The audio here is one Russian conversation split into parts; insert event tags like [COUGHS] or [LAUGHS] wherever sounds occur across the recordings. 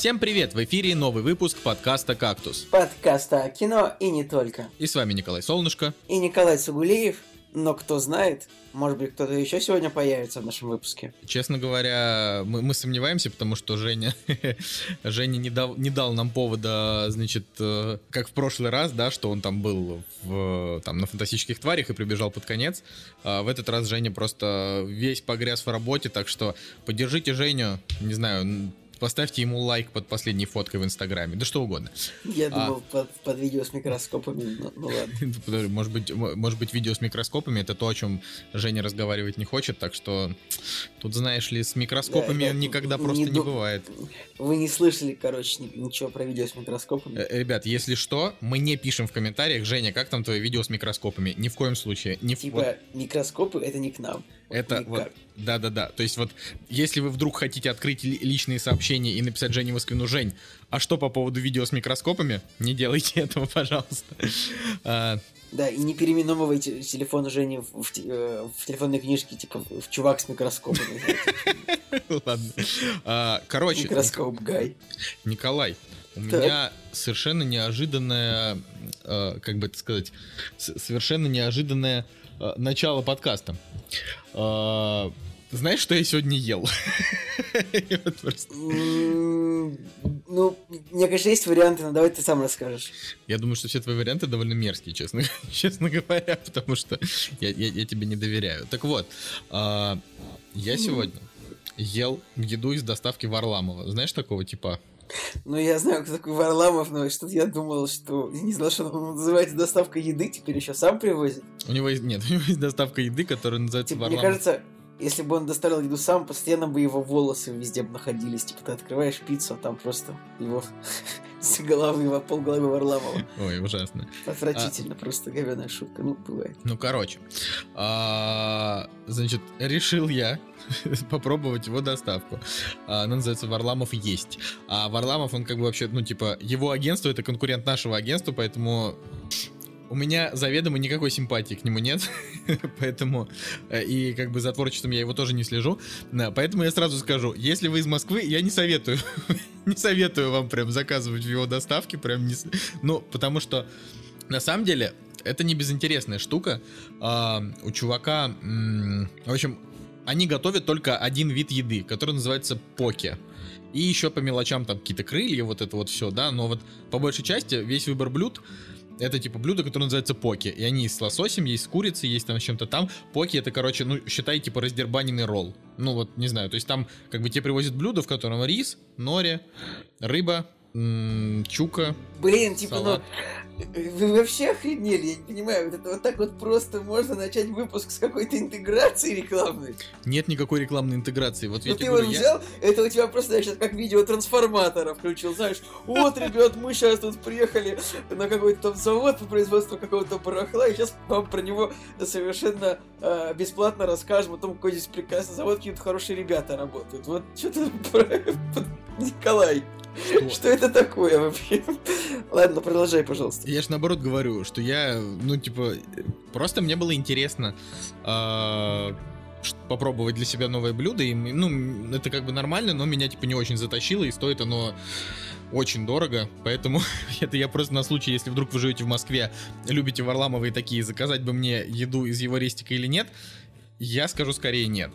Всем привет! В эфире новый выпуск подкаста «Кактус». Подкаста о кино и не только. И с вами Николай Солнышко. И Николай Сугулиев. Но кто знает, может быть, кто-то еще сегодня появится в нашем выпуске. Честно говоря, мы, мы сомневаемся, потому что Женя, [LAUGHS] Женя не, дал, не дал нам повода, значит, э, как в прошлый раз, да, что он там был в, там, на фантастических тварях и прибежал под конец. А в этот раз Женя просто весь погряз в работе, так что поддержите Женю, не знаю, поставьте ему лайк под последней фоткой в Инстаграме, да что угодно. Я а... думал, под, под видео с микроскопами, ну, ну ладно. [LAUGHS] Может быть, может быть, видео с микроскопами это то, о чем Женя разговаривать не хочет, так что тут, знаешь ли, с микроскопами да, никогда не просто не, не бывает. Вы не слышали, короче, ничего про видео с микроскопами. Э, ребят, если что, мы не пишем в комментариях, Женя, как там твое видео с микроскопами? Ни в коем случае. Ни типа, вот... микроскопы это не к нам. Это вот, да-да-да. То есть вот, если вы вдруг хотите открыть личные сообщения и написать Жене Москвину, Жень, а что по поводу видео с микроскопами? Не делайте [LAUGHS] этого, пожалуйста. А, да, и не переименовывайте телефон Жени в, в, э, в телефонной книжке, типа, в чувак с микроскопом. [LAUGHS] Ладно. А, короче. Микроскоп Гай. Николай, у меня совершенно неожиданное, э, как бы это сказать, совершенно неожиданное э, начало подкаста. А, знаешь, что я сегодня ел? [LAUGHS] Ну, мне кажется, есть варианты, но давай ты сам расскажешь. Я думаю, что все твои варианты довольно мерзкие, честно, [LAUGHS] честно говоря, потому что я, я, я тебе не доверяю. Так вот, а, я сегодня ел еду из доставки Варламова. Знаешь такого типа? Ну, я знаю, кто такой Варламов, но что-то я думал, что... Я не знал, что он называется доставка еды, теперь еще сам привозит. У него есть... Нет, [LAUGHS] у него есть доставка еды, которая называется типа, Варламов. Мне кажется, если бы он доставил еду сам, постоянно бы его волосы везде бы находились. Типа, ты открываешь пиццу, а там просто его [LAUGHS] с головы, пол головы Варламова. [LAUGHS] Ой, ужасно. Отвратительно, а... просто говяная шутка. Ну, бывает. Ну, короче. А, значит, решил я [LAUGHS] попробовать его доставку. А, она называется Варламов есть. А Варламов, он как бы вообще, ну, типа, его агентство это конкурент нашего агентства, поэтому у меня заведомо никакой симпатии к нему нет, [LAUGHS] поэтому э, и как бы за творчеством я его тоже не слежу, поэтому я сразу скажу, если вы из Москвы, я не советую, [LAUGHS] не советую вам прям заказывать в его доставке, прям не, ну потому что на самом деле это не безинтересная штука, а, у чувака, в общем, они готовят только один вид еды, который называется поке. И еще по мелочам там какие-то крылья, вот это вот все, да, но вот по большей части весь выбор блюд это типа блюдо, которое называется поки. И они есть с лососем, есть с курицей, есть там с чем-то там. Поки это, короче, ну, считай, типа раздербаненный ролл. Ну вот, не знаю, то есть там как бы тебе привозят блюдо, в котором рис, норе, рыба, чука. Блин, типа, ну, салат. ну, вы вообще охренели, я не понимаю, вот это вот так вот просто можно начать выпуск с какой-то интеграцией рекламной. Нет никакой рекламной интеграции. Вот ну, ты его я... взял, это у тебя просто, я сейчас как видео трансформатора включил, знаешь, вот, ребят, мы сейчас тут приехали на какой-то там завод по производству какого-то барахла, и сейчас вам про него совершенно э, бесплатно расскажем о том, какой здесь прекрасный завод, какие-то хорошие ребята работают. Вот что-то [LAUGHS] про... Николай. Что? что это такое вообще? Ладно, продолжай, пожалуйста. Я же наоборот говорю, что я, ну, типа, просто мне было интересно э, попробовать для себя новое блюдо. И, ну, это как бы нормально, но меня, типа, не очень затащило, и стоит оно очень дорого, поэтому [LAUGHS] это я просто на случай, если вдруг вы живете в Москве, любите Варламова и такие, заказать бы мне еду из его рестика или нет, я скажу скорее нет.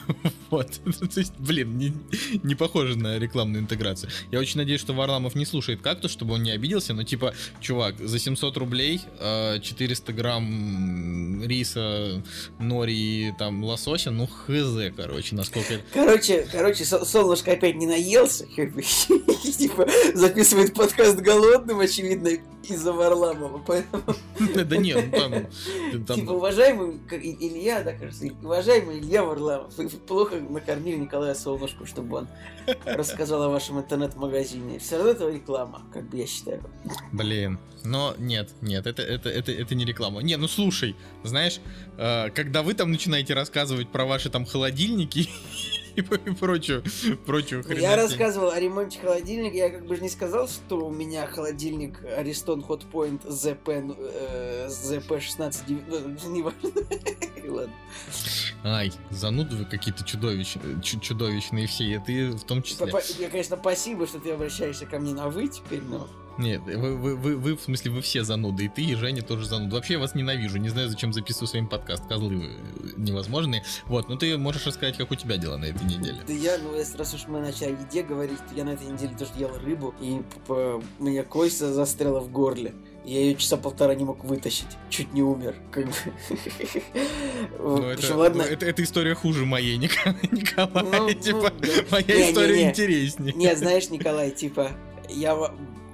[LAUGHS] вот. [LAUGHS] То есть, блин, не, не похоже на рекламную интеграцию. Я очень надеюсь, что Варламов не слушает как-то, чтобы он не обиделся, но типа, чувак, за 700 рублей 400 а, грамм риса, нори и там лосося, ну хз, короче, насколько... Короче, короче, солнышко опять не наелся, [LAUGHS] типа, записывает подкаст голодным, очевидно, из-за Варламова, поэтому... Да нет, ну там... Типа, уважаемый Илья, да, кажется, уважаемый Илья Варламов, вы плохо накормили Николая Солнышку, чтобы он рассказал о вашем интернет-магазине. Все равно это реклама, как бы я считаю. Блин, но нет, нет, это, это, это, это не реклама. Не, ну слушай, знаешь, э, когда вы там начинаете рассказывать про ваши там холодильники [LAUGHS] и прочую, прочую хрень. Я рассказывал о ремонте холодильника, я как бы не сказал, что у меня холодильник Ariston Hotpoint ZP, э, ZP16, ну, [LAUGHS] не важно. и [LAUGHS] ладно. Ай, зануды вы какие-то чудовищные, чудовищные все, и ты в том числе. Я, конечно, спасибо, что ты обращаешься ко мне на «вы» теперь, но... Нет, вы, вы, вы, вы, в смысле, вы все зануды, и ты, и Женя тоже зануда. Вообще я вас ненавижу, не знаю, зачем записываю своим подкаст, козлы невозможные. Вот, ну ты можешь рассказать, как у тебя дела на этой неделе. Да я, ну, если раз уж мы начали о еде говорить, то я на этой неделе тоже ел рыбу, и по, меня кость застряла в горле. Я ее часа полтора не мог вытащить. Чуть не умер. Как бы. Ну, это, ладно. Ну, это, это история хуже моей, [LAUGHS] Николай. Ну, типа, моя история не, не. интереснее. Нет, знаешь, Николай, типа, я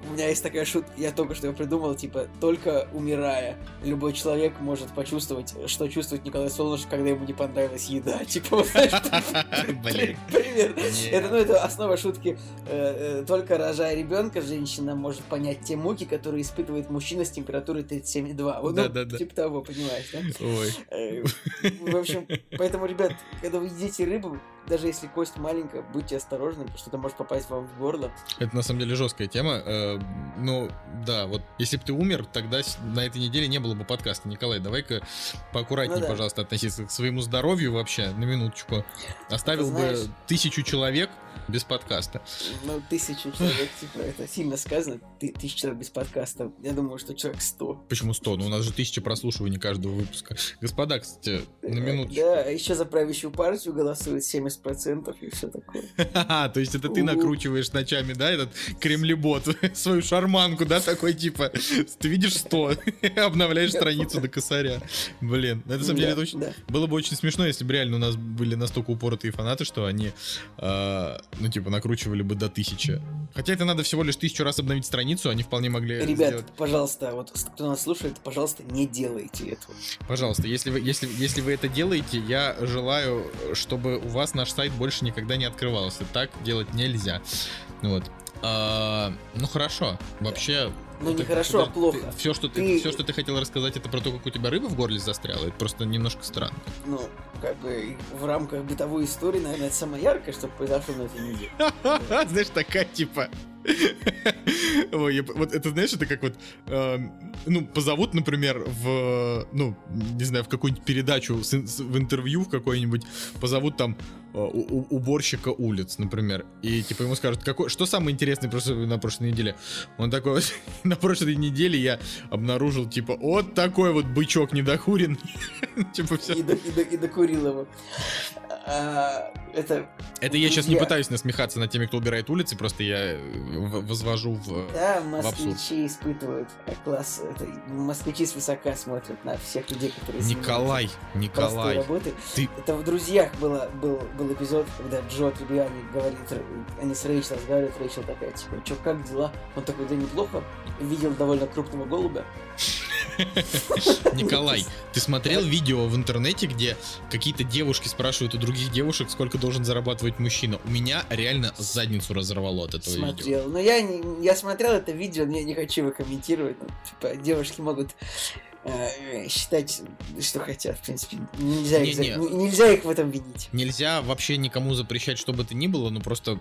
у меня есть такая шутка, я только что ее придумал, типа, только умирая, любой человек может почувствовать, что чувствует Николай Солнышко, когда ему не понравилась еда. [LAUGHS] Типа, знаешь, [LAUGHS] пример. Это, ну, это основа шутки. Э, э, только рожая ребенка, женщина может понять те муки, которые испытывает мужчина с температурой 37,2. Вот, ну, типа того, понимаешь, да? Ой. Э, в общем, поэтому, ребят, когда вы едите рыбу, даже если кость маленькая, будьте осторожны, потому что это может попасть вам в горло. Это на самом деле жесткая тема. Э, ну, да, вот если бы ты умер, тогда на этой неделе не было бы подкаста. Николай, давай-ка поаккуратнее, ну, да. пожалуйста, относиться к своему здоровью вообще, на минуточку. Оставил бы тысячу человек, без подкаста. Ну, тысячу человек, типа, это сильно сказано. Ты, тысяча человек без подкаста. Я думаю, что человек сто. Почему сто? Ну, у нас же тысяча прослушиваний каждого выпуска. Господа, кстати, на минуту. Да, еще за правящую партию голосует 70% и все такое. То есть это ты накручиваешь ночами, да, этот кремлебот, [LAUGHS] свою шарманку, да, такой типа, ты видишь 100, [LAUGHS] обновляешь страницу до косаря. Блин, на самом деле это очень... Было бы очень смешно, если бы реально у нас были настолько упоротые фанаты, что они а, ну, типа, накручивали бы до тысячи. Хотя это надо всего лишь тысячу раз обновить страницу, они вполне могли Ребят, сделать. пожалуйста, вот кто нас слушает, пожалуйста, не делайте этого. Пожалуйста, если вы, если, если вы это делаете, я желаю, чтобы у вас наш сайт больше никогда не открывался. Так делать нельзя. Вот. А, ну хорошо. Вообще, ну, не хорошо, а плохо. Ты, все, что ты, ты, все, что ты хотел рассказать, это про то, как у тебя рыба в горле застряла. Это просто немножко странно. Ну, как бы в рамках бытовой истории, наверное, это самое яркое, что произошло на этой неделе. [LAUGHS] Знаешь, такая типа [LAUGHS] Ой, я, вот это, знаешь, это как вот, э, ну, позовут, например, в, ну, не знаю, в какую-нибудь передачу, с, с, в интервью в какой-нибудь, позовут там э, у, уборщика улиц, например, и типа ему скажут, какой, что самое интересное просто на прошлой неделе? Он такой, [LAUGHS] на прошлой неделе я обнаружил, типа, вот такой вот бычок недохурен. [LAUGHS] типа все. И, до, и, до, и докурил его. А, это... Это я сейчас не пытаюсь насмехаться над теми, кто убирает улицы, просто я возвожу в Да, москвичи испытывают класс. Это, москвичи свысока смотрят на всех людей, которые Николай, Николай. Работы. Ты... Это в «Друзьях» было, был, был эпизод, когда Джо Трибиани говорит, они с Рэйчел разговаривают, Рэйчел такая, типа, чё, как дела? Он такой, да неплохо. Видел довольно крупного голубя. [LAUGHS] Николай, ты смотрел видео в интернете, где какие-то девушки спрашивают у других девушек, сколько должен зарабатывать мужчина? У меня реально задницу разорвало от этого смотрел. видео. Но я, не, я смотрел это видео, но я не хочу его комментировать. Ну, типа, девушки могут э, считать, что хотят, в принципе. Нельзя, не, их, не. нельзя их в этом винить. Нельзя вообще никому запрещать, что бы то ни было, но просто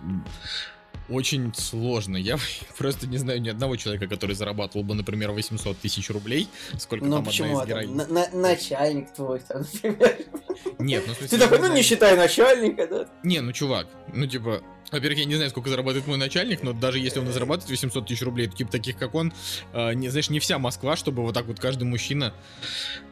очень сложно. Я [LAUGHS] просто не знаю ни одного человека, который зарабатывал бы, например, 800 тысяч рублей. Сколько ну, там почему? одна из героинь. На, на, начальник твой, там, [LAUGHS] например. Нет, ну, Ты такой, ну, не считай начальника, да? Не, ну, чувак, ну, типа, во-первых, я не знаю, сколько зарабатывает мой начальник, но даже если он зарабатывает 800 тысяч рублей, то, типа, таких, как он, э, не, знаешь, не вся Москва, чтобы вот так вот каждый мужчина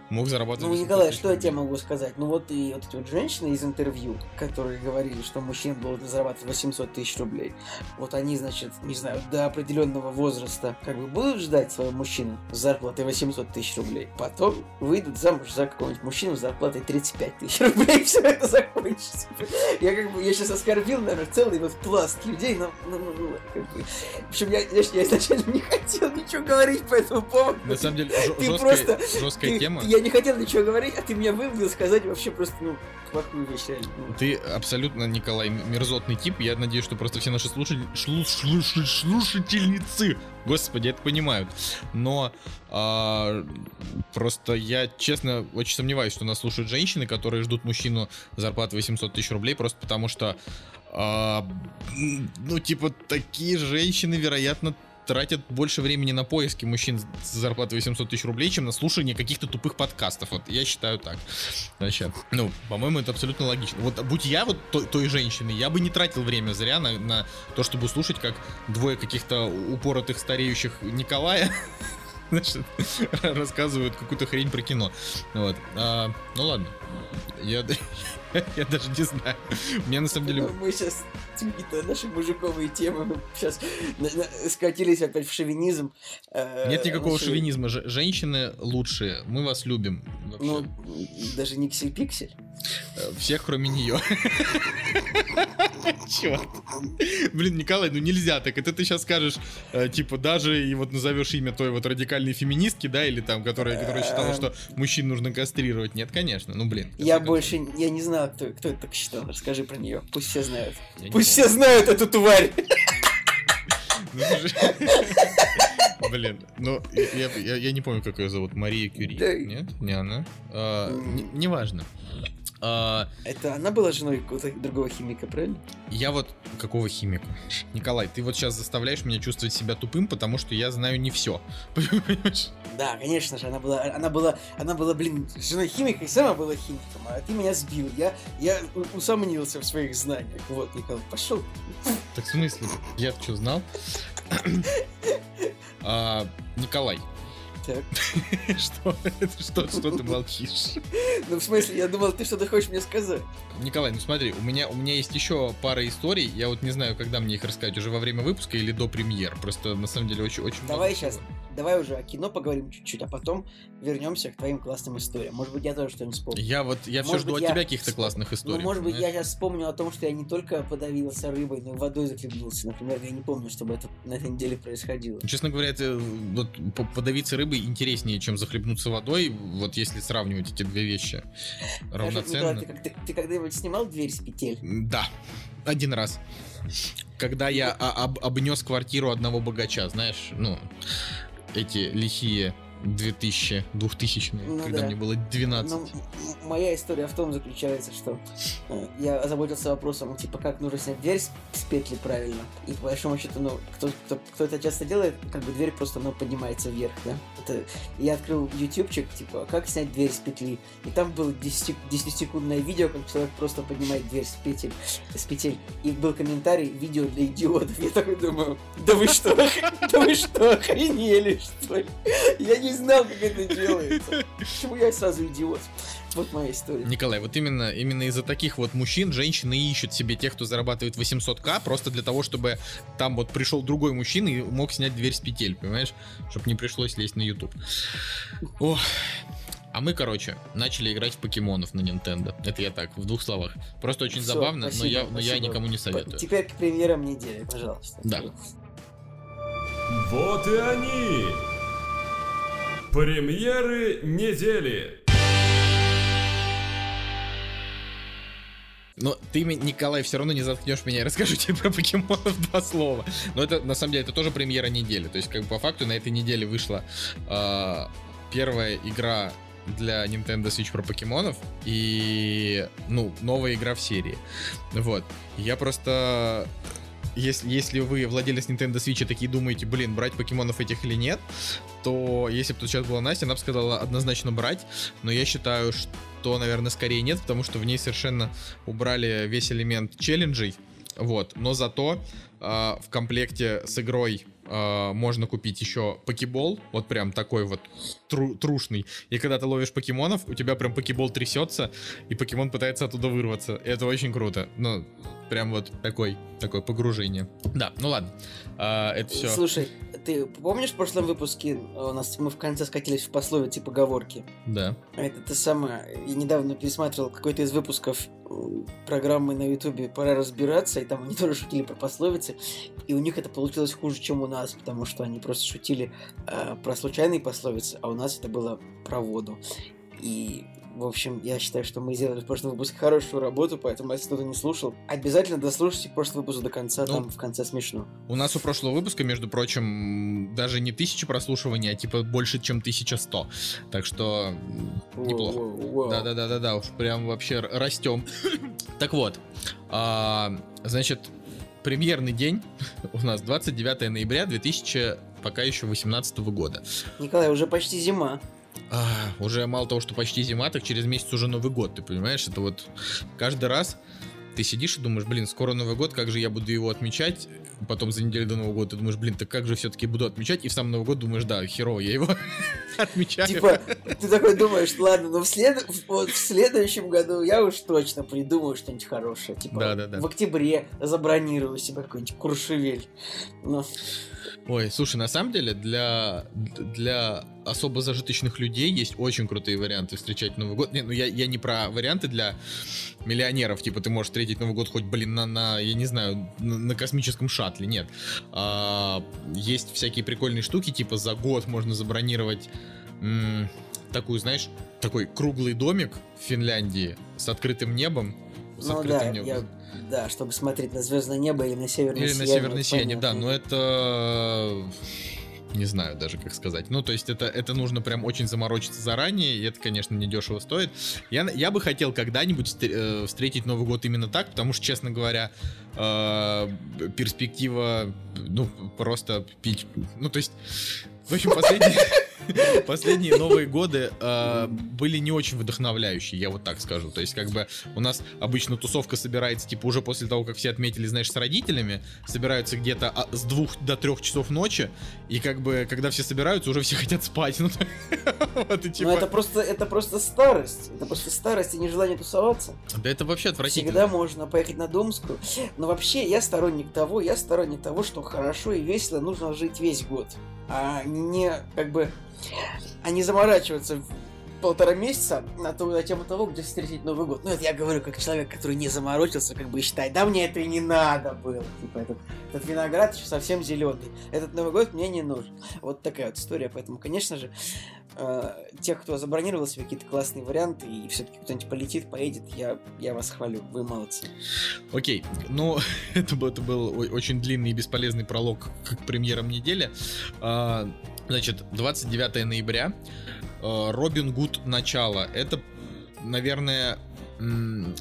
мог зарабатывать. Ну, Николай, что я тебе могу сказать? Ну, вот и вот эти вот женщины из интервью, которые говорили, что мужчина должен зарабатывать 800 тысяч рублей, вот они, значит, не знаю, до определенного возраста как бы будут ждать своего мужчину с зарплатой 800 тысяч рублей, потом выйдут замуж за какого-нибудь мужчину с зарплатой 35 тысяч рублей, [LAUGHS] все это закончится. Я как бы, я сейчас оскорбил, наверное, целый вот пласт людей, но, но, но, но как бы... В общем, я, я, я изначально не хотел ничего говорить по этому поводу. На самом деле, жесткая, просто, жесткая ты, тема. Я не хотел ничего говорить, а ты меня вывел сказать вообще просто, ну, плохую вещь. Ну. Ты абсолютно, Николай, мерзотный тип. Я надеюсь, что просто все наши слушатели, шлу, шлу, шлу, слушательницы, господи, это понимают. Но а, просто я, честно, очень сомневаюсь, что нас слушают женщины, которые ждут мужчину зарплаты 800 тысяч рублей, просто потому что, а, ну, типа, такие женщины, вероятно, тратят больше времени на поиски мужчин с зарплатой 800 тысяч рублей, чем на слушание каких-то тупых подкастов. Вот я считаю так. Вообще. Ну, по-моему, это абсолютно логично. Вот будь я вот той, той женщиной, я бы не тратил время зря на, на то, чтобы слушать, как двое каких-то упоротых стареющих Николая [LAUGHS] значит, рассказывают какую-то хрень про кино. Вот. А, ну ладно. Я, [LAUGHS] я даже не знаю. Мне на самом деле... Мы сейчас какие-то наши мужиковые темы мы сейчас скатились опять в шовинизм. Э, Нет никакого Начали... шовинизма. Ж- женщины лучшие. Мы вас любим. Вообще. Ну, даже Никсель Пиксель. Э, всех, кроме нее. [LAUGHS] Черт. Блин, Николай, ну нельзя так. Это ты сейчас скажешь, э, типа, даже и вот назовешь имя той вот радикальной феминистки, да, или там, которая, которая считала, что мужчин нужно кастрировать. Нет, конечно. Ну, блин. Я больше, я не знаю, кто, кто это так считал. Расскажи про нее. Пусть все знают. Пусть все знают эту тварь. Ну, Блин, ну, я, я, я не помню, как ее зовут. Мария Кюри. Нет? Не она? А, неважно. А... Это она была женой какого-то другого химика, правильно? Я вот какого химика? Николай, ты вот сейчас заставляешь меня чувствовать себя тупым, потому что я знаю не все. [LAUGHS] Понимаешь? Да, конечно же, она была, она была, она была, блин, женой химика и сама была химиком, а ты меня сбил. Я, я усомнился в своих знаниях. Вот, Николай, пошел. Так в смысле? Я что знал? [LAUGHS] а, Николай, так. [LAUGHS] Что? Что, что ты молчишь? Ну, в смысле, я думал, ты что-то хочешь мне сказать. Николай, ну смотри, у меня, у меня есть еще пара историй. Я вот не знаю, когда мне их рассказать, уже во время выпуска или до премьер. Просто на самом деле очень, очень Давай сейчас, всего. Давай уже о кино поговорим чуть-чуть, а потом вернемся к твоим классным историям. Может быть, я тоже что-нибудь вспомню. Я вот, я может все жду от тебя каких-то классных историй. Ну, может быть, я сейчас вспомню о том, что я не только подавился рыбой, но и водой захлебнулся. Например, я не помню, чтобы это на этой неделе происходило. Честно говоря, это, вот подавиться рыбой интереснее, чем захлебнуться водой, вот если сравнивать эти две вещи равноценно. Скажи, ты, ты, ты когда-нибудь снимал дверь с петель? Да, один раз. Когда я об, обнес квартиру одного богача, знаешь, ну, эти лихие 2000, 2000 ну, когда да. мне было 12. Ну, моя история в том заключается, что э, я озаботился вопросом, типа, как нужно снять дверь с, с петли правильно. И по большому счету, ну, кто, кто, кто это часто делает, как бы дверь просто, ну, поднимается вверх, да. Это, я открыл ютубчик, типа, как снять дверь с петли. И там было 10-секундное видео, как человек просто поднимает дверь с петель, с петель. И был комментарий, видео для идиотов. Я такой думаю, да вы что, да вы что, охренели, что ли? Я не не знал, как это делается. Почему я сразу идиот? Вот моя история. Николай, вот именно, именно из-за таких вот мужчин женщины ищут себе тех, кто зарабатывает 800к, просто для того, чтобы там вот пришел другой мужчина и мог снять дверь с петель, понимаешь? Чтобы не пришлось лезть на YouTube. Ох. А мы, короче, начали играть в покемонов на Nintendo. Это я так, в двух словах. Просто очень Все, забавно, спасибо, но, я, но я никому не советую. Теперь к премьерам недели, пожалуйста. Да. Вот и они! Премьеры недели. Но ты, Николай, все равно не заткнешь меня. Я расскажу [LAUGHS] тебе про покемонов два слова. Но это, на самом деле, это тоже премьера недели. То есть, как бы по факту, на этой неделе вышла э, первая игра для Nintendo Switch про покемонов и, ну, новая игра в серии. Вот. Я просто если, если вы владелец Nintendo Switch и такие думаете, блин, брать покемонов этих или нет, то если бы тут сейчас была Настя, она бы сказала однозначно брать, но я считаю, что, наверное, скорее нет, потому что в ней совершенно убрали весь элемент челленджей, вот, но зато в комплекте с игрой э, можно купить еще покебол, вот прям такой вот тру трушный. И когда ты ловишь покемонов, у тебя прям покебол трясется, и покемон пытается оттуда вырваться. И это очень круто. Ну, прям вот такой, такое погружение. Да, ну ладно. А, это все. Слушай, ты помнишь в прошлом выпуске у нас мы в конце скатились в пословицы поговорки? Да. Это ты самое. Я недавно пересматривал какой-то из выпусков программы на Ютубе «Пора разбираться», и там они [LAUGHS] тоже шутили про пословицы, и у них это получилось хуже, чем у нас, потому что они просто шутили э, про случайные пословицы, а у нас это было про воду. И в общем, я считаю, что мы сделали в прошлом выпуске хорошую работу, поэтому, если кто-то не слушал, обязательно дослушайте прошлый выпуск до конца, ну, там в конце смешно. У нас у прошлого выпуска, между прочим, даже не тысяча прослушиваний, а типа больше, чем 1100. Так что неплохо. Да-да-да-да-да, уж прям вообще растем. [COUGHS] так вот, а, значит, премьерный день [LAUGHS] у нас 29 ноября 2000 пока еще 18 года. Николай, уже почти зима. А, уже мало того, что почти зима, так через месяц уже Новый год, ты понимаешь? Это вот каждый раз ты сидишь и думаешь, блин, скоро Новый год, как же я буду его отмечать? Потом за неделю до Нового года ты думаешь, блин, так как же все-таки буду отмечать? И в сам Новый год думаешь, да, херово, я его [LAUGHS] отмечаю. Типа, ты такой думаешь, ладно, но в, след... вот в следующем году я уж точно придумаю что-нибудь хорошее. Типа, Да-да-да. в октябре забронирую себе какой-нибудь куршевель. Ну, Ой, слушай, на самом деле для, для особо зажиточных людей есть очень крутые варианты встречать Новый год. Не, ну я, я не про варианты для миллионеров, типа ты можешь встретить Новый год хоть, блин, на, на я не знаю, на, на космическом шаттле, нет. А, есть всякие прикольные штуки, типа за год можно забронировать м, такую, знаешь, такой круглый домик в Финляндии с открытым небом. С ну да, небом. я, да, чтобы смотреть на звездное небо или на северное Или на сияние, северное вот сияние, да, но это не знаю даже как сказать. Ну, то есть это, это нужно прям очень заморочиться заранее, и это, конечно, недешево стоит. Я, я бы хотел когда-нибудь э, встретить Новый год именно так, потому что, честно говоря, э, перспектива, ну, просто пить... Ну, то есть, в общем, последние... [LAUGHS] [LAUGHS] Последние [LAUGHS] Новые годы э, были не очень вдохновляющие, я вот так скажу. То есть, как бы у нас обычно тусовка собирается, типа, уже после того, как все отметили, знаешь, с родителями, собираются где-то а, с двух до трех часов ночи, и как бы, когда все собираются, уже все хотят спать. [LAUGHS] Ну, вот, и, типа, Ну это просто, это просто старость. Это просто старость и нежелание тусоваться. Да это вообще отвратительно. Всегда можно поехать на Домскую. Но вообще я сторонник того, я сторонник того, что хорошо и весело нужно жить весь год. А не как бы а не заморачиваться полтора месяца на, ту, на тему того, где встретить Новый год. Ну, это я говорю как человек, который не заморочился, как бы считает, да мне это и не надо было. Типа, этот, этот виноград еще совсем зеленый. Этот Новый год мне не нужен. Вот такая вот история. Поэтому, конечно же, э, тех, кто забронировал себе какие-то классные варианты, и все-таки кто-нибудь полетит, поедет, я, я вас хвалю. Вы молодцы. Окей, ну, это, [LAUGHS] это был очень длинный и бесполезный пролог к премьерам недели. А, Значит, 29 ноября, Робин Гуд начало. Это, наверное,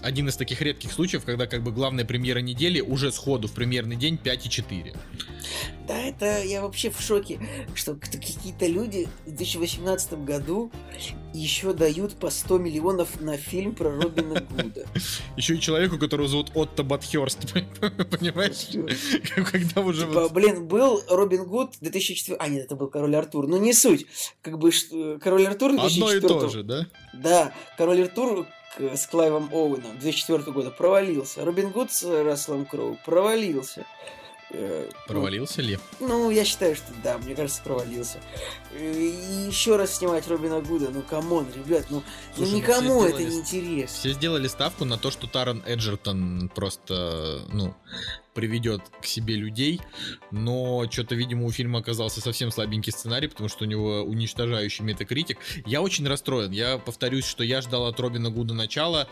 один из таких редких случаев, когда как бы главная премьера недели уже сходу в премьерный день 5,4. Да, это я вообще в шоке, что какие-то люди в 2018 году еще дают по 100 миллионов на фильм про Робина Гуда. Еще и человеку, которого зовут Отто Батхерст, [LAUGHS] понимаешь? Когда уже Типа, блин, был Робин Гуд 2004... А, нет, это был Король Артур. Ну, не суть. Как бы Король Артур Одно и 2004 то же, да? Да, Король Артур с Клайвом Оуэном 2004 года провалился. Робин Гуд с Расселом Кроу провалился. Э, ну, Провалился ли? Ну, я считаю, что да, мне кажется, провалился. И еще раз снимать Робина Гуда, ну come on, ребят, ну, ну Слушай, ну никому все это сделали не интересно. Все сделали ставку на то, что Таран Эджертон просто, ну, приведет к себе людей, но что-то, видимо, у фильма оказался совсем слабенький сценарий, потому что у него уничтожающий метакритик. Я очень расстроен. Я повторюсь, что я ждал от Робина Гуда начала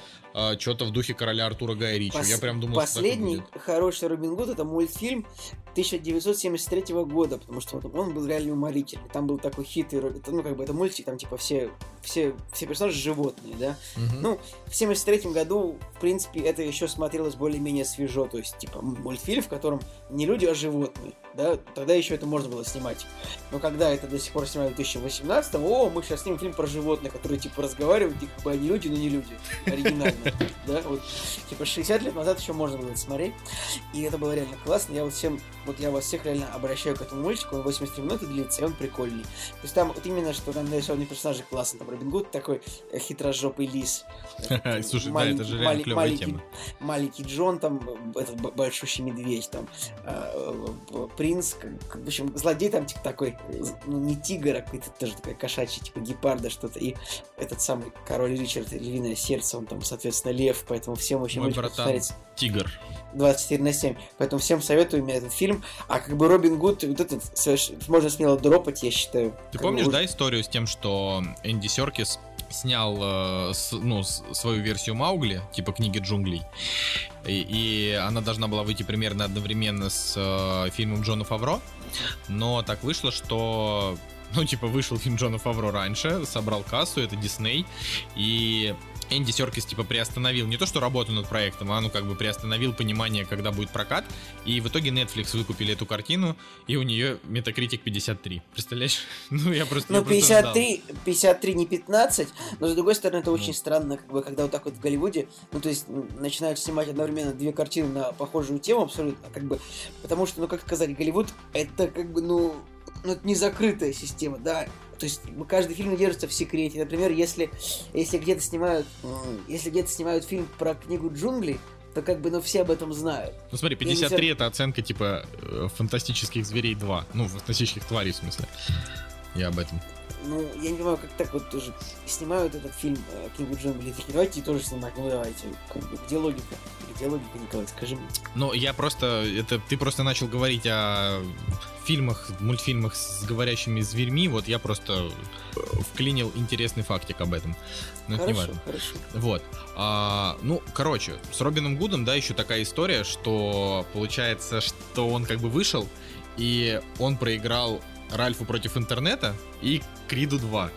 что-то в духе короля Артура Гая Ричи. Пос- Я прям думал, Последний что хороший Робин Гуд это мультфильм 1973 года, потому что вот он был реально уморительный. Там был такой хитрый Робин, ну как бы это мультик, там типа все, все, все персонажи животные, да. Мгм. Ну, в 73 году, в принципе, это еще смотрелось более-менее свежо, то есть, типа, м- мультфильм, в котором не люди, а животные, да, тогда еще это можно было снимать. Но когда это до сих пор снимают в 2018 о, мы сейчас снимем фильм про животных, которые, типа, разговаривают, и как бы они люди, но не люди, оригинально, [LAUGHS] да, вот, типа, 60 лет назад еще можно было это смотреть, и это было реально классно, я вот всем, вот я вас всех реально обращаю к этому мультику, он 83 минуты длится, и он прикольный. То есть там вот именно, что там нарисованы персонажи классно, там Робин Гуд такой э, хитрожопый лис. [LAUGHS] Слушай, да, это же реально клевая тема. маленький Джон, там этот большущий медведь, там э, принц, как- в общем, злодей там типа такой, ну не тигр, а какой-то тоже такой кошачий, типа гепарда что-то, и этот самый король Ричард, львиное сердце, он там, соответственно, лев, поэтому всем очень Мой братан. посмотреть Тигр. 24 на 7, поэтому всем советую мне этот фильм, а как бы Робин Гуд, вот этот можно смело дропать, я считаю. Ты помнишь, бы да, историю с тем, что Энди Серкис снял э, с- ну, с- свою версию Маугли, типа книги джунглей, и, и она должна была выйти примерно одновременно с э, фильмом Джона Фавро, но так вышло, что ну, типа, вышел фильм Джона Фавро раньше, собрал кассу, это Дисней, и Энди Серкис типа приостановил не то что работу над проектом, а ну как бы приостановил понимание, когда будет прокат. И в итоге Netflix выкупили эту картину, и у нее Metacritic 53. Представляешь? [LAUGHS] Ну я просто... Ну, я просто ждал. 53, 53 не 15, но с другой стороны, это очень Ну. странно, как бы, когда вот так вот в Голливуде, ну, то есть, начинают снимать одновременно две картины на похожую тему абсолютно, как бы, потому что, ну, как сказать, Голливуд, это, как бы, ну, ну, это не закрытая система, да, то есть каждый фильм держится в секрете. Например, если, если где-то снимают, если где-то снимают фильм про книгу джунглей, то как бы, ну, все об этом знают. Ну смотри, Я не 53 это оценка типа э, фантастических зверей 2. Ну, фантастических тварей в смысле. Я об этом. Ну, я не понимаю, как так вот тоже снимают этот фильм э, «Книгу джунглей», такие, давайте тоже снимать, ну давайте, где логика? Где логика, Николай, скажи мне. Но я просто, это ты просто начал говорить о фильмах, мультфильмах с говорящими зверьми, вот я просто вклинил интересный фактик об этом. Но это не Хорошо, важно. хорошо. Вот. А, ну, короче, с Робином Гудом, да, еще такая история, что получается, что он как бы вышел, и он проиграл Ральфу против интернета и Криду 2.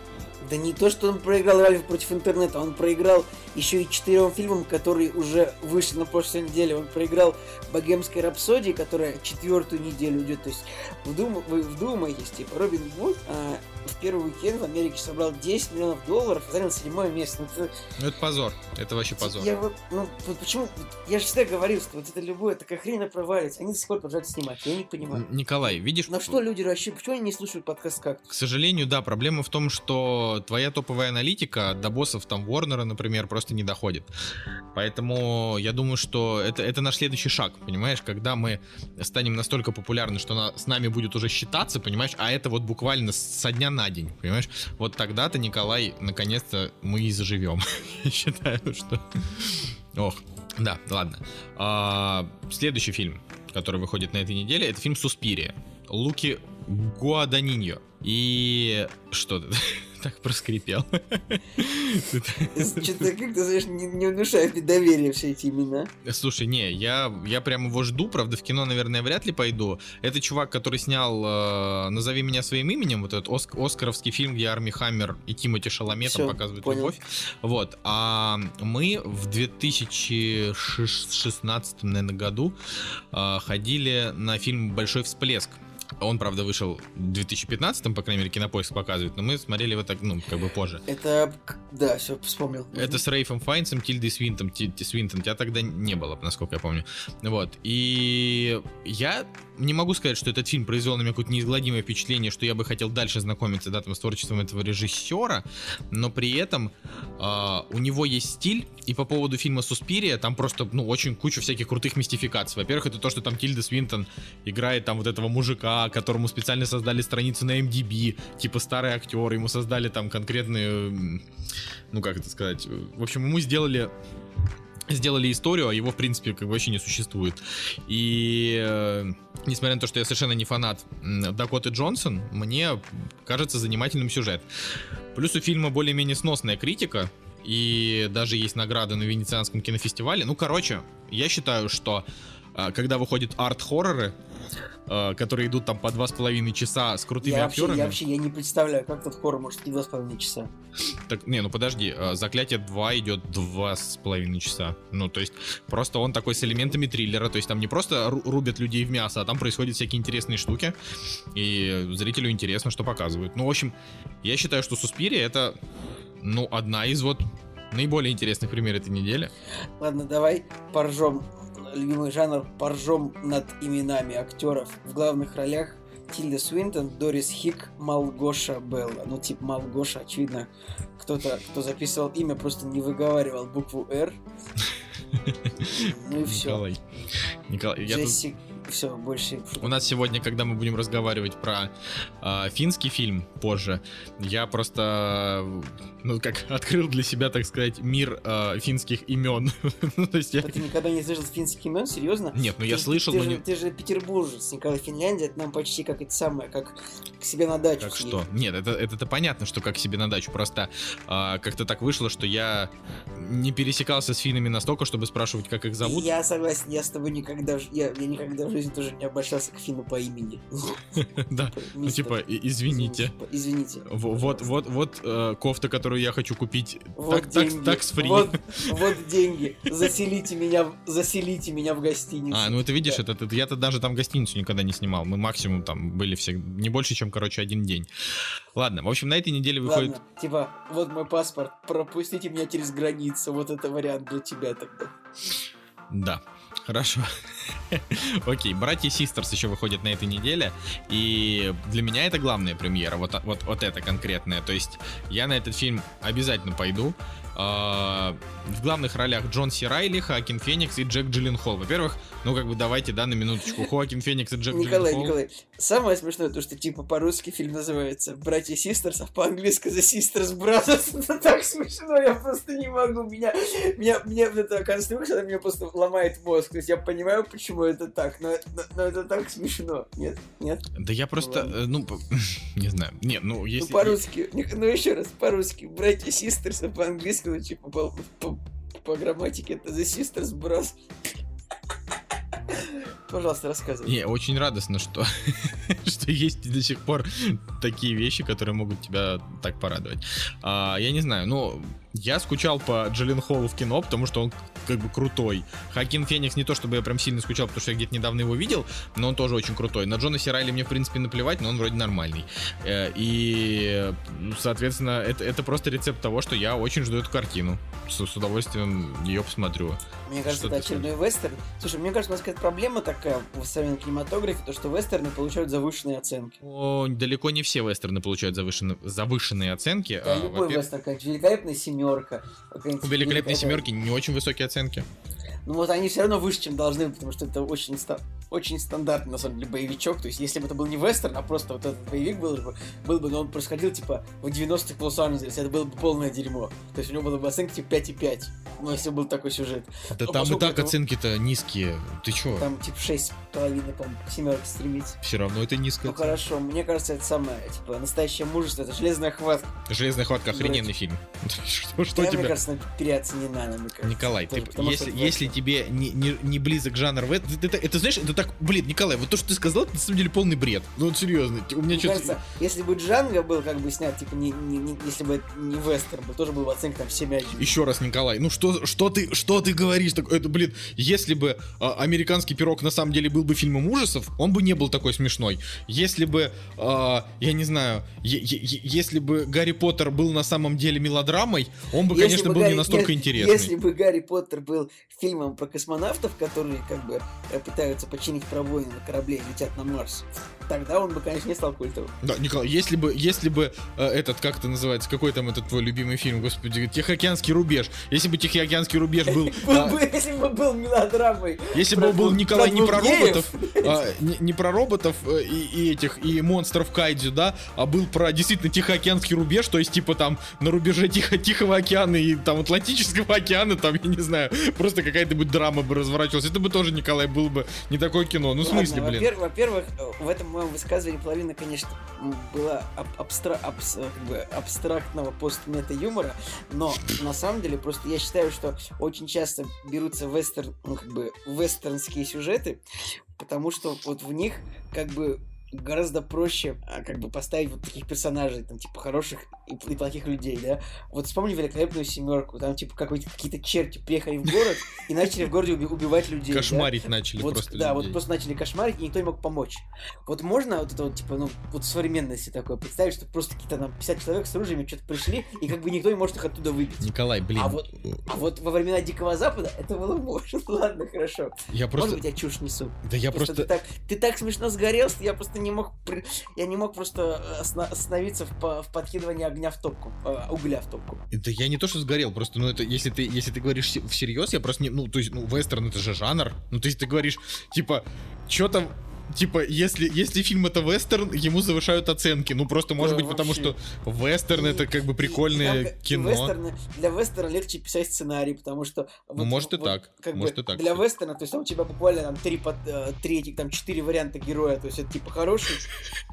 Да не то, что он проиграл Ральфа против интернета, он проиграл еще и четырем фильмам, которые уже вышли на прошлой неделе. Он проиграл Богемской рапсодии, которая четвертую неделю идет. То есть вдум... вы вдумайтесь, типа Робин Гуд а, в первый уикенд в Америке собрал 10 миллионов долларов и занял седьмое место. Ну, это- Ну, это позор. Это вообще позор. Я вот, ну, вот почему, я же всегда говорил, что вот это любое, такая хрень провалится. Они до сих пор продолжают снимать, я не понимаю. Николай, видишь, На что люди вообще, почему они не слушают подкаст как? к сожалению, да, проблема в том, что твоя топовая аналитика до боссов там Warner, например, просто не доходит. Поэтому я думаю, что это, это наш следующий шаг, понимаешь, когда мы станем настолько популярны, что на- с нами будет уже считаться, понимаешь, а это вот буквально со дня на день, понимаешь, вот тогда-то, Николай, наконец-то мы и заживем. [LAUGHS] Я считаю, что... Ох, да, ладно. А, следующий фильм, который выходит на этой неделе, это фильм «Суспирия». Луки Гуаданиньо. И что ты [LAUGHS] так проскрипел? Что-то как-то, знаешь, не, не внушает мне доверия все эти имена. Слушай, не, я, я прям его жду, правда, в кино, наверное, вряд ли пойду. Это чувак, который снял э, «Назови меня своим именем», вот этот оск- оскаровский фильм, где Арми Хаммер и Тимоти Шаломе там Всё, показывают понял. любовь. Вот, а мы в 2016, наверное, году э, ходили на фильм «Большой всплеск». Он, правда, вышел в 2015, по крайней мере, кинопоиск показывает, но мы смотрели его так, ну, как бы позже. Это, да, все, вспомнил. Это с Рейфом Файнсом, Тильдой Свинтом, Ти- Свинтон. Тебя тогда не было, насколько я помню. Вот. И я не могу сказать, что этот фильм произвел на меня какое-то неизгладимое впечатление, что я бы хотел дальше знакомиться да, там, с творчеством этого режиссера, но при этом а, у него есть стиль, и по поводу фильма «Суспирия» там просто, ну, очень куча всяких крутых мистификаций. Во-первых, это то, что там Тильда Свинтон играет там вот этого мужика, которому специально создали страницу на MDB, типа старый актер, ему создали там конкретные, ну, как это сказать, в общем, ему сделали сделали историю, а его, в принципе, как бы вообще не существует. И э, несмотря на то, что я совершенно не фанат Дакоты Джонсон, мне кажется занимательным сюжет. Плюс у фильма более-менее сносная критика, и даже есть награда на Венецианском кинофестивале. Ну, короче, я считаю, что э, когда выходят арт-хорроры, э, которые идут там по два с половиной часа с крутыми Я вообще, актерами... я вообще я не представляю, как тот хоррор может идти два с половиной часа. Так, не, ну подожди, э, Заклятие 2 идет два с половиной часа. Ну, то есть, просто он такой с элементами триллера. То есть, там не просто ру- рубят людей в мясо, а там происходят всякие интересные штуки. И зрителю интересно, что показывают. Ну, в общем, я считаю, что Суспирия это, ну, одна из вот наиболее интересных примеров этой недели. Ладно, давай поржем. Любимый жанр поржем над именами актеров. В главных ролях Тильда Свинтон, Дорис Хик, Малгоша Белла. Ну, типа Малгоша, очевидно, кто-то, кто записывал имя, просто не выговаривал букву «Р». Ну и все. Николай. Николай, я тут- Джесси... Все, больше... У нас сегодня, когда мы будем разговаривать про э, финский фильм позже, я просто, ну, как открыл для себя, так сказать, мир э, финских имен. [LAUGHS] ну, то есть я... А Ты никогда не слышал финских имен? Серьезно? Нет, ну я Ты- слышал, ты, но же, не... ты же петербуржец, Николай, Финляндия, это нам почти как это самое, как к себе на дачу. Как что? Нет, это, это, понятно, что как себе на дачу. Просто а, как-то так вышло, что я не пересекался с финами настолько, чтобы спрашивать, как их зовут. Я согласен, я с тобой никогда, я, я никогда в жизни тоже не обращался к Фину по имени. [LAUGHS] Да, ну типа, извините. Извините. Во- Вот, вот, вот э, кофта, которую я хочу купить. Вот Так, так, деньги. такс фри. Вот, [LAUGHS] вот деньги. Заселите меня, заселите меня в гостиницу. А, ну это видишь, Да. это, это- я-то даже там гостиницу никогда не снимал. Мы максимум там были все не больше, чем, короче, один день. Ладно, в общем, на этой неделе выходит. Ладно, типа, вот мой паспорт, пропустите меня через границу, вот это вариант для тебя тогда. Да, хорошо. [LAUGHS] Окей, братья Систерс еще выходят на этой неделе. И для меня это главная премьера. Вот, вот, вот это конкретная. То есть я на этот фильм обязательно пойду. А, В главных ролях Джон Си Райли, Хоакин Феникс и Джек Джилленхол. Во-первых, ну как бы давайте, да, на минуточку. Хоакин Феникс и Джек Николай, Джилленхол. Николай, самое смешное то, что типа по-русски фильм называется «Братья Систерс», а по-английски «The Sisters Brothers». [LAUGHS] Это так смешно, я просто не могу. Меня, меня, меня вот эта конструкция, она меня просто ломает мозг. То есть я понимаю, почему это так, но, но, но это так смешно. Нет? Нет? Да я просто, Ладно. э, ну, [LAUGHS] не знаю. Не, ну, если... Ну, по-русски. Ну, еще раз, по-русски. «Братья Систерс», а по-английски, ну, типа, по, по, по грамматике это «The Sisters Brothers». Пожалуйста, рассказывай. Не, очень радостно, что, [LAUGHS] что есть до сих пор такие вещи, которые могут тебя так порадовать. А, я не знаю, ну, я скучал по Джиллен Холлу в кино, потому что он как бы крутой. Хакин Феникс не то, чтобы я прям сильно скучал, потому что я где-то недавно его видел, но он тоже очень крутой. На Джона Сирайли мне, в принципе, наплевать, но он вроде нормальный. Э, И, ну, соответственно, это, это просто рецепт того, что я очень жду эту картину. С, с удовольствием ее посмотрю. Мне кажется, Что это очередной вестерн. Слушай, мне кажется, у нас какая-то проблема такая в современном кинематографе, то, что вестерны получают завышенные оценки. О, далеко не все вестерны получают завышенные, завышенные оценки. Да, А, любой вестерн, как великолепная семерка. У великолепной семерки не очень высокие оценки оценки. Ну вот они все равно выше, чем должны, потому что это очень, очень стандартный, на самом деле, боевичок. То есть, если бы это был не вестерн, а просто вот этот боевик был бы, был бы, но он происходил, типа, в 90-х в Лос-Анджелесе, это было бы полное дерьмо. То есть, у него было бы оценка, типа, 5,5. Ну, если был такой сюжет. Да Ну, там и так это- оценки-то низкие. Ты чё? Там, типа, 6,5, по-моему, к семерке стремится. Все равно это низкая Ну, хорошо, мне кажется, это самое, типа, настоящее мужество, это железная хватка. Железная хватка охрененный Брать. фильм. [LAUGHS] Что, что Хотя, мне тебя... кажется, переоценена, мне кажется. Николай, ты, если, если вестерн. Тебе не, не, не близок жанр, в это, это, это, знаешь, это так, блин, Николай, вот то, что ты сказал, это на самом деле полный бред. Ну вот серьезно, у меня что-то... если бы Джанго был как бы снят, типа, не, не- не- если бы это не вестерн был, тоже был бы оценка там 7,1. Еще раз, Николай, ну что, что ты, что ты говоришь? Так, это, блин, если бы а, американский пирог на самом деле был бы фильмом ужасов, он бы не был такой смешной. Если бы, а, я не знаю, е- е- е- если бы Гарри Поттер был на самом деле мелодрамой, он бы, Если конечно, бы был Гарри- не настолько если- интересный. Если бы Гарри Поттер был фильмом про космонавтов, которые как бы э, пытаются починить пробоины на корабле и летят на Марс, тогда он бы, конечно, не стал культовым. Да, Николай, если бы, если бы э, этот, как это называется, какой там этот твой любимый фильм, господи, Тихоокеанский рубеж. Если бы Тихоокеанский рубеж был, [LAUGHS] а, Если бы был мелодрамой. если бы был Николай не про роботов, [LAUGHS] а, не, про роботов э, и, этих и монстров кайдзю, да, а был про действительно Тихоокеанский рубеж, то есть типа там на рубеже Тихо Тихого океана и там Атлантического океана, там я не знаю, просто какая-то бы драма бы разворачивалась, это бы тоже Николай был бы не такое кино. Ну в смысле, блин? во-пер- Во-первых, э, в этом моем высказывании половина, конечно, была аб- абстра- абс- абстрактного пост-мета-юмора, но на самом деле просто я считаю, что очень часто берутся вестерн, ну, как бы вестернские сюжеты, потому что вот в них как бы гораздо проще а, как бы поставить вот таких персонажей, там, типа, хороших и, и плохих людей, да. Вот вспомни великолепную семерку, там, типа, какие-то черти приехали в город и начали в городе уби- убивать людей. да. Кошмарить начали Вот, просто да, вот людей. просто начали кошмарить, и никто не мог помочь. Вот можно вот это вот, типа, ну, вот в современности такое представить, что просто какие-то там 50 человек с оружием что-то пришли, и как бы никто не может их оттуда выбить. Николай, блин. А вот- А вот во времена Дикого Запада это было можно. [LAUGHS] Ладно, хорошо. Я Может просто... быть, я чушь несу. Да я Просто, просто... Ты, так, ты так смешно сгорел, что я просто не мог... Я не мог просто осна- остановиться в, в подкидывании огня в топку. э, угля в топку. Это я не то, что сгорел, просто, ну, это, если ты, если ты говоришь се- всерьез, я просто не, ну, то есть, ну, вестерн это же жанр, ну, то есть ты говоришь, типа, что там, типа, если, если фильм это вестерн, ему завышают оценки. Ну, просто, может Да, быть, потому что вестерн это как бы И- и прикольное и кино. вестерны- для вестерна легче писать сценарий, потому что... Ну, может и так, как может бы и так, Для кстати. вестерна, то есть там у тебя буквально там три, под, э, три там четыре варианта героя, то есть это типа хороший,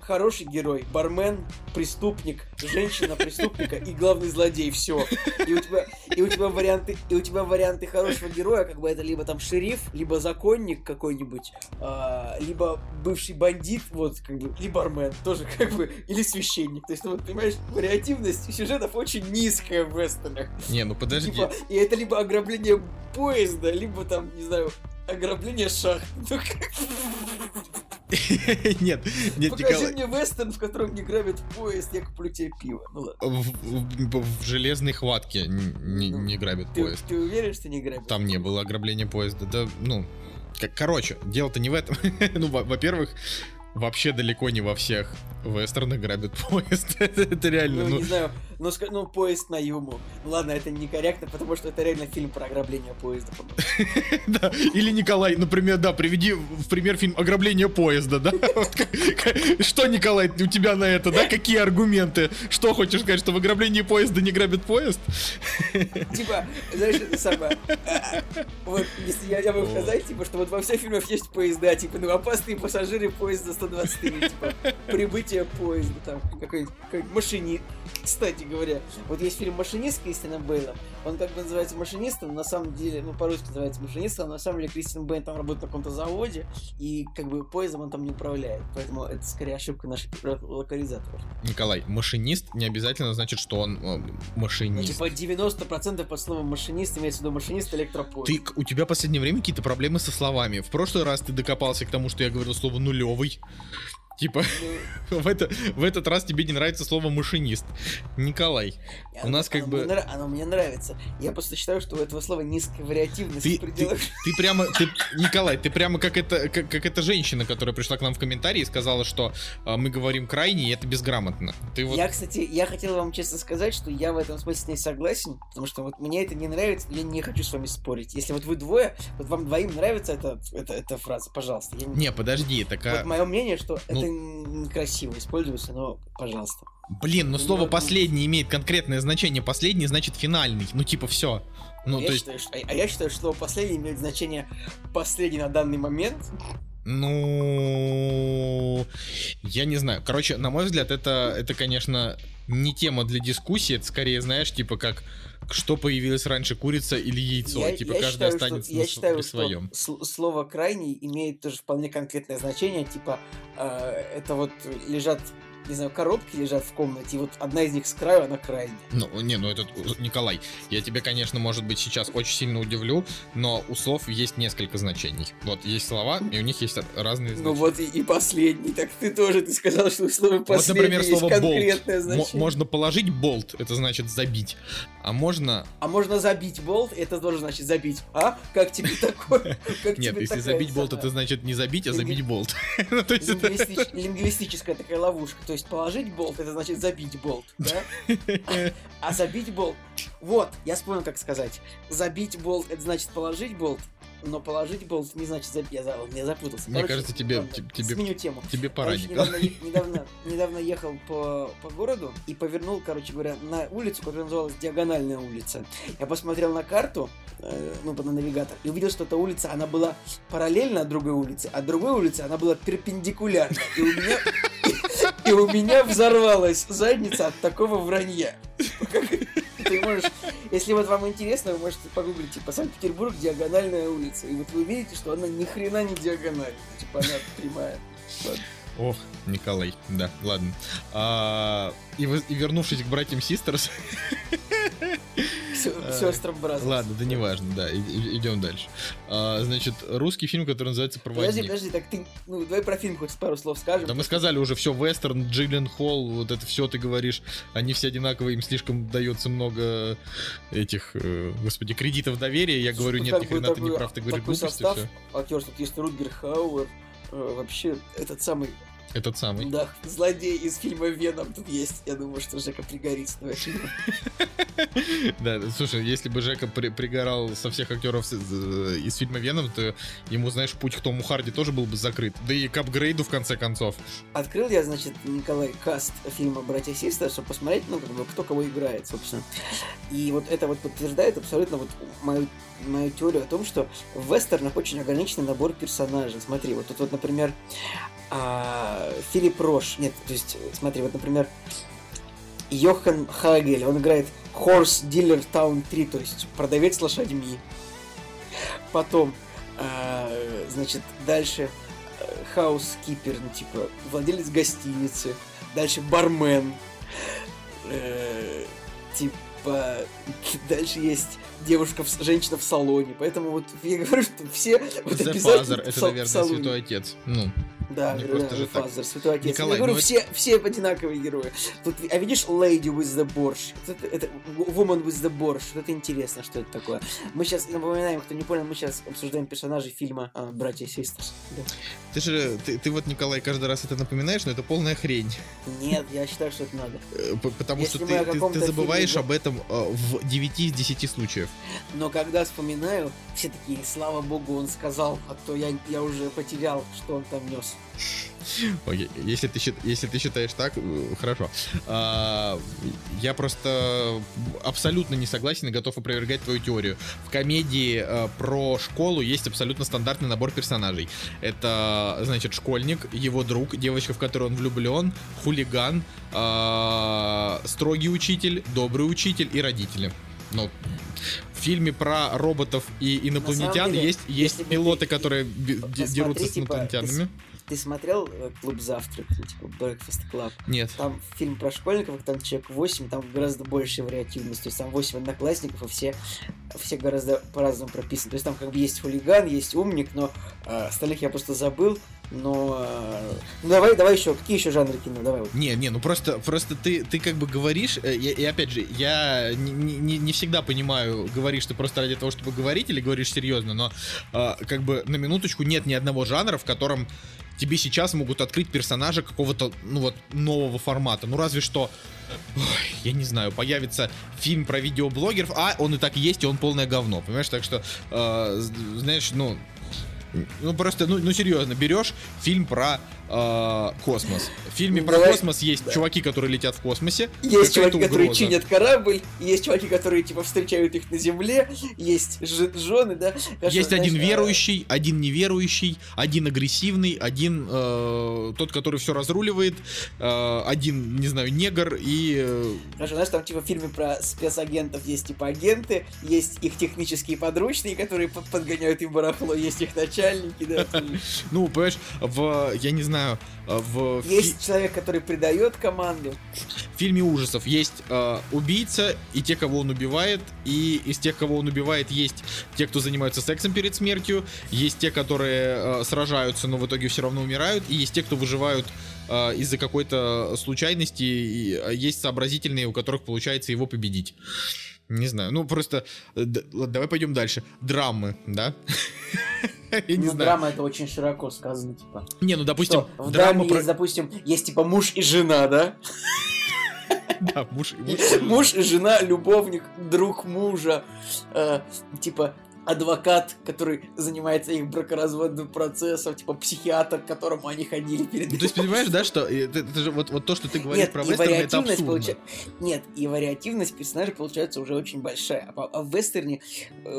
хороший герой, бармен, преступник, женщина преступника и главный злодей, все. И у тебя, и у тебя варианты, и у тебя варианты хорошего героя, как бы это либо там шериф, либо законник какой-нибудь, а, либо бывший бандит, вот как бы, либо бармен, тоже как бы, или священник. То есть, ну вот понимаешь, вариативность сюжетов очень низкая в вестернах. Не, ну подожди. Типа, и это либо ограбление поезда, либо там, не знаю, ограбление шахты. Ну, [LAUGHS] Нет, нет, Покажи Николай. мне вестерн, в котором не грабят поезд, я куплю тебе пиво. Ну ладно. В, в- в железной хватке не, Ну, не грабят Ты, поезд. ты уверен, что не грабят? Там не было ограбления поезда. Да, ну, как, короче, дело-то не в этом. [LAUGHS] ну, во- во-первых, вообще далеко не во всех вестернах грабят [LAUGHS] поезд. это, это реально, Ну, ну, не знаю, ну, ска- ну, поезд на Юму. Ну, ладно, это некорректно, потому что это реально фильм про ограбление поезда. [LAUGHS] да. Или Николай, например, да, приведи в пример фильм «Ограбление поезда», да? [LAUGHS] Что, Николай, у тебя на это, да? Какие аргументы? Что хочешь сказать, что в ограблении поезда не грабят поезд? [LAUGHS] Типа, знаешь, это самое... а, Вот, если я, могу сказать, типа, что вот во всех фильмах есть поезда, типа, ну, опасные пассажиры поезда 123, типа, прибытие поезда, там, какой-нибудь какой машинист. Кстати говоря, вот есть фильм «Машинист» Кристина Бейла, он как бы называется «Машинистом», на самом деле, ну, по-русски называется «Машинистом», но на самом деле Кристин Бейл там работает на каком-то заводе, и как бы поездом он там не управляет, поэтому это скорее ошибка наших локализаторов. Николай, машинист не обязательно значит, что он э, Ну, машинист. типа 90% под словом машинист имеется в виду машинист электропоезд. Ты, у тебя в последнее время какие-то проблемы со словами. В прошлый раз ты докопался к тому, что я говорил слово нулевый. Типа, Ну, [LAUGHS] в, это, в этот раз тебе не нравится слово машинист. Николай, и У оно- нас как оно бы- мне оно мне нравится. Я просто считаю, что у этого слова низкая вариативность ты, в ты, пределах. ты прямо, ты, Николай, ты прямо как это, как, как эта женщина, которая пришла к нам в комментарии и сказала, что а, мы говорим крайне, и это безграмотно. Ты вот, Я, кстати, я хотел вам честно сказать, что я в этом смысле с ней согласен, потому что вот мне это не нравится, я не хочу с вами спорить. Если вот вы двое, вот вам двоим нравится эта, эта, эта фраза, пожалуйста. Я не- не, подожди, такая, Вот мое мнение, что Ну- это некрасиво используется, но пожалуйста. блин, ну не слово последний имеет конкретное значение. Последний значит финальный. Ну типа все. Ну я то есть, считаю, что, а, а я считаю, что последний имеет значение последний на данный момент. Ну, я не знаю. Короче, на мой взгляд, это, это, конечно, не тема для дискуссии. Это скорее, знаешь, типа как что появилось раньше, курица или яйцо. Я- типа я каждый считаю, останется что, на я считаю, при что своем. сл- слово крайний имеет тоже вполне конкретное значение, типа э, это вот лежат, не знаю, коробки лежат в комнате, и вот одна из них с краю, она крайняя. Ну, не, ну этот Николай, я тебе, конечно, может быть, сейчас очень сильно удивлю, но у слов есть несколько значений. Вот есть слова, и у них есть разные Ну значения. вот и, и последний, так ты тоже, ты сказал, что у слова Вот, последний например, есть слово конкретное болт. значение. можно положить болт, это значит забить. А можно А можно забить болт, это тоже значит забить. А? Как тебе [LAUGHS] такое? Нет, если забить болт, это значит не забить, а забить болт. [LAUGHS] Ну, есть Лингвистическая такая ловушка. То есть положить болт, это значит забить болт, да? [LAUGHS] А забить болт... Вот, я вспомнил, как сказать. Забить болт, это значит положить болт, но положить болт не значит забить. Я, забыл, я запутался. Мне Короче, кажется, тебе- ладно, тебе- Сменю тему. Тебе пора, Николай. недавно, недавно, недавно ехал по, по городу и повернул, короче говоря, на улицу, которая называлась Диагональная улица. Я посмотрел на карту, э, ну, на навигатор, и увидел, что эта улица, она была параллельно другой улице, а другой улицы она была перпендикулярна. И у меня, и у меня взорвалась задница от такого вранья. Ты можешь, если вот вам интересно, вы можете погуглить, типа, Санкт-Петербург, диагональная улица, и вот вы увидите, что она ни хрена не диагональная, типа, она прямая. Ох, Николай, да, ладно. А, и, и вернувшись к братьям Систерс, [LAUGHS] Sisters Brothers. ладно, да неважно, да, идем дальше. А, значит, русский фильм, который называется Подожди, «Проводник». подожди, так ты, ну, давай про фильм хоть пару слов скажем. Да мы сказали уже все, вестерн, Джилленхол, вот это все ты говоришь, они все одинаковые, им слишком дается много этих, э, господи, кредитов доверия. Я говорю, нет, ни хрена ты не прав, ты говоришь глупости, все. актерств, тут есть Рутгер Хауэр, э, вообще этот самый Этот самый. Да, злодей из фильма Веном тут есть. Я думаю, что Жека пригорит с фильма. [LAUGHS] Да, слушай, если бы Жека при- пригорал со всех актеров из фильма Веном, то ему, знаешь, путь к Тому Харди тоже был бы закрыт. Да и к апгрейду, в конце концов. Открыл я, значит, Николай, каст фильма «Братья Систер», чтобы посмотреть, ну, как бы, кто кого играет, собственно. И вот это вот подтверждает абсолютно вот мою, мою теорию о том, что в вестернах очень ограниченный набор персонажей. Смотри, вот тут вот, например, а, Филипп Рош, нет, то есть, смотри, вот, например, Йохан Хагель, он играет Horse Dealer Town 3, то есть продавец лошадьми. Потом, а, значит, дальше хаус-кипер, ну, типа, владелец гостиницы. Дальше бармен. Э, типа, дальше есть девушка, в- женщина в салоне. Поэтому вот я говорю, что все вот The Father, это, наверное, святой отец. Ну, Да, говорю, просто да, же так. Father, Святой Отец. Николай, я говорю, ну все, все одинаковые герои. Тут, а видишь Lady with the? Вот Это, это Woman with the Борщ. Вот это интересно, что это такое. Мы сейчас, напоминаем, кто не понял, мы сейчас обсуждаем персонажей фильма а, «Братья и Систерс». Да. ты же, ты, ты вот, Николай, каждый раз это напоминаешь, но это полная хрень. Нет, я считаю, что это надо. Э, Потому Если что ты, ты- ты забываешь фильме об этом э, в 9 из 10 случаев. Но когда вспоминаю, все такие, слава богу, он сказал, а то я, я уже потерял, что он там нес. Окей, если ты, если ты считаешь так, э, хорошо. А, я просто абсолютно не согласен и готов опровергать твою теорию. В комедии э, про школу есть абсолютно стандартный набор персонажей. Это, значит, школьник, его друг, девочка, в которую он влюблен, хулиган, а, строгий учитель, добрый учитель и родители. Ну, в фильме про роботов и инопланетян деле, есть, есть пилоты, ты- которые дерутся с типа, инопланетянами. Ты смотрел э, «Клуб завтрак», ну, типа «Breakfast Club»? Нет. Там фильм про школьников, там человек 8, там гораздо больше вариативности. То есть там 8 одноклассников, и все, все гораздо по-разному прописаны. То есть там как бы есть хулиган, есть умник, но э, остальных я просто забыл. Но э, ну, давай, давай еще, какие еще жанры кино? Давай вот. Не, не, ну просто, просто ты, ты как бы говоришь, э, и, и опять же, я не, не, не всегда понимаю, говоришь ты просто ради того, чтобы говорить, или говоришь серьезно, но э, как бы на минуточку нет ни одного жанра, в котором тебе сейчас могут открыть персонажа какого-то, ну вот, нового формата. Ну разве что, ой, я не знаю, появится фильм про видеоблогеров, а он и так есть, и он полное говно, понимаешь? Так что, э, знаешь, ну, ну просто, ну, ну серьезно, берешь фильм про э, космос. В фильме про давай- космос есть да. чуваки, которые летят в космосе. Есть чуваки, которые чинят корабль, есть чуваки, которые типа встречают их на земле, есть жены, да. Хорошо, Есть один а, верующий, один неверующий, один агрессивный, один э, тот, который все разруливает, э, один, не знаю, негр и... э, Хорошо, знаешь, там типа в фильме про спецагентов есть типа агенты, есть их технические подручные, которые под- подгоняют им барахло, есть их начальники, да. [LAUGHS] ну, понимаешь, в, я не знаю, э, в Есть человек, который предает команду. в фильме ужасов есть э, убийца и те, кого он убивает, и из тех, кого он убивает, есть те, кто занимаются сексом перед смертью, есть те, которые э, сражаются, но в итоге все равно умирают, и есть те, кто выживают э, из-за какой-то случайности, и э, есть сообразительные, у которых получается его победить. Не знаю, ну просто э, давай пойдем дальше. Драмы, да? [LAUGHS] Я не ну, знаю. драма это очень широко сказано, типа. Не, ну допустим, Что, в драме про... есть, допустим, есть типа муж и жена, да? [LAUGHS] Да, муж, [LAUGHS] муж- Муж и жена, любовник, друг мужа, э, типа адвокат, который занимается их бракоразводным процессом, типа психиатр, к которому они ходили перед Ну, то есть, понимаешь, да, что э, это, это же вот, вот то, что ты говоришь Нет, про и вестерны, это абсурдно. получа- Нет, и вариативность персонажей получается уже очень большая. А, а в вестерне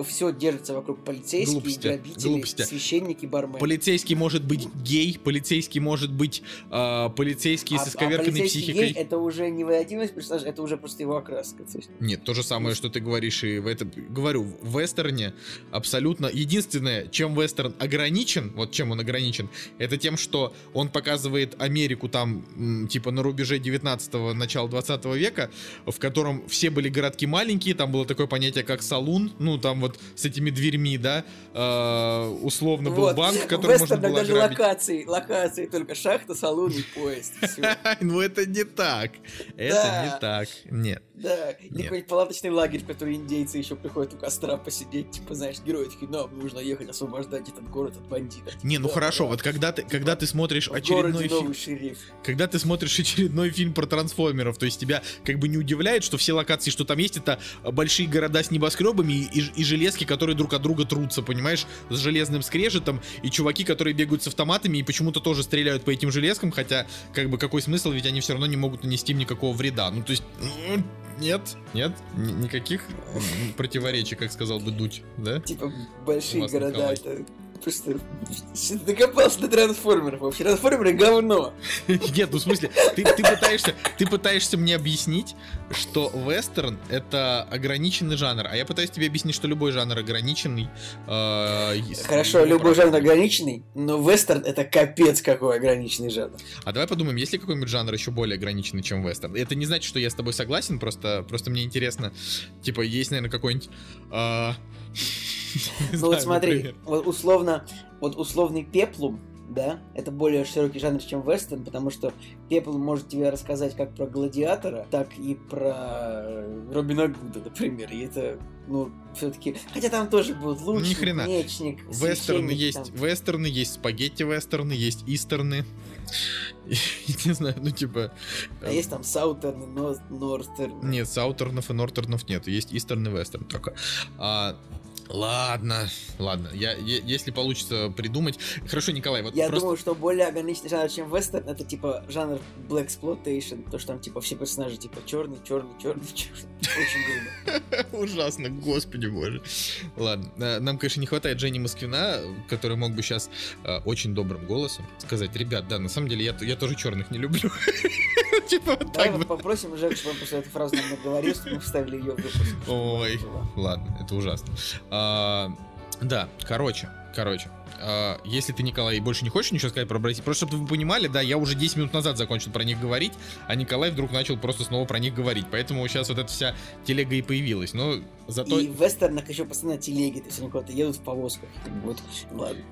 все держится вокруг полицейских, Глупости, грабителей, глупости. священники, бармены. Полицейский может быть гей, полицейский может быть э, полицейский а, с а исковерканной полицейский психикой. гей это уже не вариативность персонажа, это уже просто его окраска. Нет, то же самое, что ты говоришь и в этом. Говорю, в вестерне абсолютно... Единственное, чем вестерн ограничен, вот чем он ограничен, это тем, что он показывает Америку там, типа, на рубеже 19-го, начала 20 века, в котором все были городки маленькие, там было такое понятие, как салун, ну, там вот с этими дверьми, да, э, условно был Вот. банк, который можно вестернах было даже ограбить. локации, локации только шахта, салон и поезд. [LAUGHS] Ну, это не так. Это не так. Нет. Да, какой-нибудь палаточный лагерь, в который индейцы еще приходят у костра посидеть, типа, знаешь, знаешь, герои такие, нам нужно ехать освобождать этот город от бандитов. Не, ну Да, хорошо, да. вот когда ты, когда ты смотришь В очередной фильм, когда ты смотришь очередной фильм про трансформеров, то есть тебя как бы не удивляет, что все локации, что там есть, это большие города с небоскребами и, и железки, которые друг от друга трутся, понимаешь, с железным скрежетом, и чуваки, которые бегают с автоматами и почему-то тоже стреляют по этим железкам, хотя, как бы, какой смысл, ведь они все равно не могут нанести им никакого вреда. Ну, то есть, м, нет, нет, ни- никаких противоречий, как сказал бы Дудь, да? Типа большие города, это просто [LAUGHS] докопался до трансформеров. Вообще трансформеры говно. [LAUGHS] Нет, ну в смысле, ты, ты пытаешься, ты пытаешься мне объяснить, что вестерн это ограниченный жанр, а я пытаюсь тебе объяснить, что любой жанр ограниченный. э, Хорошо, любой жанр ограниченный, но вестерн это капец какой ограниченный жанр. А давай подумаем, есть ли какой-нибудь жанр еще более ограниченный, чем вестерн? Это не значит, что я с тобой согласен, просто, просто мне интересно, типа, есть, наверное, какой-нибудь... не [LAUGHS] Ну вот смотри, вот условно, вот условный пеплум, да, это более широкий жанр, чем вестерн, потому что Пеплум может тебе рассказать как про Гладиатора, так и про Робина Гуда, например. И это, ну, все-таки... Хотя там тоже будет лучник, Ни хрена. мечник, Вестерны есть, там. вестерны есть, спагетти вестерны есть, истерны. [LAUGHS] И, Не знаю, ну типа... А есть там Саутерн, Нор- Нортерн. Нет, саутернов и нортернов нет. Есть истерн и вестерн только. А, ладно, ладно. Я, е- если получится придумать... Хорошо, Николай, вот Я просто... думаю, что более ограниченный жанр, чем вестерн, это типа жанр Black Exploitation, то, что там типа все персонажи типа черный, черный, черный, [LAUGHS] черный. Очень грубо. [LAUGHS] Ужасно, господи боже. Ладно, э, нам, конечно, не хватает Жени Москвина, который мог бы сейчас очень добрым голосом сказать, ребят, да, на самом деле я, я тоже черных не люблю. [LAUGHS] [LAUGHS] Типа так попросим Жек, чтобы он после этой фразы нам наговорил, чтобы мы вставили ее в выпуск. Ой. Ладно, это ужасно. А, Да, короче, короче. А, Если ты, Николай, больше не хочешь ничего сказать про братьев, просто чтобы вы понимали, да, я уже 10 минут назад закончил про них говорить, а Николай вдруг начал просто снова про них говорить. Поэтому сейчас вот эта вся телега и появилась. Но зато... И в вестернах еще постоянно телеги, то есть они куда-то едут в повозках. Вот, ладно.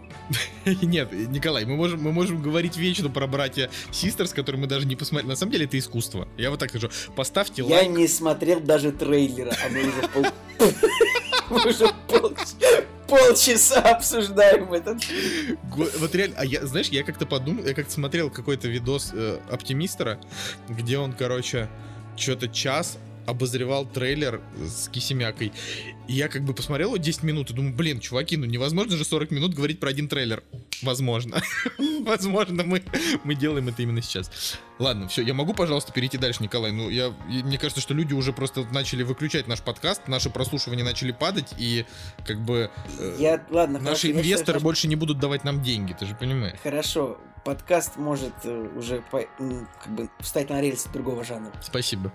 [LAUGHS] Нет, Николай, мы можем, мы можем говорить вечно про братья Систерс, которые мы даже не посмотрели. На самом деле это искусство. Я вот так скажу. Поставьте Я лайк. не смотрел даже трейлера, а мы уже. [LAUGHS] Мы уже пол- полчаса обсуждаем этот Вот реально, а я, знаешь, я как-то подумал, я как-то смотрел какой-то видос э, Оптимистера, где он, короче, что-то час обозревал трейлер с Кисемякой. И я как бы посмотрел вот 10 минут и думаю, блин, чуваки, ну невозможно же 40 минут говорить про один трейлер. Возможно. [LAUGHS] Возможно, мы, мы делаем это именно сейчас. Ладно, все, я могу, пожалуйста, перейти дальше, Николай? Ну, я, мне кажется, что люди уже просто начали выключать наш подкаст, наши прослушивания начали падать, и как бы э, Я, ладно, наши хорошо, я инвесторы считаю, больше не будут давать нам деньги, ты же понимаешь. Хорошо, подкаст может э, уже по- как бы встать на рельсы другого жанра. Спасибо.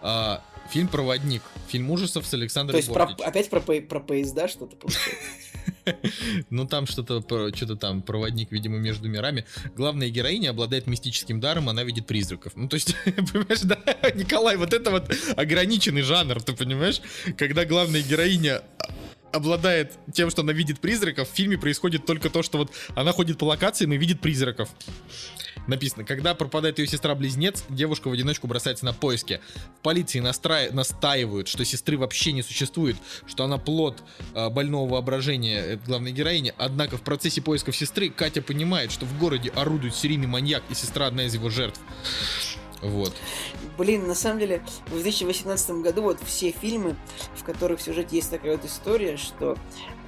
А, фильм «Проводник». Фильм ужасов с Александром То есть про- опять про, про поезда что-то получается. [LAUGHS] Ну, там что-то, что-то там, проводник, видимо, между мирами. Главная героиня обладает мистическим даром, она видит призраков. Ну, то есть, [LAUGHS] понимаешь, да, Николай, вот это вот ограниченный жанр, ты понимаешь? Когда главная героиня обладает тем, что она видит призраков, в фильме происходит только то, что вот она ходит по локациям и видит призраков. Написано, когда пропадает ее сестра-близнец, девушка в одиночку бросается на поиски. В полиции настра- настаивают, что сестры вообще не существует, что она плод э, больного воображения э, главной героини. Однако в процессе поисков сестры Катя понимает, что в городе орудует серийный маньяк, и сестра одна из его жертв. Вот. Блин, на самом деле, в 2018 году вот все фильмы, в которых в сюжете есть такая вот история, что,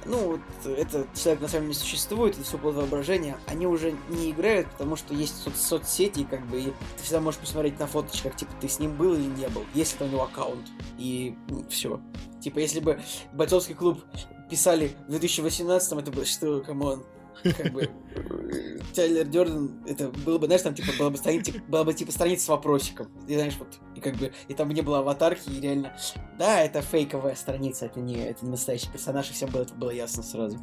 ну, вот этот человек на самом деле не существует, это все плод воображения, они уже не играют, потому что есть соц- соцсети, как бы, и ты всегда можешь посмотреть на фоточках, типа, ты с ним был или не был, если это у него аккаунт, и все. Типа, если бы бойцовский клуб писали в 2018 это было что, come on, как бы Тайлер Дёрден, это было бы, знаешь, там типа была бы страница, была бы типа страница с вопросиком. И знаешь, вот, и как бы, и там не было аватарки, и реально, да, это фейковая страница, это не, это не настоящий персонаж, и всем было, это было ясно сразу.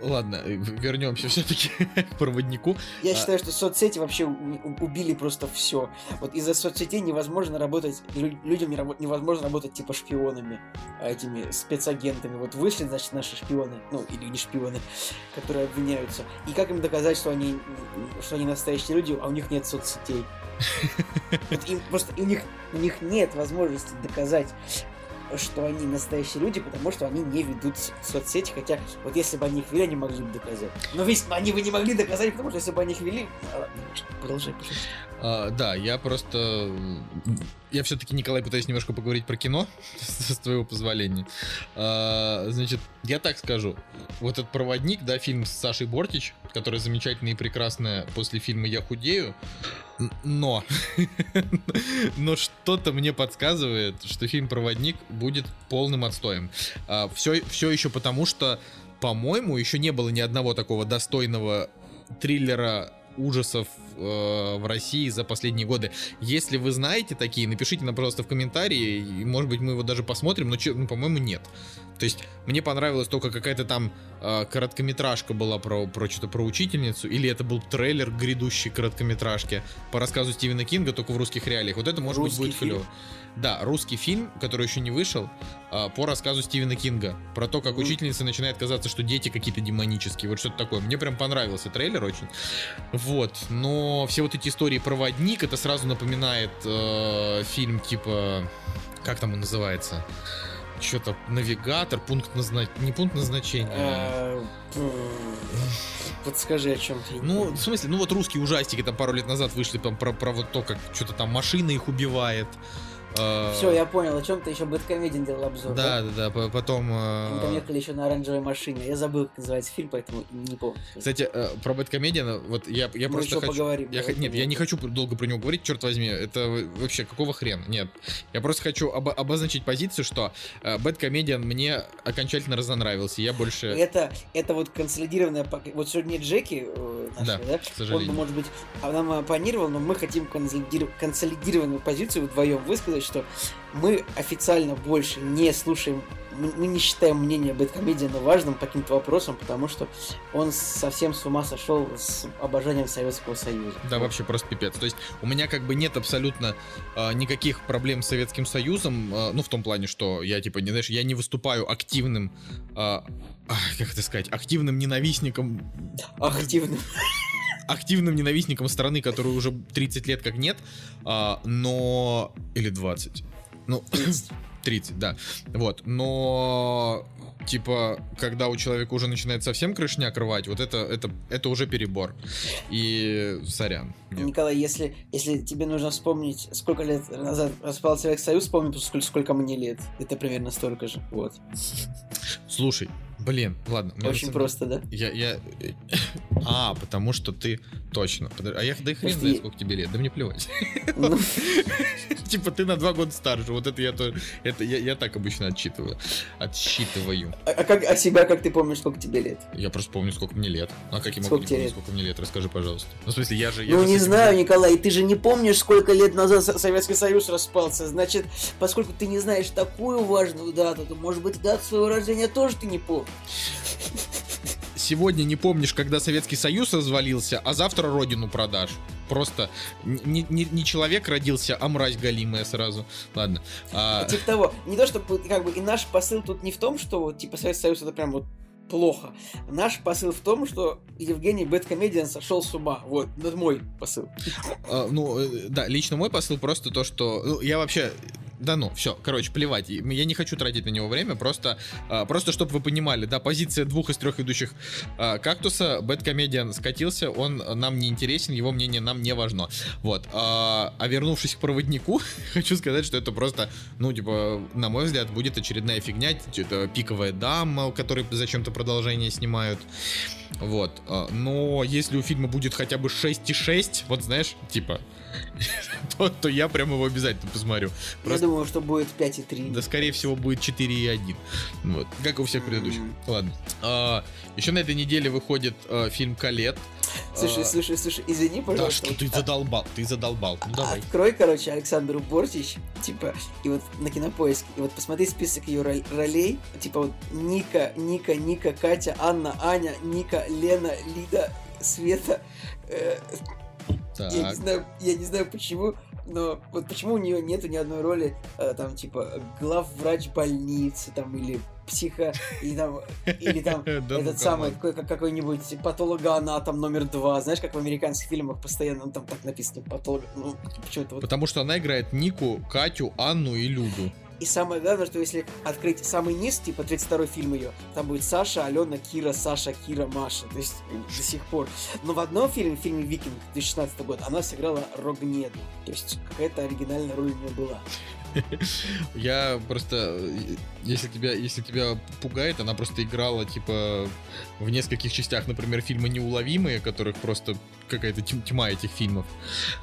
Ладно, э, вернемся все-таки [LAUGHS] к проводнику. Я А- считаю, что соцсети вообще убили просто все. Вот из-за соцсетей невозможно работать, лю- людям невозможно работать типа шпионами, а этими спецагентами. Вот вышли, значит, наши шпионы, ну, или не шпионы, которые обвиняются. И как им доказать, что они, что они настоящие люди, а у них нет соцсетей? [LAUGHS] Вот им просто у них, у них нет возможности доказать. Что они настоящие люди, потому что они не ведут соцсети, хотя вот если бы они их вели, они могли бы доказать. Но ведь они бы не могли доказать, потому что если бы они их вели... А, Продолжай, пожалуйста. А, да, я просто... Я все-таки, Николай, пытаюсь немножко поговорить про кино, [LAUGHS] с твоего позволения. А, значит, я так скажу. Вот этот «Проводник», да, фильм с Сашей Бортич, который замечательный и прекрасная после фильма «Я худею», но... [LAUGHS] Но что-то мне подсказывает, что фильм «Проводник» будет полным отстоем. все, все еще потому, что, по-моему, еще не было ни одного такого достойного триллера ужасов э, в России за последние годы. Если вы знаете такие, напишите нам, пожалуйста, в комментарии, и, может быть, мы его даже посмотрим, но, ну, по-моему, нет. То есть, мне понравилась только какая-то там э, короткометражка была про, про что-то про учительницу, или это был трейлер грядущей короткометражки по рассказу Стивена Кинга, только в русских реалиях. Вот это, может Русский быть, будет фильм? клево. Да, русский фильм, который еще не вышел, а, по рассказу Стивена Кинга. Про то, как Мгм. учительница начинает казаться, что дети какие-то демонические. Вот что-то такое. Мне прям понравился трейлер очень. Вот. Но все вот эти истории «Проводник», это сразу напоминает э, фильм типа... Как там он называется? Что-то навигатор, пункт назначения. Не пункт назначения. Э, Подскажи, о чем ты. Ну, в смысле, ну вот русские ужастики там пару лет назад вышли там про, про вот то, как что-то там машина их убивает. Э, Все, я понял, о чем ты еще Бэткомедиан делал обзор. Да, да, да, по- потом... э, Они там ехали еще на оранжевой машине. Я забыл, как называется фильм, поэтому не помню. Кстати, э, про Бэткомедиана, вот я, я Мы просто еще хочу... поговорим. Я, нет, я не хочу долго про него говорить, черт возьми, это вообще какого хрена? Нет, я просто хочу обо- обозначить позицию, что э, Бэткомедиан мне окончательно разонравился, я больше, Это, это вот консолидированная... Вот сегодня Джеки э, наш, Да, да, к он бы, сожалению. может быть, нам оппонировал, но мы хотим консолидир- консолидированную позицию вдвоем высказать, что мы официально больше не слушаем, мы не считаем мнение Бэткомедиана важным по каким-то вопросам, потому что он совсем с ума сошел с обожанием Советского Союза. Да, вообще просто пипец. То есть у меня как бы нет абсолютно э, никаких проблем с Советским Союзом, э, ну в том плане, что я типа, не знаешь, я не выступаю активным, э, как это сказать, активным ненавистником Активно. Активным ненавистником страны, которой уже 30 лет как нет, а, но... Или 20. Ну, 30, [CLEARS THROAT] да. Вот, но... Типа, когда у человека уже начинает совсем крышняк рвать, вот это, это, это уже перебор. И сорян. Нет. Николай, если, если тебе нужно вспомнить, сколько лет назад распался Союз, вспомни, сколько, сколько мне лет. Это примерно столько же. Вот. Слушай, блин, ладно. Очень самом просто, да? Я, я... [LAUGHS] А, потому что ты... Точно. А я, да и хрен знает, сколько тебе лет. Да мне плевать. Ну, [LAUGHS] Типа ты на два года старше. Вот это я тоже... Это я, так обычно отсчитываю. Отсчитываю. А, а как, а себя как ты помнишь, сколько тебе лет? Я просто помню, сколько мне лет. А как я могу помнить, сколько мне лет? Расскажи, пожалуйста. Ну, в смысле, я же... ну, не знаю. Николай, ты же не помнишь, сколько лет назад Со- Советский Союз распался. Значит, поскольку ты не знаешь такую важную дату, то, может быть, дату своего рождения тоже ты не помнишь. Сегодня не помнишь, когда Советский Союз развалился, а завтра родину продашь. Просто не, не- не человек родился, а мразь галимая сразу. Ладно. А, Типа того, не то, чтобы, как бы, и наш посыл тут не в том, что, вот, типа, Советский Союз это прям вот плохо. Наш посыл в том, что Евгений Бэткомедиан сошел с ума. Вот, это мой посыл. а, ну, э, да, лично мой посыл просто то, что... ну, я вообще... Да ну, все, короче, плевать. Я не хочу тратить на него время, просто, а, просто чтобы вы понимали, да, позиция двух из трех ведущих а, кактуса, Бэткомедиан скатился, он нам не интересен, его мнение нам не важно. Вот. А, а вернувшись к проводнику, [LAUGHS] хочу сказать, что это просто, ну, типа, на мой взгляд, будет очередная фигня, это пиковая дама, у которой зачем-то продолжение снимают. Вот. Но если у фильма будет хотя бы 6,6, вот знаешь, типа, [LAUGHS] то, то я прям его обязательно посмотрю. Просто- Я думаю, что будет 5,3. да, скорее всего, будет 4,1. Вот. Как и у всех предыдущих. Ладно. А, еще на этой неделе выходит а, фильм Калет. [LAUGHS] Слушай, А, слушай, слушай, извини, Да пожалуйста. что ты задолбал, ты задолбал. Ну давай. Открой, короче, Александру Бортич, типа, и вот на кинопоиске, и вот посмотри список ее ролей, типа вот Ника, Ника, Ника, Катя, Анна, Аня, Ника, Лена, Лида, Света. Э, Я не Так. знаю, я не знаю почему, но вот почему у нее нету ни одной роли, э, там, типа, главврач больницы, там, или психо, или там, или там [LAUGHS] ну, этот самый, какой-нибудь патологоанатом номер два, знаешь, как в американских фильмах постоянно ну, там так написано, патолог, ну, почему-то вот Потому что она играет Нику, Катю, Анну и Люду. И самое главное, что если открыть самый низ, типа 32-й фильм ее, там будет Саша, Алена, Кира, Саша, Кира, Маша. То есть до сих пор. Но в одном фильме, в фильме «Викинг» 2016 год, она сыграла Рогнеду. То есть какая-то оригинальная роль у нее была. [LAUGHS] Я просто, э, если тебя, если тебя пугает, она просто играла, типа, в нескольких частях, например, фильма «Неуловимые», которых просто какая-то тьм- тьма этих фильмов.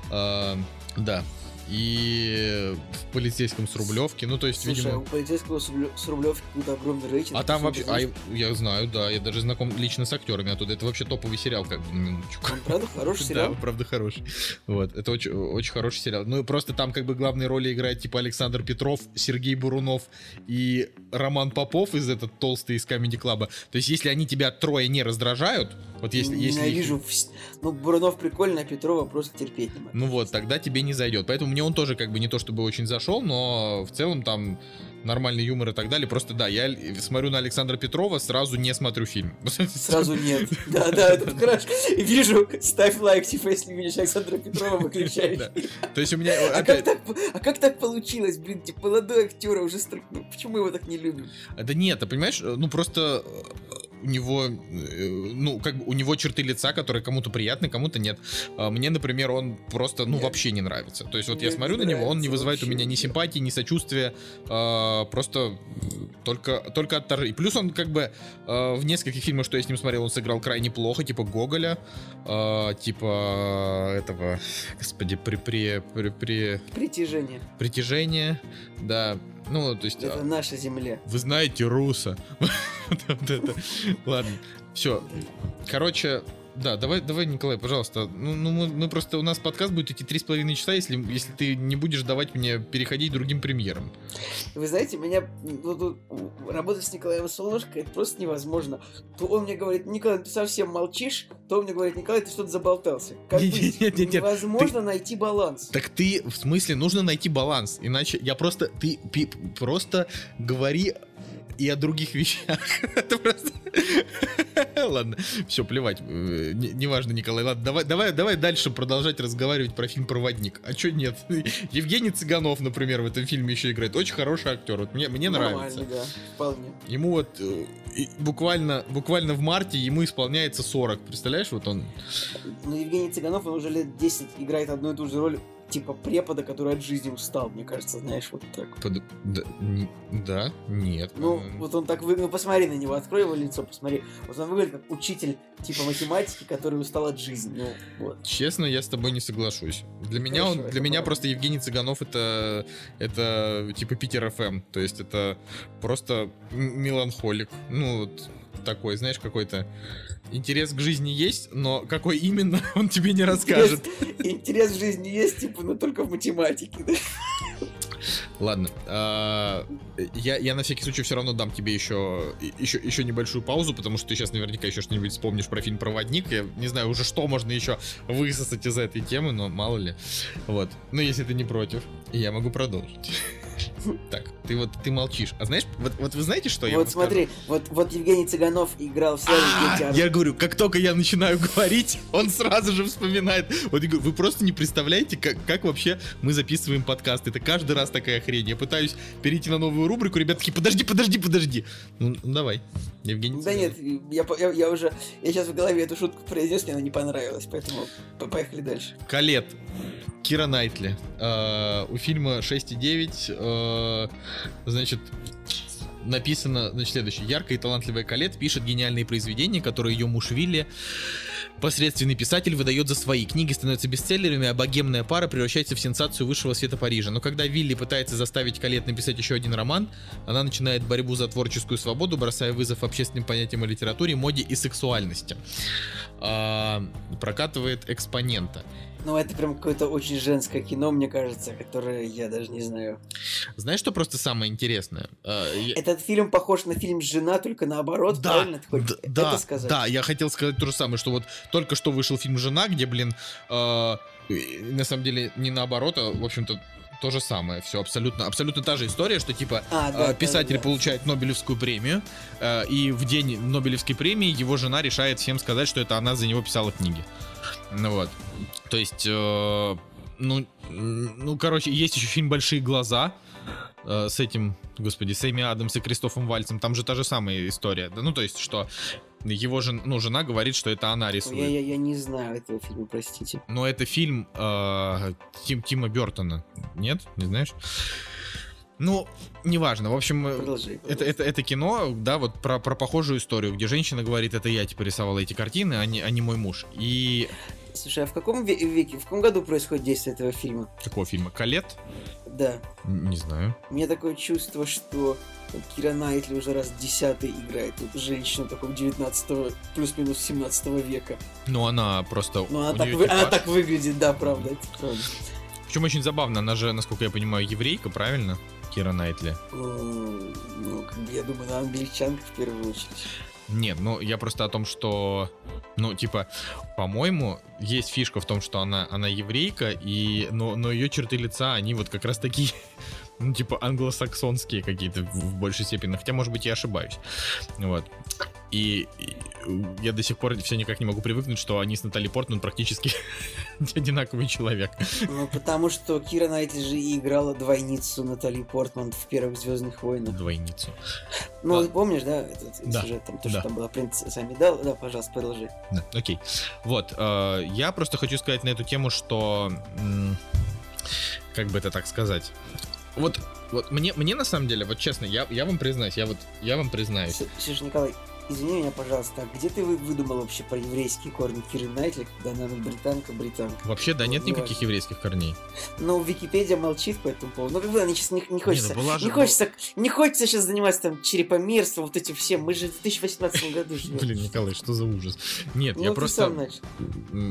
А, да. И в полицейском с Рублевки. Ну, то есть, Слушай, видимо. у полицейского с Рублевки какой-то огромный рейтинг. А там вообще, а, я знаю, да, я даже знаком лично с актерами оттуда. Это вообще топовый сериал, как бы, на минуточку. Он правда [LAUGHS] хороший сериал? Да, правда хороший. Вот, это очень, очень хороший сериал. Ну и просто там как бы главные роли играют типа Александр Петров, Сергей Бурунов и Роман Попов из этот толстый из Comedy Club. То есть если они тебя трое не раздражают, вот если... если Ненавижу. вс- Ну, Бурунов прикольно, а Петрова просто терпеть не могу. Ну вот, тогда тебе не зайдет. Поэтому мне он тоже как бы не то чтобы очень зашел, но в целом там нормальный юмор и так далее. Просто да, я смотрю на Александра Петрова, сразу не смотрю фильм. [LAUGHS] Сразу нет. Да, да, это хорошо. Вижу, ставь лайк, типа, если видишь Александра Петрова, выключай. То есть у меня А опять... как, так, а как так получилось, блин, типа, молодой актер, а уже ну, почему его так не любим? Да нет, ты понимаешь, ну просто э, у него, э, ну, как бы у него черты лица, которые кому-то приятны, кому-то нет. А Мне, например, он просто, ну, Нет. вообще не нравится. То есть вот я Мне смотрю не на него, он не вызывает у меня ни симпатии, ни сочувствия, а, просто только, только отторжение. Плюс он как бы э, в нескольких фильмах, что я с ним смотрел, он сыграл крайне плохо, типа Гоголя, э, типа этого, господи, при, при, при, при Притяжение. притяжение, да, ну, то есть... Это а, наша земля. вы знаете руса. [LAUGHS] Ладно, все. Короче, да, давай, давай, Николай, пожалуйста. Ну, ну мы, мы просто у нас подкаст будет идти три с половиной часа, если, если ты не будешь давать мне переходить другим премьерам. Вы знаете, меня ну, тут, у- работать с Николаем Солнышко это просто невозможно. То он мне говорит, Николай, ты совсем молчишь, то он мне говорит, Николай, ты что-то заболтался. Как Нет, быть? нет, нет, Невозможно найти баланс. Так ты, в смысле, нужно найти баланс. Иначе я просто, ты пи- просто говори и о других [LAUGHS] вещах. Это просто... [LAUGHS] Ладно, все, плевать. Э, не- Неважно, Николай. Ладно, давай, давай, давай дальше продолжать разговаривать про фильм «Проводник». А чё нет? [LAUGHS] Евгений Цыганов, например, в этом фильме еще играет. Очень хороший актер. Вот мне, мне нравится. да, вполне. Ему вот э, буквально, буквально в марте ему исполняется 40. Представляешь, вот он... Но Евгений Цыганов, он уже лет 10 играет одну и ту же роль, типа препода, который от жизни устал, мне кажется, знаешь, вот так. под- Да, н- да? нет. Ну, по-моему. вот он так выглядит, ну посмотри на него, открой его лицо, посмотри. Вот он выглядит как учитель типа математики, который устал от жизни. Ну, вот. Честно, я с тобой не соглашусь. Для меня Хорошо, он, для меня правда. просто Евгений Цыганов это, это типа Питер ФМ. То есть это просто меланхолик. Ну, вот такой, знаешь, какой-то интерес к жизни есть, но какой именно, [LAUGHS] он тебе не расскажет. Интерес, интерес в жизни есть, типа, но только в математике. да. Ладно, а, я, я на всякий случай все равно дам тебе еще, еще, еще небольшую паузу, потому что ты сейчас наверняка еще что-нибудь вспомнишь про фильм «Проводник». Я не знаю уже, что можно еще высосать из этой темы, но мало ли. Вот. Ну, если ты не против, я могу продолжить. Так, ты вот, ты молчишь. А знаешь, вот, вот вы знаете, что я Вот вам скажу? смотри, вот, вот Евгений Цыганов играл в сериале А, «Дети Ар- Я говорю, как только я начинаю [LAUGHS] говорить, он сразу же вспоминает. Вот я говорю, вы просто не представляете, как, как вообще мы записываем подкаст. Это каждый раз такая хрень. Я пытаюсь перейти на новую рубрику, ребят такие, подожди, подожди, подожди. Ну, ну, давай, Евгений Да Цыганов. нет, я, я, я уже, я сейчас в голове эту шутку произнес, мне она не понравилась, поэтому по- поехали дальше. Калет. Кира Найтли. Э, у фильма 6,9, э, значит, написано, значит, следующее. Яркая и талантливая Калет пишет гениальные произведения, которые ее муж Вилли, посредственный писатель, выдает за свои. Книги становятся бестселлерами, а богемная пара превращается в сенсацию высшего света Парижа. Но когда Вилли пытается заставить Калет написать еще один роман, она начинает борьбу за творческую свободу, бросая вызов общественным понятиям о литературе, моде и сексуальности. А, прокатывает экспонента. Ну, это прям какое-то очень женское кино, мне кажется, которое я даже не знаю. Знаешь, что просто самое интересное? А, Этот фильм похож на фильм «Жена», только наоборот, Да, правильно ты хочешь д- это да, сказать? да, я хотел сказать то же самое, что вот только что вышел фильм «Жена», где, блин, э, на самом деле не наоборот, а, в общем-то, то же самое, все абсолютно, абсолютно та же история, что типа А, э, да, да, писатель да. получает Нобелевскую премию, и в день Нобелевской премии его жена решает всем сказать, что это она за него писала книги. Ну вот, то есть, э, ну, ну, короче, есть еще фильм «Большие глаза», э, с этим, господи, с Эми Адамс и Кристофом Вальцем, там же та же самая история. Да, ну, то есть, что его жен, ну, жена говорит, что это она Я, рисует. я, я не знаю этого фильма, простите. Но это фильм э, Тим, Тима Бертона. Нет? Не знаешь? Ну, неважно. В общем, э, Продолжи. это, это, это кино, да, вот про, про похожую историю, где женщина говорит, это я типа рисовала эти картины, а не, а не мой муж. И Слушай, а в каком ве- веке, в каком году происходит действие этого фильма? какого фильма? Калет? Да. Не знаю. У меня такое чувство, что вот Кира Найтли уже раз десятый играет вот женщину такого 19 плюс-минус 17 века. Ну, она просто... Но она так, вы- она так выглядит, да, правда. правда. Причем очень забавно, она же, насколько я понимаю, еврейка, правильно? Кира Найтли. Ну, я думаю, она англичанка в первую очередь. Нет, ну я просто о том, что, ну типа, по-моему, есть фишка в том, что она, она еврейка, и, но, но ее черты лица, они вот как раз такие, [LAUGHS] ну типа англосаксонские какие-то в, большей степени, хотя, может быть, я ошибаюсь. Вот. И, и я до сих пор все никак не могу привыкнуть, что они с Натали Портман практически [LAUGHS] одинаковый человек. Ну, потому что Кира Найтли же и играла двойницу Натали Портман в первых Звездных войнах. Двойницу. Ну, ты помнишь, да, этот Да, сюжет, там, то, да. что там была принцесса Амидал? Да, пожалуйста, продолжи. Да, окей. Вот, э, я просто хочу сказать на эту тему, что... как бы это так сказать? Вот, вот мне, мне на самом деле, вот честно, я, я вам признаюсь, я вот, я вам признаюсь. С- Слушай, Николай, извини меня, пожалуйста, а где ты вы- выдумал вообще про еврейские корни Киры Найтли, когда она британка-британка? Вообще, да, нет Ну, никаких еврейских корней. Ну, Википедия молчит по этому поводу. Ну, как бы, они сейчас не, не хочется. ну была же- не хочется, не хочется сейчас заниматься там черепомерством, вот этим всем. Мы же в 2018 [LAUGHS] году живем. Блин, Николай, что за ужас? Нет, Ну, я просто...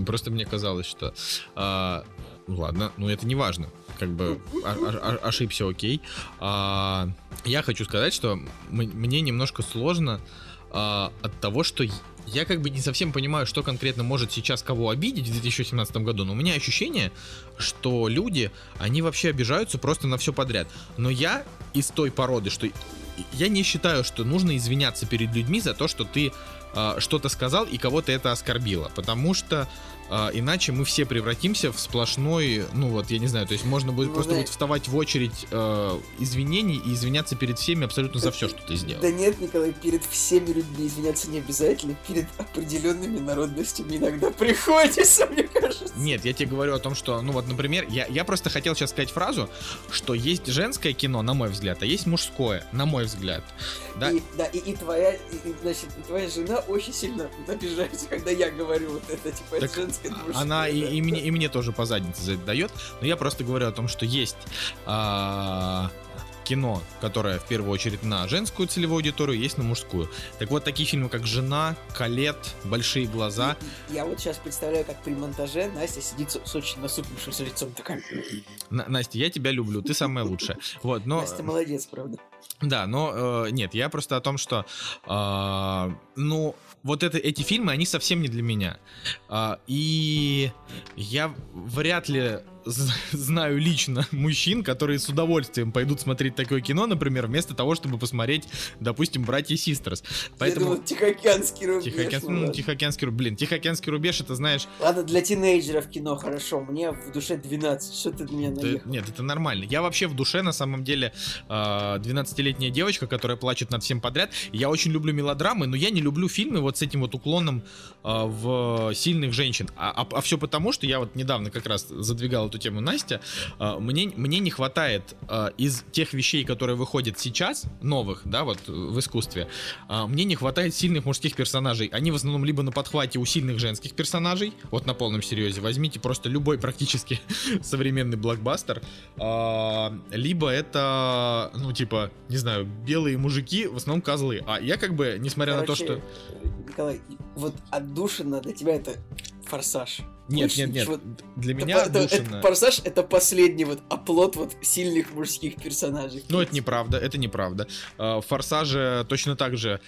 Просто мне казалось, что... а, ну ладно, ну это не важно. Как бы ошибся, окей. А, я хочу сказать, что мне немножко сложно а, от того, что я- как бы не совсем понимаю, что конкретно может сейчас кого обидеть в 2017 году, но у меня ощущение, что люди, они вообще обижаются просто на все подряд. Но я из той породы, что я не считаю, что нужно извиняться перед людьми за то, что ты а, что-то сказал и кого-то это оскорбило, потому что а, иначе мы все превратимся в сплошной, ну вот, я не знаю, то есть можно будет Ну, просто да. вот вставать в очередь э, извинений и извиняться перед всеми абсолютно за все, что ты сделал. Да нет, Николай, перед всеми людьми извиняться не обязательно. Перед определенными народностями иногда приходится, мне кажется. Нет, я тебе говорю о том, что, ну вот, например, я, я просто хотел сейчас сказать фразу, что есть женское кино, на мой взгляд, а есть мужское, на мой взгляд. Да, И, да, и, и твоя, и, значит, и твоя жена очень сильно обижается, когда я говорю вот это, типа, это Так женское, [LAUGHS] это мужское, она и, и мне, и мне тоже по заднице за это дает, но я просто говорю о том, что есть а, кино, которое в первую очередь на женскую целевую аудиторию, есть на мужскую. Так вот, такие фильмы, как «Жена», «Калет», «Большие глаза», И- Я вот сейчас представляю, как при монтаже Настя сидит с, с очень насупившимся лицом, такая, На- Настя, я тебя люблю, ты самая лучшая. Вот, но... Настя молодец, правда. Да, но э, нет, я просто о том, что, а, ну, вот это, эти фильмы, они совсем не для меня. А, и я вряд ли знаю лично [LAUGHS] мужчин, которые с удовольствием пойдут смотреть такое кино, например, вместо того, чтобы посмотреть, допустим, «Братья Систерс». Я Поэтому... думал, Тихоокеанский рубеж. Тихоокеан- ну ладно. Тихоокеанский рубеж, блин, Тихоокеанский рубеж, это знаешь, Ладно, для тинейджеров кино хорошо, мне в душе 12, что ты на меня наехал? нет, это нормально. Я вообще в душе, на самом деле, а, 12-летняя девочка, которая плачет над всем подряд. Я очень люблю мелодрамы, но я не люблю фильмы вот с этим вот уклоном а, в сильных женщин. А, все потому, что я вот недавно как раз задвигал эту тему Настя. а, мне, мне не хватает а, из тех вещей, которые выходят сейчас, новых, да, вот э, в искусстве, а, мне не хватает сильных мужских персонажей. Они в основном либо на подхвате у сильных женских персонажей, вот на полном серьезе, возьмите просто любой практически [LAUGHS] современный блокбастер, либо это, ну, типа, не знаю, белые мужики, в основном козлы. А я как бы, несмотря на то, Короче, что... Николай, вот отдушина для тебя это форсаж. Нет, нет, нет, ничего. для Это меня это- это отдушина- форсаж это последний вот оплот вот сильных мужских персонажей. Ну, это неправда, это неправда. А, В Форсаже точно так же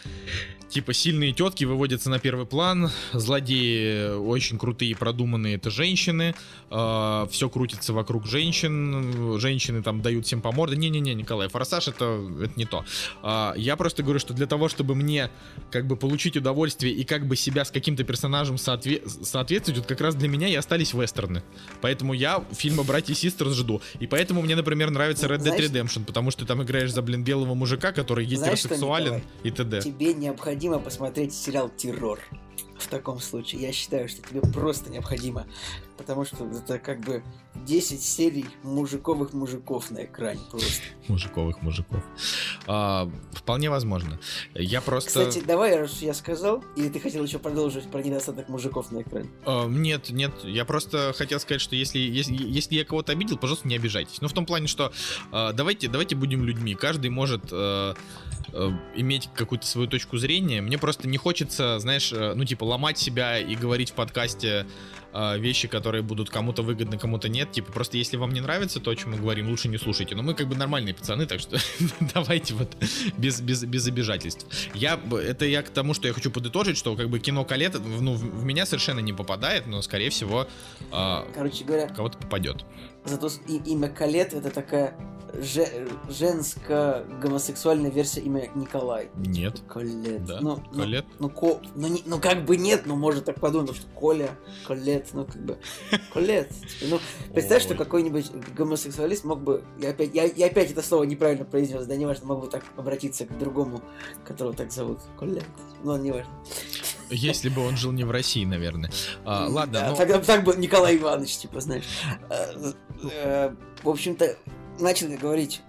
типа сильные тетки выводятся на первый план, злодеи очень крутые, продуманные, это женщины, все крутится вокруг женщин, женщины там дают всем по морде. Не-не-не, Николай, Форсаж это, это не то. А, я просто говорю, что для того, чтобы мне как бы получить удовольствие и как бы себя с каким-то персонажем соотве- соответствовать, вот как раз для меня и остались вестерны. Поэтому я фильма «Братья и сестры» жду. И поэтому мне, например, нравится Red Dead Redemption, потому что ты там играешь за, блин, белого мужика, который гетеросексуален и т.д. Тебе необходимо посмотреть сериал «Террор». В таком случае, я считаю, что тебе просто необходимо, потому что это как бы 10 серий мужиковых мужиков на экране просто. Мужиковых мужиков. А, вполне возможно. Я просто... Кстати, давай, раз я сказал, или ты хотел еще продолжить про недостаток мужиков на экране? А, нет, нет, я просто хотел сказать, что если, если, если я кого-то обидел, пожалуйста, не обижайтесь. Ну, в том плане, что а, давайте, давайте будем людьми. Каждый может э, э, иметь какую-то свою точку зрения. Мне просто не хочется, знаешь, э, ну, типа, ломать себя и говорить в подкасте э, вещи, которые будут кому-то выгодны, кому-то нет. Типа, просто если вам не нравится то, о чем мы говорим, лучше не слушайте. Но мы как бы нормальные пацаны, так что [LAUGHS] давайте вот без, без, без обижательств. Я, это я к тому, что я хочу подытожить, что как бы кино Калет, ну, в в меня совершенно не попадает, но, скорее всего, а, Короче говоря, кого-то попадет. зато имя Калет это такая женско-гомосексуальная версия имя Николай. Нет. Колет. Да, Ну, ну, Калет. Ну, ко... ну, не- ну, как бы нет, но можно так подумать, что Коля, Колет, ну, как бы, Колет. Ну, представь, что Ой. какой-нибудь гомосексуалист мог бы, я опять, я, я опять это слово неправильно произнес, да, неважно, мог бы так обратиться к другому, которого так зовут, Колет. Ну, неважно. Если бы он жил не в России, наверное. А, ладно, Да, ну, Тогда бы так был Николай Иванович, типа, знаешь. Э, э, В общем-то, начал я говорить.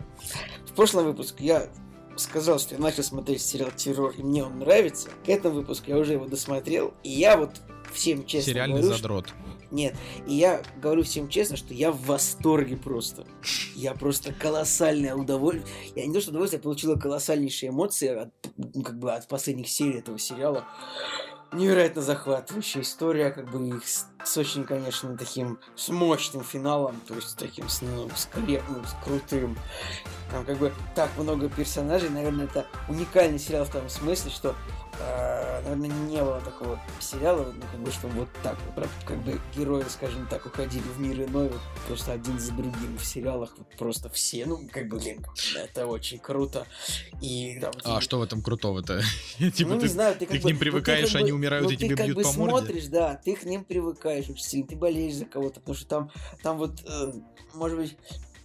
В прошлом выпуске я сказал, что я начал смотреть сериал «Террор», и мне он нравится. К этому выпуску я уже его досмотрел, и я вот всем честно сериальный говорю, что- задрот. Нет, и я говорю всем честно, что я в восторге просто. Я просто колоссальное удовольствие. Я не то, что удовольствие, я получила колоссальнейшие эмоции от, ну, как бы от последних серий этого сериала. Невероятно захватывающая история, как бы их с, с очень, конечно, таким, с мощным финалом, то есть таким, с, ну, с, кре- ну, с крутым. Там как бы так много персонажей, наверное, это уникальный сериал в том смысле, что, наверное, не было такого сериала, ну, как бы, что вот так вот, как бы герои, скажем так, уходили в мир иной, вот просто один за другим в сериалах, вот просто все, ну, как бы, блин, это очень круто. И, да, вот А и- что в этом крутого-то? [LAUGHS] Типа ну, не ты знаю, ты, как ты к бы- ним ну, ты привыкаешь, как они бы- умирают, ну, и тебе как бьют бы по морде? смотришь, да, ты к ним привыкаешь очень сильно, ты болеешь за кого-то, потому что там, там вот, э, может быть,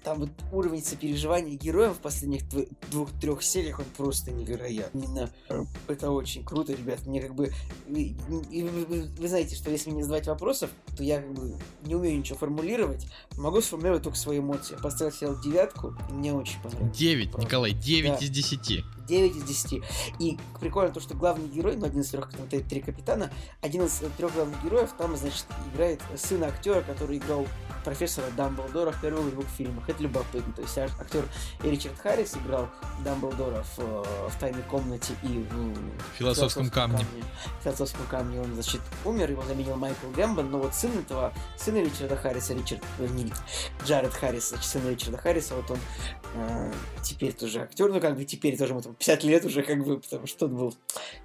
там вот уровень сопереживания героев в последних дв- двух-трех сериях, он просто невероятный. Э, Это очень круто, ребят. Мне как бы... Вы, вы- вы знаете, что если мне задавать вопросов, то я как бы не умею ничего формулировать. Могу сформулировать только свои эмоции. Я поставил сериал девятку, и мне очень понравилось. 9, Правда. Николай, 9 Да. из 10. 9 из 10. И прикольно то, что главный герой, ну, один из трех, там, три капитана, один из трех главных героев, там, значит, играет сын актера, который играл профессора Дамблдора в первых двух фильмах. Это любопытно. То есть ак- актер Ричард Харрис играл Дамблдора в, э, в «Тайной комнате» и в В «Философском камне». В «Философском камне» он, значит, умер, его заменил Майкл Гэмбон, но вот сын этого, сына Ричарда Харриса, Ричард, э, не Джаред Харрис, значит, сын Ричарда Харриса, вот он э, теперь тоже актер, ну как бы теперь тоже ему там 50 лет уже как бы, потому что он был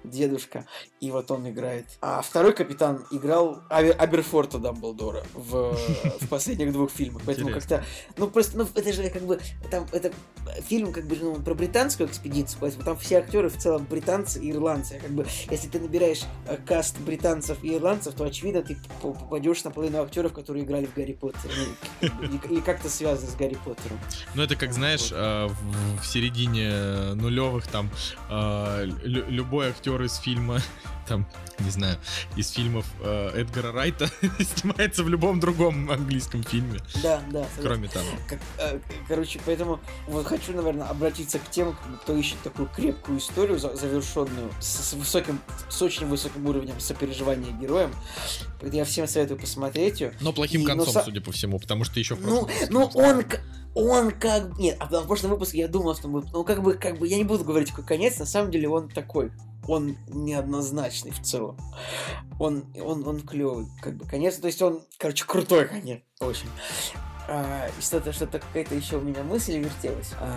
дедушка, и вот он играет. А второй капитан играл Аберфорта Дамблдора в, в последних двух фильмах, поэтому как-то, ну просто, ну это же как бы, там, это фильм как бы, ну, про британскую экспедицию, поэтому там все актеры в целом британцы и ирландцы, А как бы, если ты набираешь э, каст британцев и ирландцев, то очевидно ты попадешь на половину актеров, которые играли в Гарри Поттере, ну, или- или как-то связано с Гарри Поттером. Ну, это как, знаешь, в, в середине нулевых там э, лю- любой актер из фильма, там, не знаю, из фильмов э, Эдгара Райта [LAUGHS] снимается в любом другом английском фильме, Да, да. кроме того. Как, э, короче, поэтому вот хочу, наверное, обратиться к тем, кто ищет такую крепкую историю, за- завершенную, с, с высоким, с очень высоким уровнем сопереживания героям. Я всем советую посмотреть ее. Но плохим И, концом, са- судя по всему, потому что еще в Ну, прошлом ну он, он как нет, а в прошлом выпуске я думал, что мы, ну как бы, как бы, я не буду говорить какой конец, на самом деле он такой, он неоднозначный в целом, он, он, он клевый, как бы конец, то есть он, короче, крутой конец, очень. А, что-то, что-то какая-то еще у меня мысль вертелась. А,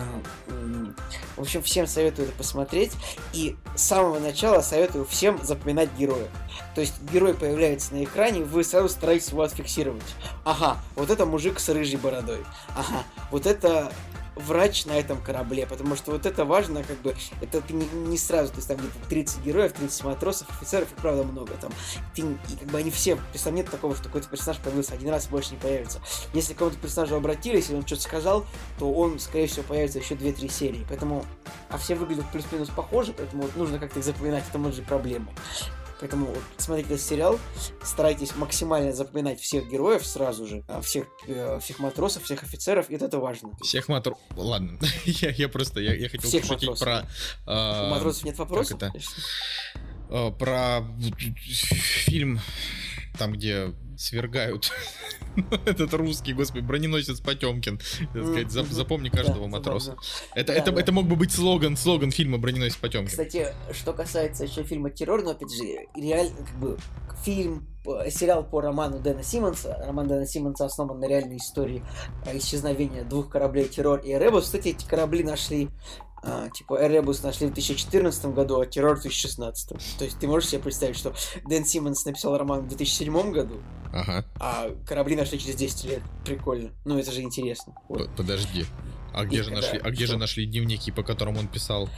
в общем, всем советую это посмотреть. И с самого начала советую всем запоминать героя. То есть герой появляется на экране, вы сразу стараетесь его отфиксировать. Ага, вот это мужик с рыжей бородой. Ага, вот это врач на этом корабле, потому что вот это важно, как бы, это ты не, не сразу, то есть там где-то 30 героев, 30 матросов, офицеров, и правда много там. Ты, и как бы они все, то есть там нет такого, что какой-то персонаж появился один раз больше не появится. Если к кому-то персонажу обратились, и он что-то сказал, то он, скорее всего, появится еще 2-3 серии. Поэтому, а все выглядят плюс-минус похожи, поэтому нужно как-то их запоминать, это может быть проблема. Поэтому вот, смотрите этот сериал, старайтесь максимально запоминать всех героев сразу же, а, всех, э, всех матросов, всех офицеров, и вот это важно. Всех матросов... Ладно, [LAUGHS] я, я просто, я, я хотел Всех пошутить матросов. про... У э, матросов нет вопросов? это? э, про фильм, там, где свергают [LAUGHS] этот русский, господи, броненосец Потемкин. Сказать, зап- запомни Да, каждого матроса. забавно. Это, Да, это, да. это мог бы быть слоган, слоган фильма Броненосец Потемкин. Кстати, что касается еще фильма «Террор», но опять же, реально, как бы, фильм, сериал по роману Дэна Симмонса, роман Дэна Симмонса основан на реальной истории э, исчезновения двух кораблей «Террор» и «Эребус». Кстати, эти корабли нашли а, типа Эребус нашли в 2014 году, а Террор в 2016. То есть ты можешь себе представить, что Дэн Симмонс написал роман в 2007 году, Ага, а корабли нашли через 10 лет. Прикольно. Ну, это же интересно. Вот. подожди. А где И же когда- нашли, а где что? же нашли дневники, по которым он писал?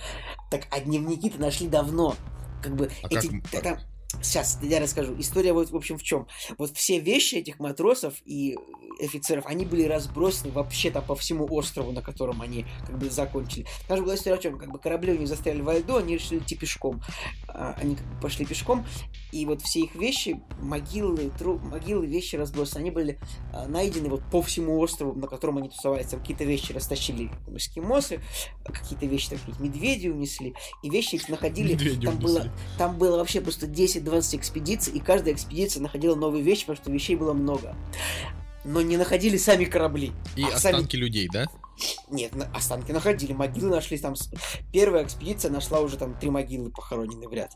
Так, а дневники-то нашли давно. Как бы А эти... как там- Сейчас, я расскажу. История вот, в общем, в чем. Вот все вещи этих матросов и офицеров, они были разбросаны вообще там по всему острову, на котором они как бы закончили. Там же была история о чем, как бы корабли у них застряли во льду, они решили идти пешком. А, Они как бы пошли пешком, и вот все их вещи, могилы, тру... могилы, вещи разбросаны, они были а, найдены вот по всему острову, на котором они тусовались. Там какие-то вещи растащили эскимосы, какие-то вещи там какие-то медведи унесли, и вещи их находили. Там было, там было вообще просто 10-20 экспедиций, и каждая экспедиция находила новые вещи, потому что вещей было много. Но не находили сами корабли. И а сами- останки людей, да? Нет, останки находили, могилы нашли там. Первая экспедиция нашла уже там три могилы похороненные в ряд.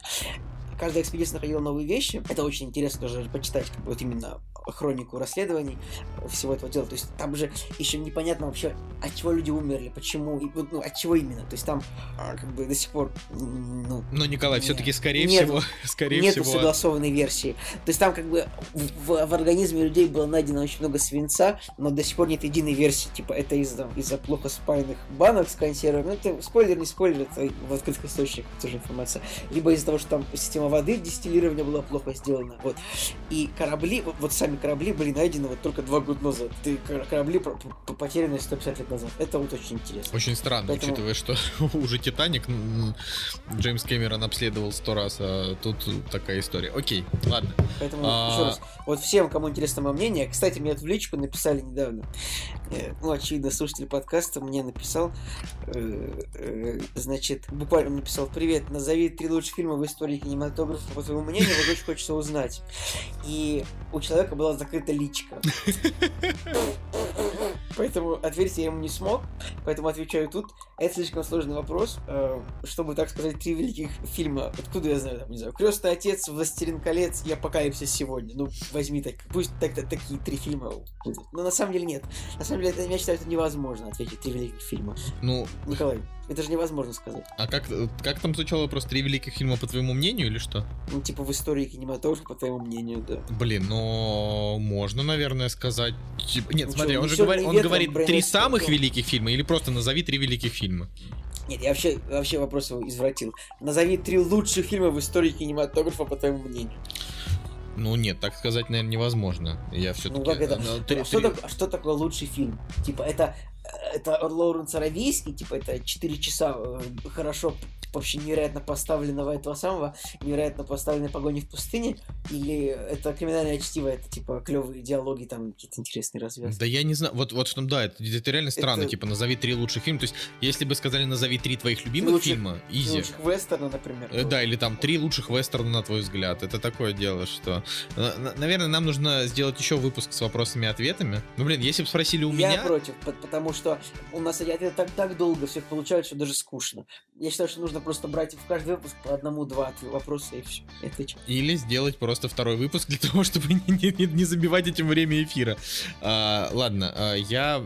Каждая экспедиция находила новые вещи. Это очень интересно тоже почитать, как вот именно хронику расследований всего этого дела. То есть там же еще непонятно вообще, от чего люди умерли, почему, и, ну, от чего именно. То есть там а, как бы до сих пор, ну, Но, Николай, Нет. все-таки, скорее Нет. всего, [LAUGHS] скорее нету всего... согласованной версии. То есть там как бы в, в организме людей было найдено очень много свинца, но до сих пор нет единой версии. Типа это из-за из плохо спаянных банок с консервами. Ну это спойлер, не спойлер, это в открытых источниках тоже информация. Либо из-за того, что там система воды дистиллирования была плохо сделана. Вот. И корабли, вот, вот сами корабли были найдены вот только два года назад. Кор- корабли потеряны 150 лет назад. Это вот очень интересно. Очень странно, Поэтому- учитывая, что [LAUGHS] уже Титаник Джеймс Кэмерон обследовал сто раз, а тут такая история. Окей, ладно. Поэтому, А- еще раз, вот всем, кому интересно мое мнение, кстати, мне это в личку написали недавно. Э, Ну, очевидно, слушатель подкаста мне написал, э, э, значит, буквально написал, привет, назови три лучших фильма в истории кинематографа, по твоему мнению, вот очень хочется узнать. И у человека была закрыта личка. Поэтому ответить я ему не смог, поэтому отвечаю тут. Это слишком сложный вопрос. Чтобы, так сказать, три великих фильма, откуда я знаю, там, не знаю, Крестный отец, Властелин колец и Апокалипсис сегодня. Ну, возьми так, пусть так-то такие три фильма будут. Но на самом деле нет. На самом деле, это, я считаю, это невозможно ответить три великих фильма. Ну, Николай, это же невозможно сказать. а как, как там звучало вопрос? Три великих фильма по твоему мнению или что? Ну, типа в истории кинематографа, по твоему мнению, да. Блин, но можно, наверное, сказать. типа- Нет, Ну смотри, он же «Унесённые говорит, он ветром» говорит три самых Скотта. великих фильма или просто назови три великих фильма. Нет, я вообще, вообще вопрос его извратил. Назови три лучших фильма в истории кинематографа, по твоему мнению. Ну нет, так сказать, наверное, невозможно. Я все-таки. Ну как это? а, что так- а что такое лучший фильм? Типа это это Лоуренс Аравийский, типа это 4 часа э, хорошо вообще невероятно поставленного этого самого, невероятно поставленной погони в пустыне, или это криминальное чтиво, это типа клевые диалоги, там какие-то интересные развязки. Да я не знаю, вот, вот в том, да, это, это реально странно, Это- типа, назови три лучших фильма, то есть, если бы сказали, назови три твоих любимых Лучших- фильма, изи, Лучших вестерна, например. Э, Да, или там три лучших вестерна, на твой взгляд. Это такое дело, что... Э, на- Наверное, нам нужно сделать еще выпуск с вопросами и ответами. Ну, блин, если бы спросили у я меня... против, по- потому что типа, у нас ответы так, так долго всех получают, что даже скучно. Я считаю, что нужно просто брать в каждый выпуск по одному, два вопроса и все. И. Или сделать просто второй выпуск для [LAUGHS] того, чтобы не, не- не- не забивать этим время эфира. А, ладно, а, я...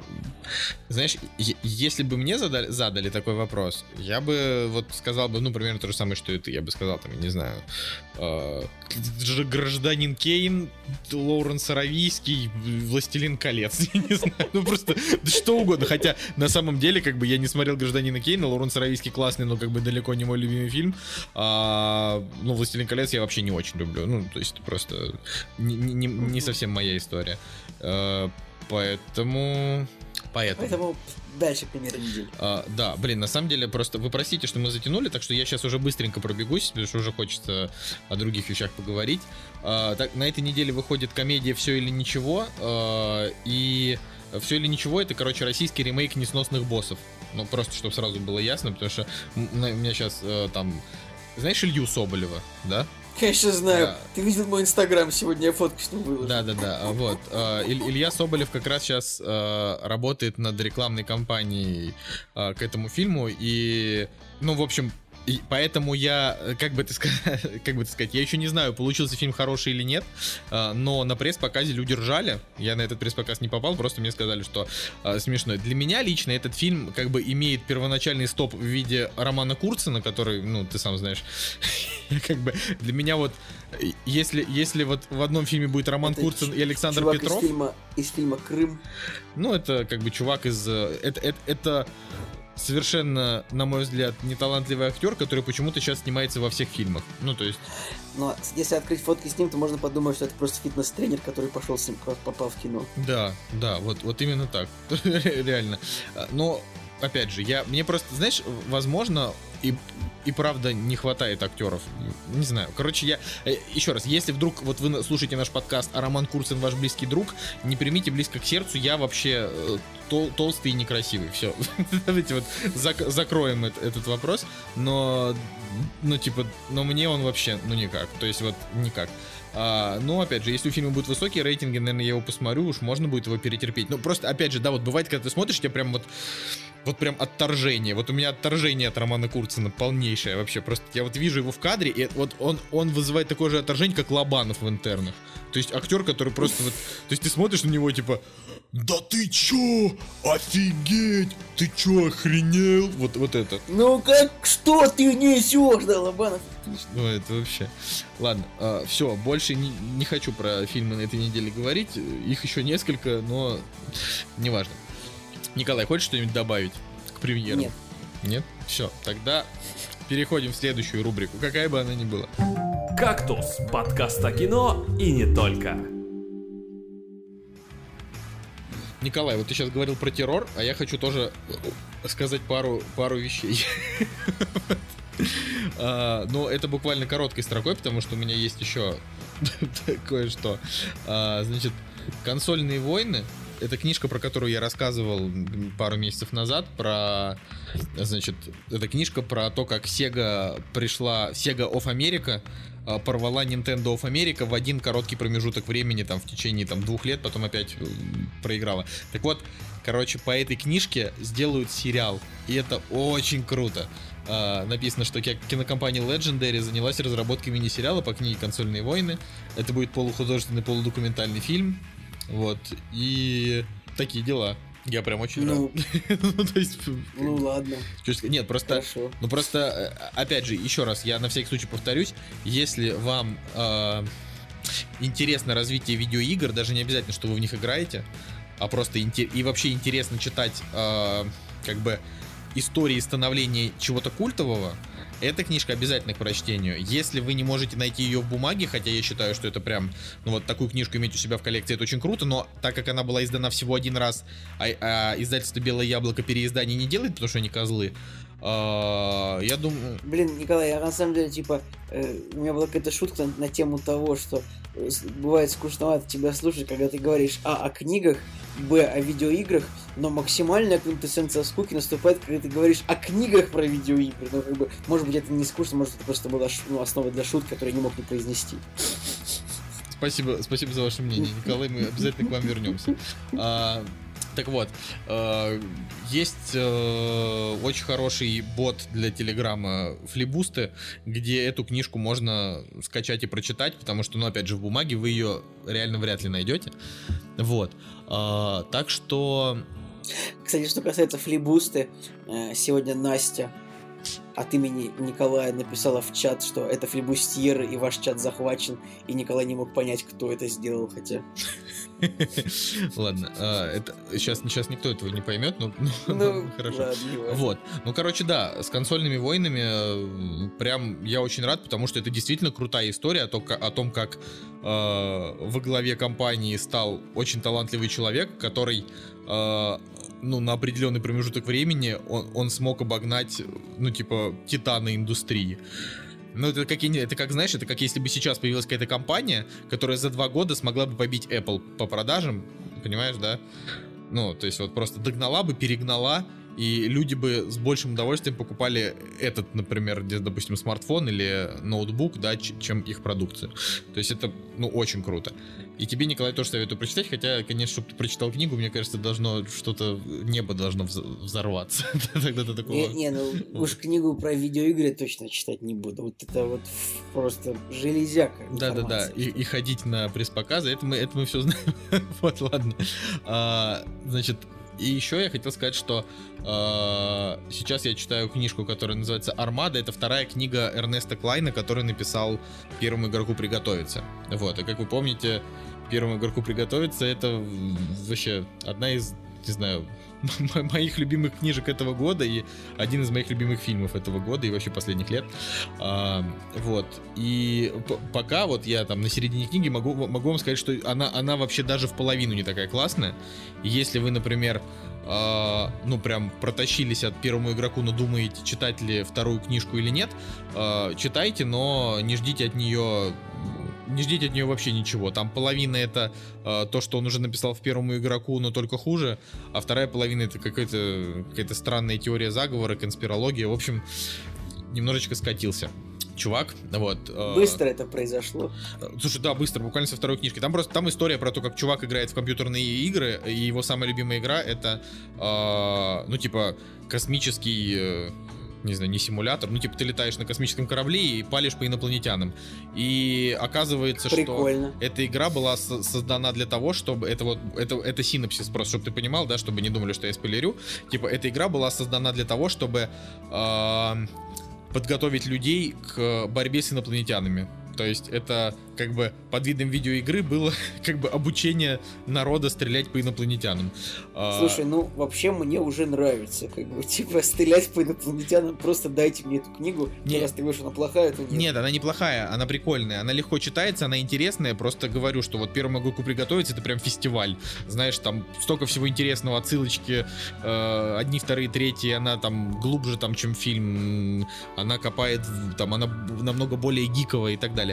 Знаешь, если бы мне задали, задали такой вопрос, я бы вот сказал бы, ну, примерно то же самое, что и ты. Я бы сказал, там, я не знаю, гражданин Кейн, Лоуренс Аравийский, Властелин колец. [LAUGHS] Я не знаю, ну просто что угодно. Хотя на самом деле, как бы я не смотрел гражданина Кейна, Лоуренс Аравийский классный, но как бы далеко не мой любимый фильм. А, ну, Властелин колец я вообще не очень люблю. Ну, то есть просто не, не- не- не совсем моя история. А, поэтому. Поэтому. Поэтому дальше примеры недели. А, да, блин, на самом деле просто вы простите, что мы затянули, так что я сейчас уже быстренько пробегусь, потому что уже хочется о других вещах поговорить. А, так, на этой неделе выходит комедия «Все или ничего», а, и «Все или ничего» — это, короче, российский ремейк «Несносных боссов». Ну, просто, чтобы сразу было ясно, потому что у меня сейчас там... Знаешь Илью Соболева, да? Конечно, знаю. Да. Ты видел мой инстаграм сегодня, я фотку с ним выложил. Да, да, да. а, Вот. а, Иль- Илья Соболев как раз сейчас работает над рекламной кампанией а, к этому фильму. И, ну, в общем, и поэтому я, э, как бы, ты сказать, [LAUGHS] как бы это сказать, я еще не знаю, получился фильм хороший или нет, а, но на пресс-показе люди ржали. Я на этот пресс-показ не попал, просто мне сказали, что а, смешно. Для меня лично этот фильм как бы имеет первоначальный стоп в виде романа Курцина, который, ну, ты сам знаешь, [LAUGHS] как бы для меня вот, э, если, если вот в одном фильме будет Роман Это Курцин и Александр Чувак Петров, из фильма, из фильма «Крым». ну, это как бы чувак из... э, Это, это, это совершенно, на мой взгляд, неталантливый актер, который почему-то сейчас снимается во всех фильмах. Ну, то есть, Но если открыть фотки с ним, то можно подумать, что это просто фитнес-тренер, который пошел с ним, попал в кино. да, да, вот, вот именно так. [LAUGHS] Реально. А, Но, опять же, я... Мне просто, знаешь, возможно, и, и правда не хватает актеров. Не знаю. Короче, я... э, Еще раз, если вдруг вот вы слушаете наш подкаст, а Роман Курцин ваш близкий друг, не примите близко к сердцу, я вообще э, тол- толстый и некрасивый. Все. [LAUGHS] Давайте вот зак- закроем эт- этот вопрос. Но, ну, типа, но мне он вообще, ну, никак. То есть вот никак. А, ну, опять же, если у фильма будут высокие рейтинги, наверное, я его посмотрю, уж можно будет его перетерпеть. Ну, просто, опять же, да, вот бывает, когда ты смотришь, тебе прям вот вот прям отторжение. Вот у меня отторжение от Романа Курцина полнейшее вообще. Просто я вот вижу его в кадре, и вот он, он вызывает такое же отторжение, как Лобанов в интернах. То есть актер, который просто вот... То есть ты смотришь на него, типа... Да ты чё? Офигеть! Ты чё, охренел? Вот, вот это. Ну как, что ты несешь, да, Лобанов? Ну, это вообще... Ладно, все, больше не, не хочу про фильмы на этой неделе говорить. Их еще несколько, но неважно. Николай, хочешь что-нибудь добавить к премьерам? Нет. Нет? Все, тогда переходим в следующую рубрику, какая бы она ни была. «Кактус» — подкаст о кино и не только. Николай, вот ты сейчас говорил про террор, а я хочу тоже э, сказать пару, пару вещей. [LAUGHS] А, Но это буквально короткой строкой, потому что у меня есть еще [LAUGHS] кое-что. А, Значит, «Консольные войны» — это книжка, про которую я рассказывал пару месяцев назад, про, значит, это книжка про то, как Sega пришла, Sega of America а, порвала Nintendo of America в один короткий промежуток времени, там, в течение там, двух лет, потом опять м, проиграла. Так вот, короче, по этой книжке сделают сериал, и это очень круто. А, написано, что ки- кинокомпания Legendary занялась разработкой мини-сериала по книге «Консольные войны». Это будет полухудожественный, полудокументальный фильм. Вот, и такие дела. Я прям очень Ну. рад. [LAUGHS] Ну, то есть... Ну ладно, Нет, просто... хорошо. Ну просто, э, опять же, еще раз, я на всякий случай повторюсь, если вам э, интересно развитие видеоигр, даже не обязательно, что вы в них играете, а просто и вообще интересно читать э, как бы истории становления чего-то культового, эта книжка обязательна к прочтению. Если вы не можете найти ее в бумаге, хотя я считаю, что это прям, ну вот такую книжку иметь у себя в коллекции, это очень круто, но так как она была издана всего один раз, а, а издательство Белое Яблоко переизданий не делает, потому что они козлы, а, я думаю... Блин, Николай, я на самом деле, типа, э, у меня была какая-то шутка на, на тему того, что э, бывает скучновато тебя слушать, когда ты говоришь а о книгах, б о видеоиграх, но максимальная квинтэссенция скуки наступает, когда ты говоришь о книгах про видеоигры. Ну, как бы, может быть, это не скучно, может, это просто была ну, основа для шутки, которую я не мог не произнести. Спасибо, спасибо за ваше мнение, Николай, мы обязательно к вам вернемся. А, Так вот, э, есть э, очень хороший бот для Телеграма Флибусты, где эту книжку можно скачать и прочитать, потому что, ну, опять же, в бумаге вы ее реально вряд ли найдете. Вот. Э, так что... Кстати, что касается флибусты, сегодня Настя от имени Николая написала в чат, что это флибустьер и ваш чат захвачен, и Николай не мог понять, кто это сделал, хотя... Ладно, а, это сейчас, сейчас никто этого не поймет, но, Ну, хорошо. Вот. Ну, короче, да, с консольными войнами э, прям я очень рад, потому что это действительно крутая история о, том, ка- о том, как э, во главе компании стал очень талантливый человек, который э, ну, на определенный промежуток времени он, он смог обогнать, ну, типа, титаны индустрии. Ну, это как, это как, знаешь, это как если бы сейчас появилась какая-то компания, которая за два года смогла бы побить Apple по продажам, понимаешь, да? Ну, то есть вот просто догнала бы, перегнала, и люди бы с большим удовольствием покупали этот, например, допустим, смартфон или ноутбук, да, чем их продукцию. То есть это, ну, очень круто. И тебе, Николай, тоже советую прочитать, хотя, конечно, чтобы ты прочитал книгу, мне кажется, должно что-то, небо должно вз- взорваться. [LAUGHS] Тогда ты такого... Не, не, ну уж книгу про видеоигры точно читать не буду. Вот это вот просто железяка. Да-да-да, и ходить на пресс-показы, это мы, это мы все знаем. [LAUGHS] вот, ладно. А, значит, и еще я хотел сказать, что а, сейчас я читаю книжку, которая называется «Армада». Это вторая книга Эрнеста Клайна, который написал «Первому игроку приготовиться». Вот, и как вы помните, «Первому игроку приготовиться» — это вообще одна из, не знаю, [LAUGHS] моих любимых книжек этого года и один из моих любимых фильмов этого года и вообще последних лет. А, вот. И пока вот я там на середине книги могу, могу вам сказать, что она, она вообще даже в половину не такая классная. Если вы, например, а, ну прям протащились от первому игроку, но думаете, читать ли вторую книжку или нет, а, читайте, но не ждите от нее не ждите от нее вообще ничего. Там половина это а, то, что он уже написал в первому игроку, но только хуже, а вторая половина это какая-то какая-то странная теория заговора, конспирология. В общем, немножечко скатился. Чувак, вот. э, Быстро это произошло. Слушай, да, быстро, буквально со второй книжки. Там просто там история про то, как чувак играет в компьютерные игры, и его самая любимая игра это, э, ну, типа, космический, э, не знаю, не симулятор, ну, типа, ты летаешь на космическом корабле и палишь по инопланетянам. И оказывается, что Прикольно. эта игра была со- создана для того, чтобы это вот это это синапсис просто, чтобы ты понимал, да, чтобы не думали, что я спойлерю. Типа эта игра была создана для того, чтобы а, подготовить людей к борьбе с инопланетянами. То есть это как бы под видом видеоигры было [LAUGHS] как бы обучение народа стрелять по инопланетянам. А, Слушай, ну вообще мне уже нравится, как бы, [LAUGHS] типа, стрелять по инопланетянам, просто дайте мне эту книгу, Не. раз ты говоришь, она плохая, то нет. Нет, она неплохая, она прикольная, она легко читается, она интересная. Просто говорю, что вот первому игроку приготовиться это прям фестиваль. Знаешь, там столько всего интересного, отсылочки, э, одни, вторые, третьи, она там глубже там, чем фильм, она копает, там она намного более гиковая и так далее.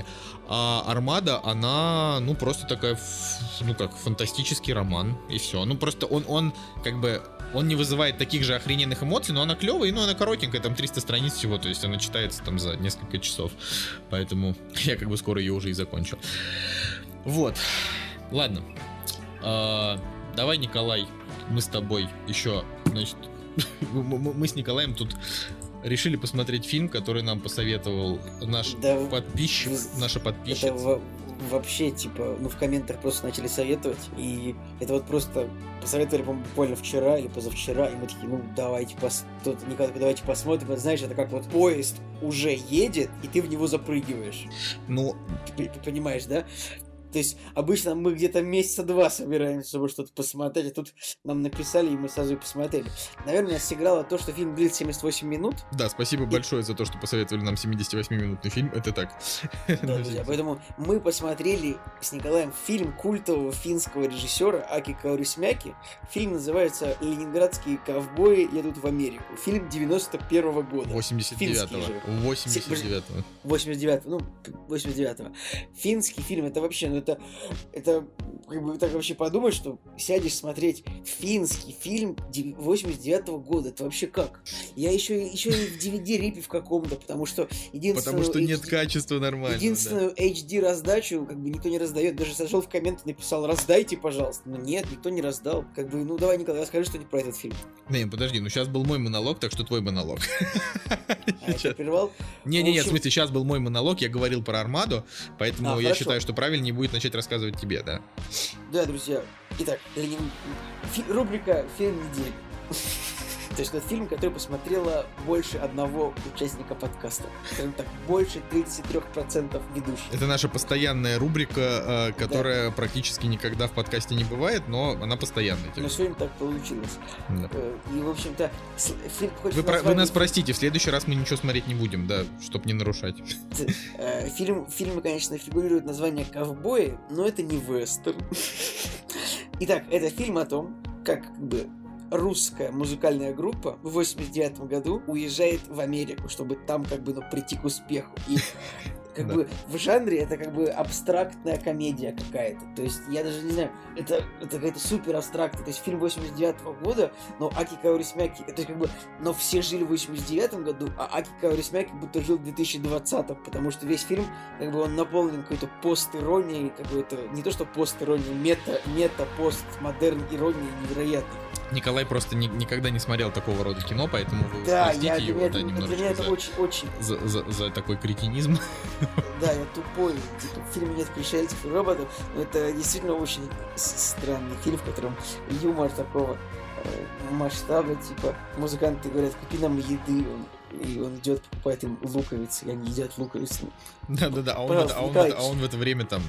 А Армада, она, ну просто такая, ну как фантастический роман и все. Ну просто он, он как бы он не вызывает таких же охрененных эмоций, но она клевая, но она коротенькая, там 300 страниц всего, то есть она читается там за несколько часов. Поэтому [LAUGHS] я как бы скоро ее уже и закончу. Вот. Ладно. А, давай, Николай, мы с тобой еще, значит, [LAUGHS] мы с Николаем тут решили посмотреть фильм, который нам посоветовал наш Да, подписчик, наша это подписчица. во- вообще, типа, ну в комментах просто начали советовать, и это вот просто посоветовали, по-моему, буквально вчера или позавчера, и мы такие, ну давайте, пос... тут, Николай, давайте посмотрим, Вот знаешь, это как вот поезд уже едет, и ты в него запрыгиваешь. Ну, Ты, ты понимаешь, да? То есть обычно мы где-то месяца два собираемся, чтобы что-то посмотреть, а тут нам написали, и мы сразу и посмотрели. Наверное, сыграло то, что фильм длится 78 минут. да, спасибо большое за то, что посоветовали нам 78-минутный фильм. Это так. Да, друзья, поэтому мы посмотрели с Николаем фильм культового финского режиссера Аки Каурисмяки. Фильм называется «Ленинградские ковбои едут в Америку». Фильм 91 года. 89-го. 89-го. 89 ну, 89-го. Финский фильм, это вообще, ну это, это как бы так вообще подумать, что сядешь смотреть финский фильм 89 года. Это вообще как? Я еще, еще и в DVD рипе в каком-то, потому что единственную... Потому что нет HD качества нормального. да. Единственную HD раздачу как бы никто не раздает. Даже зашел в комменты, написал, раздайте, пожалуйста. Но нет, никто не раздал. Как бы, ну давай, Николай, расскажи что-нибудь про этот фильм. Не, подожди, ну сейчас был мой монолог, так что твой монолог. А, я прервал? Не-не-не, в общем- смысле, сейчас был мой монолог, я говорил про Армаду, поэтому А, я хорошо. считаю, что правильнее будет начать рассказывать тебе, да. Да, друзья. Итак, рубрика «Фильм недели». То есть это фильм, который посмотрело больше одного участника подкаста. Скажем так, больше 33% ведущих. Это наша постоянная рубрика, э, которая практически никогда в подкасте не бывает, но она постоянная. Но сегодня так получилось. Да. Э, И, в общем-то, фильм хоть Вы, про- вы нас простите, в следующий раз мы ничего смотреть не будем, да, чтобы не нарушать. Э, Фильм, в фильме, конечно, фигурирует название «Ковбои», но это не вестерн. [LAUGHS] Итак, это фильм о том, как как бы русская музыкальная группа в 89 году уезжает в Америку, чтобы там как бы ну, прийти к успеху. И как Да. бы в жанре это как бы абстрактная комедия какая-то. То есть я даже не знаю, это, это какая-то супер абстрактная. То есть фильм 89 года, но Аки Каурисмяки, это как бы, но все жили в 89 году, а Аки Каурисмяки будто жил в 2020, потому что весь фильм, как бы он наполнен какой-то пост-иронией, какой-то, не то что пост-иронией, мета, мета, пост-модерн иронией невероятной. Николай просто ни- никогда не смотрел такого рода кино, поэтому вы Да, простите я, его, меня да, это- для меня немножечко это за, очень-очень за- за- за такой кретинизм. Да, я [LAUGHS] тупой. Типа, в фильме нет пришельцев и роботов, но это действительно очень странный фильм, в котором юмор такого э, масштаба, типа, музыканты говорят, купи нам еды, он- и он идет, покупает им луковицы, и они едят луковицы, Да-да-да, а он, а он- а он в это время там...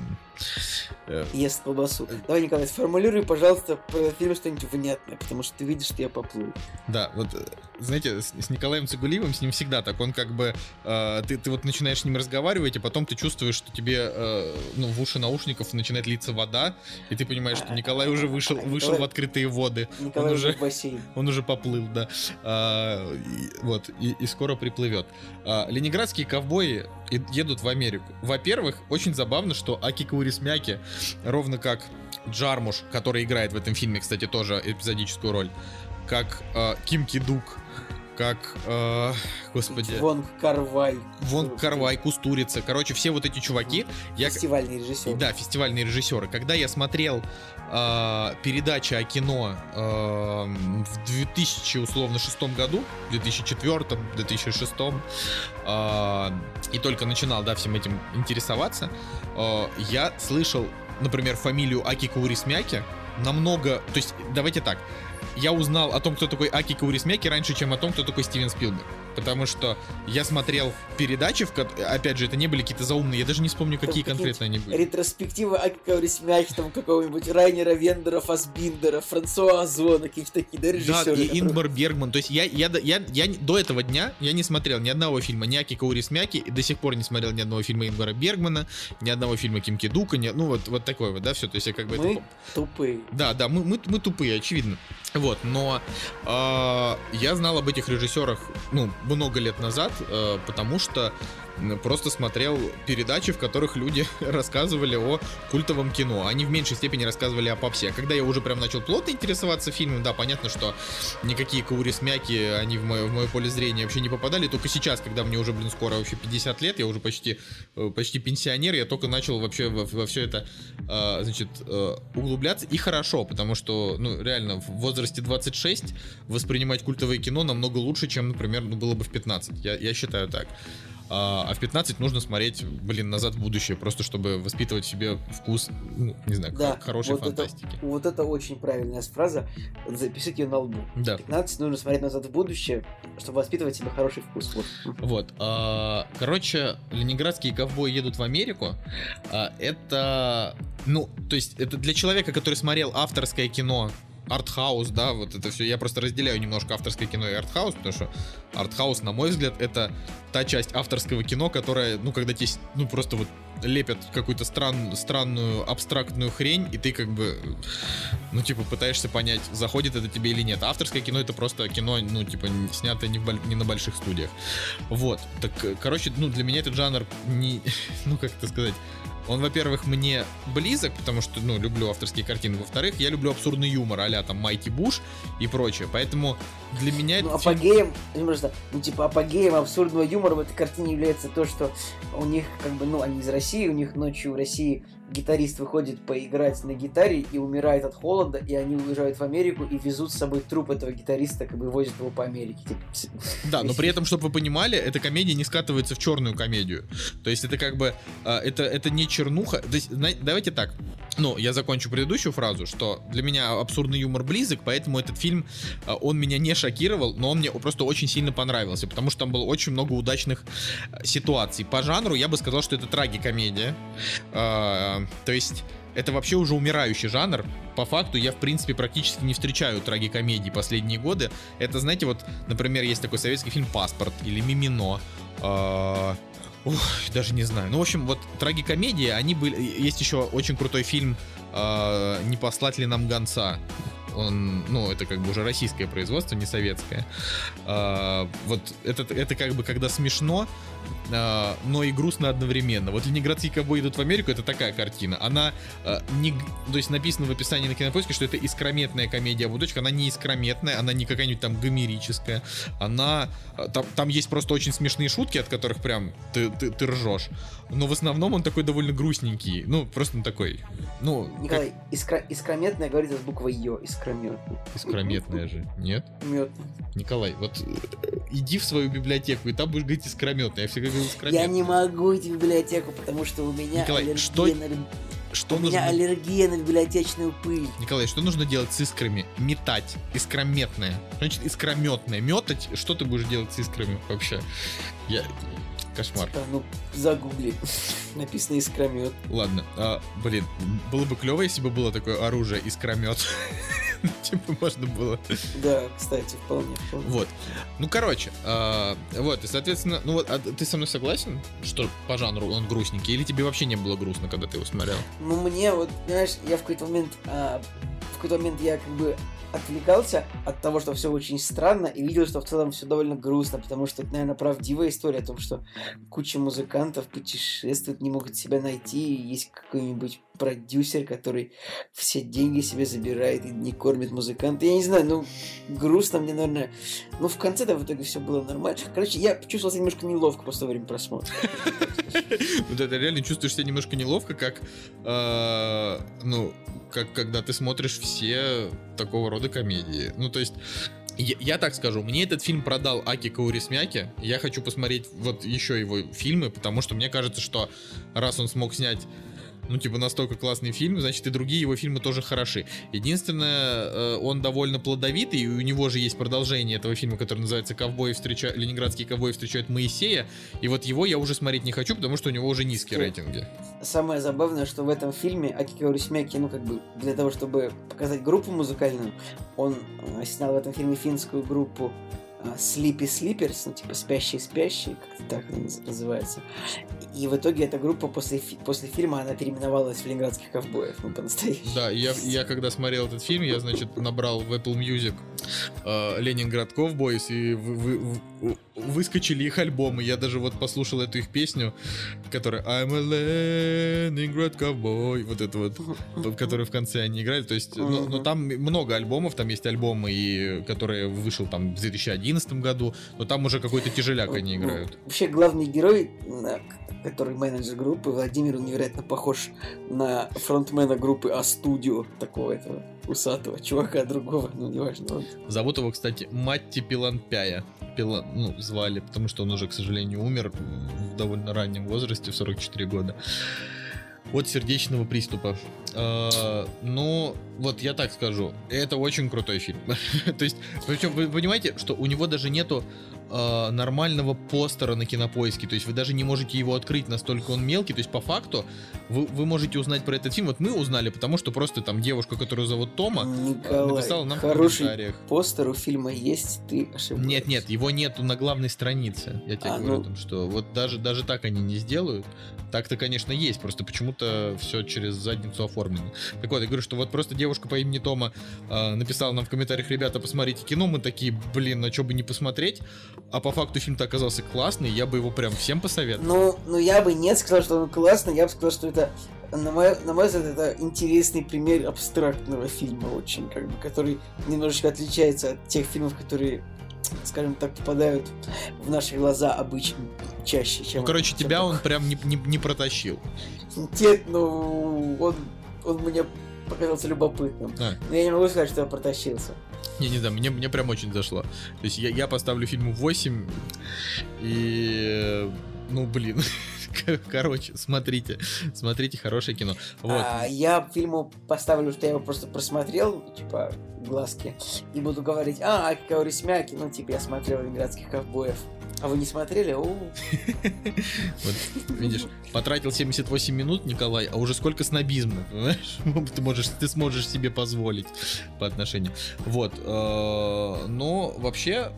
э, ест колбасу. Давай, Николай, сформулируй, пожалуйста, про фильм что-нибудь внятное, потому что ты видишь, что я поплыл. Да, вот, э, знаете, с, с Николаем Цигулиевым, с ним всегда так. Он как бы, э, ты, ты вот начинаешь с ним разговаривать, и потом ты чувствуешь, что тебе, э, ну, в уши наушников начинает литься вода, и ты понимаешь, что Николай уже вышел, А, вышел в открытые воды. Николай Он уже уже- в бассейн. [LAUGHS] Он уже поплыл, да. А, и- вот, и, и скоро приплывет. А, ленинградские ковбои и- едут в Америку. Во-первых, очень забавно, что Аки Каурисмяки, ровно как Джармуш, который играет в этом фильме, кстати, тоже эпизодическую роль, как а, Ким Кидук, как, а, господи, Вонг Карвай. Вон Карвай, Кустурица, короче, все вот эти чуваки, я, Фестивальный режиссер. да, фестивальные режиссеры. Когда я смотрел э, передачи о кино э, в 2000, условно, шестом году, 2004, 2006, э, и только начинал, да, всем этим интересоваться, э, я слышал, например, фамилию Аки Каурисмяки намного... То есть, давайте так, я узнал о том, кто такой Аки Каурисмяки раньше, чем о том, кто такой Стивен Спилберг. Потому что я смотрел передачи, в ко- опять же, это не были какие-то заумные, я даже не вспомню, Там какие какие-нибудь конкретно они были. ретроспектива Аки Каурисмяхи, там какого-нибудь Райнера Вендера, Фасбиндера, Франсуа Озона, какие-то такие, да, Да, режиссеры. и которые- Ингмар Бергман. То есть я, я, до- я, я не- до этого дня я не смотрел ни одного фильма ни Аки Каурисмяки, и до сих пор не смотрел ни одного фильма Ингмара Бергмана, ни одного фильма Ким Кидука, ни, ну вот, вот такое вот, да, все. То есть я как бы это Мы пом- тупые. Да, да, мы, мы, мы тупые, очевидно. Вот, но а, я знал об этих режиссерах, ну, много лет назад, э, потому что просто смотрел передачи, в которых люди [LAUGHS] рассказывали о культовом кино. Они в меньшей степени рассказывали о попсе. А когда я уже прям начал плотно интересоваться фильмом, да, понятно, что никакие каурисмяки, они в мое, в мое поле зрения вообще не попадали. Только сейчас, когда мне уже, блин, скоро вообще 50 лет, я уже почти, э, почти пенсионер, я только начал вообще во, все это, э, значит, э, углубляться. И хорошо, потому что, ну, реально, в возрасте 26 воспринимать культовое кино намного лучше, чем, например, ну, было бы в 15. Я, я считаю так. А, а в 15 нужно смотреть, блин, назад в будущее, просто чтобы воспитывать в себе вкус, ну, не знаю, Да, хорошей вот это- фантастики. Вот это очень правильная фраза. Запишите ее на лбу. Да. 15 нужно смотреть назад в будущее, чтобы воспитывать себе хороший вкус. Вот. Вот, а, короче, ленинградские ковбои едут в Америку. А, это, ну, то есть, это для человека, который смотрел авторское кино, артхаус, да, вот это все. Я просто разделяю немножко авторское кино и артхаус, потому что артхаус, на мой взгляд, это та часть авторского кино, которая, ну, когда тебе, ну, просто вот лепят какую-то стран, странную абстрактную хрень, и ты как бы, ну, типа, пытаешься понять, заходит это тебе или нет. Авторское кино это просто кино, ну, типа, снятое не, в не на больших студиях. Вот. Так, э, короче, ну, для меня этот жанр не, [LAUGHS] ну, как это сказать, он, во-первых, мне близок, потому что, ну, люблю авторские картины. Во-вторых, я люблю абсурдный юмор, а там Майти Буш и прочее. Поэтому для меня Ну, апогеем, просто, ну, типа, апогеем абсурдного юмора в этой картине является то, что у них, как бы, ну, они из России, у них ночью в России гитарист выходит поиграть на гитаре и умирает от холода, и они уезжают в Америку и везут с собой труп этого гитариста, как бы возят его по Америке. Типа, Да, но при этом, чтобы вы понимали, эта комедия не скатывается в черную комедию. То есть это как бы, а, это, это не чернуха. То есть, давайте так. Ну, я закончу предыдущую фразу, что для меня абсурдный юмор близок, поэтому этот фильм, а, он меня не шокировал, но он мне просто очень сильно понравился, потому что там было очень много удачных а, ситуаций. По жанру я бы сказал, что это трагикомедия. То есть это вообще уже умирающий жанр. По факту я, в принципе, практически не встречаю трагикомедии последние годы. Это, знаете, вот, например, есть такой советский фильм «Паспорт» или «Мимино». А, ух, даже не знаю. Ну, в общем, вот трагикомедии, они были... Есть еще очень крутой фильм а, «Не послать ли нам гонца?» Он, ну, это как бы уже российское производство, не советское. А, вот это, это как бы когда смешно, а, но и грустно одновременно. Вот «Ленинградские ковбои идут в Америку» — это такая картина. Она а, не... То есть написано в описании на Кинопоиске, что это искрометная комедия об удочке. Она не искрометная, она не какая-нибудь там гомерическая. Она... а, Там, там есть просто очень смешные шутки, от которых прям ты, ты, ты ржешь. Но в основном он такой довольно грустненький. Ну, просто он такой... Ну, как Николай, искра- искрометная говорится с буквой Ё, искрометная. искрометная же. Нет? Метная. Николай, вот э, иди в свою библиотеку, и там будешь говорить искрометная. Я всегда говорил. Я не могу идти в библиотеку, потому что у меня Николай, аллергия что- на Что у меня нужно... аллергия на библиотечную пыль. Николай, что нужно делать с искрами? Метать. Искрометное. Значит, искрометное. Метать? Что ты будешь делать с искрами вообще? Я... Кошмар. Типа, ну, загугли. [LAUGHS] Написано искромет. Ладно. а, блин, было бы клево, если бы было такое оружие искромет. [LAUGHS] [LAUGHS] Типа можно было. Да, кстати, вполне. вполне. Вот. Ну, короче, а, вот, и, соответственно, ну вот, а ты со мной согласен, что по жанру он грустненький, или тебе вообще не было грустно, когда ты его смотрел? Ну, мне вот, знаешь, я в какой-то момент, а, в какой-то момент я как бы отвлекался от того, что все очень странно, и видел, что в целом все довольно грустно, потому что это, наверное, правдивая история о том, что куча музыкантов путешествуют, не могут себя найти, и есть какой-нибудь продюсер, который все деньги себе забирает и не кормит музыканта. Я не знаю, ну, грустно мне, наверное. Ну, в конце-то в итоге все было нормально. Короче, я почувствовал себя немножко неловко после во время просмотра. [LAUGHS] Вот это реально чувствуешь себя немножко неловко, как, э, ну, как когда ты смотришь все такого рода комедии. Ну, то есть, я, я так скажу, мне этот фильм продал Аки Каурисмяки. Я хочу посмотреть вот еще его фильмы, потому что мне кажется, что раз он смог снять ну, типа, настолько классный фильм, значит, и другие его фильмы тоже хороши. Единственное, э, он довольно плодовитый, и у него же есть продолжение этого фильма, который называется «Ковбои встречают... Ленинградские ковбои встречают Моисея», и вот его я уже смотреть не хочу, потому что у него уже низкие рейтинги. Самое забавное, что в этом фильме Акико Урисмяки, ну, как бы, для того, чтобы показать группу музыкальную, он э, снял в этом фильме финскую группу Sleepy Sleepers, ну, типа спящие-спящие, как-то так называется. И в итоге эта группа после, фи- после фильма, она переименовалась в Ленинградских ковбоев, ну, по-настоящему. Да, я, я когда смотрел этот фильм, я, значит, набрал в Apple Music э, Ленинград Ковбойс, и вы- вы- вы- выскочили их альбомы. Я даже вот послушал эту их песню, которая I'm a Leningrad Cowboy, вот это вот, в которой в конце они играли. То есть, ну, ну, Мгм. там много альбомов, там есть альбомы, и, которые вышел там в 2011 году, но там уже какой-то тяжеляк они Ну, играют. Вообще, главный герой, на- который менеджер группы, Владимир, он невероятно похож на фронтмена группы А-студио, такого этого усатого чувака другого, ну, неважно. он- Зовут его, кстати, Матти Пиланпяя. Пила, ну, звали, потому что он уже, к сожалению, умер в довольно раннем возрасте, в 44 года. От сердечного приступа. Э, ну, вот я так скажу, это очень крутой фильм. [LAUGHS] То есть, причем вы понимаете, что у него даже нету э, нормального постера на кинопоиске. То есть вы даже не можете его открыть, настолько он мелкий. То есть, по факту, вы, вы можете узнать про этот фильм. Вот мы узнали, потому что просто там девушка, которую зовут Тома, Николай, написала нам в хороший комментариях. постер у фильма есть, ты ошибаешься. Нет, нет, его нету на главной странице. Я тебе А, говорю, ну. там, что вот даже, даже так они не сделают. Так-то, конечно, есть, просто почему-то все через задницу оформлено. Так вот, я говорю, что вот просто девушка по имени Тома э, написала нам в комментариях, ребята, посмотрите кино, мы такие, блин, на что бы не посмотреть. А по факту фильм-то оказался классный, я бы его прям всем посоветовал. Ну, ну я бы не сказал, что он классный, я бы сказал, что это, на мой, на мой взгляд, это интересный пример абстрактного фильма очень, как бы, который немножечко отличается от тех фильмов, которые, скажем так, попадают в наши глаза обычно чаще, чем... Ну, короче, чем тебя такой. он прям не, не, не протащил. Нет, ну, он, он мне показался любопытным. А. Но я не могу сказать, что я протащился. Не, не знаю, мне, мне прям очень зашло. То есть я, я поставлю фильму 8, и... Ну, блин. [LAUGHS] Короче, смотрите. Смотрите хорошее кино. Вот. А, я фильму поставлю, что я его просто просмотрел, типа, глазки, и буду говорить, а, Аки Каурисмяки, ну, типа, я смотрел «Ленинградских ковбоев». А вы не смотрели? [LAUGHS] Вот, видишь, потратил 78 минут, Николай, а уже сколько снобизма, понимаешь? [LAUGHS] Ты можешь, ты сможешь себе позволить по отношению. Вот, э, но вообще,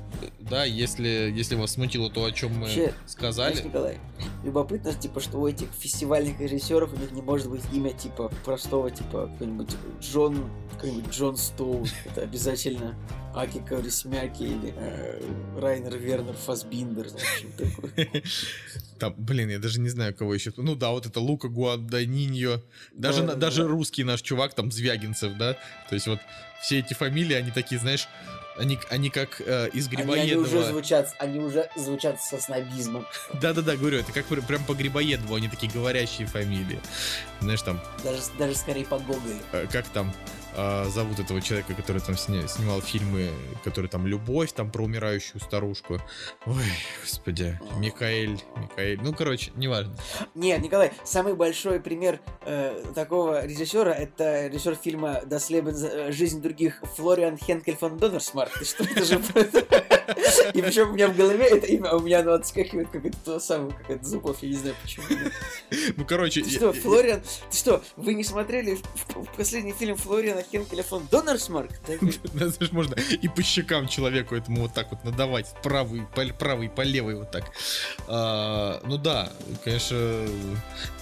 да, если, если вас смутило то, о чем мы Вообще, сказали, Знаешь, Николай, любопытно, типа, что у этих фестивальных режиссеров у них не может быть имя, типа, простого, типа, какой-нибудь Джон, какой-нибудь Джон Стоун. Это обязательно Аки Каурисмяки или э, Райнер Вернер Фасбиндер, [LAUGHS] там, блин, я даже не знаю, кого еще. Ну да, вот это Лука Гуаданиньо, даже, да, даже да. русский наш чувак, там, Звягинцев, да, то есть вот все эти фамилии, они такие, знаешь, они, они как э, из Они, они уже Грибоедова. звучат, они уже звучат со снобизмом. [LAUGHS] Да-да-да, говорю, это как пр- прям по Грибоедову, они такие говорящие фамилии. Знаешь, там, Даже, даже скорее по Гоголю. э, как там э, зовут этого человека, который там сня- снимал фильмы, который там «Любовь», там про умирающую старушку. Ой, господи, Микаэль, Микаэль, ну, короче, неважно. Нет, Николай, самый большой пример э, такого режиссера это режиссер фильма Leben, äh, жизнь других Флориан Хенкель фон Доннерсмарк. Ты что, это же... [LAUGHS] И причем у меня в голове это имя, а у меня оно отскакивает, как это то самое, как это Зубов, я не знаю почему. Ну, короче... Ты что, Флориан, ты что, вы не смотрели последний фильм Флориана Хенкеля фон [LAUGHS] Да, знаешь, можно и по щекам человеку этому вот так вот надавать. Правый, по, правый, по левой вот так. А, ну да, конечно,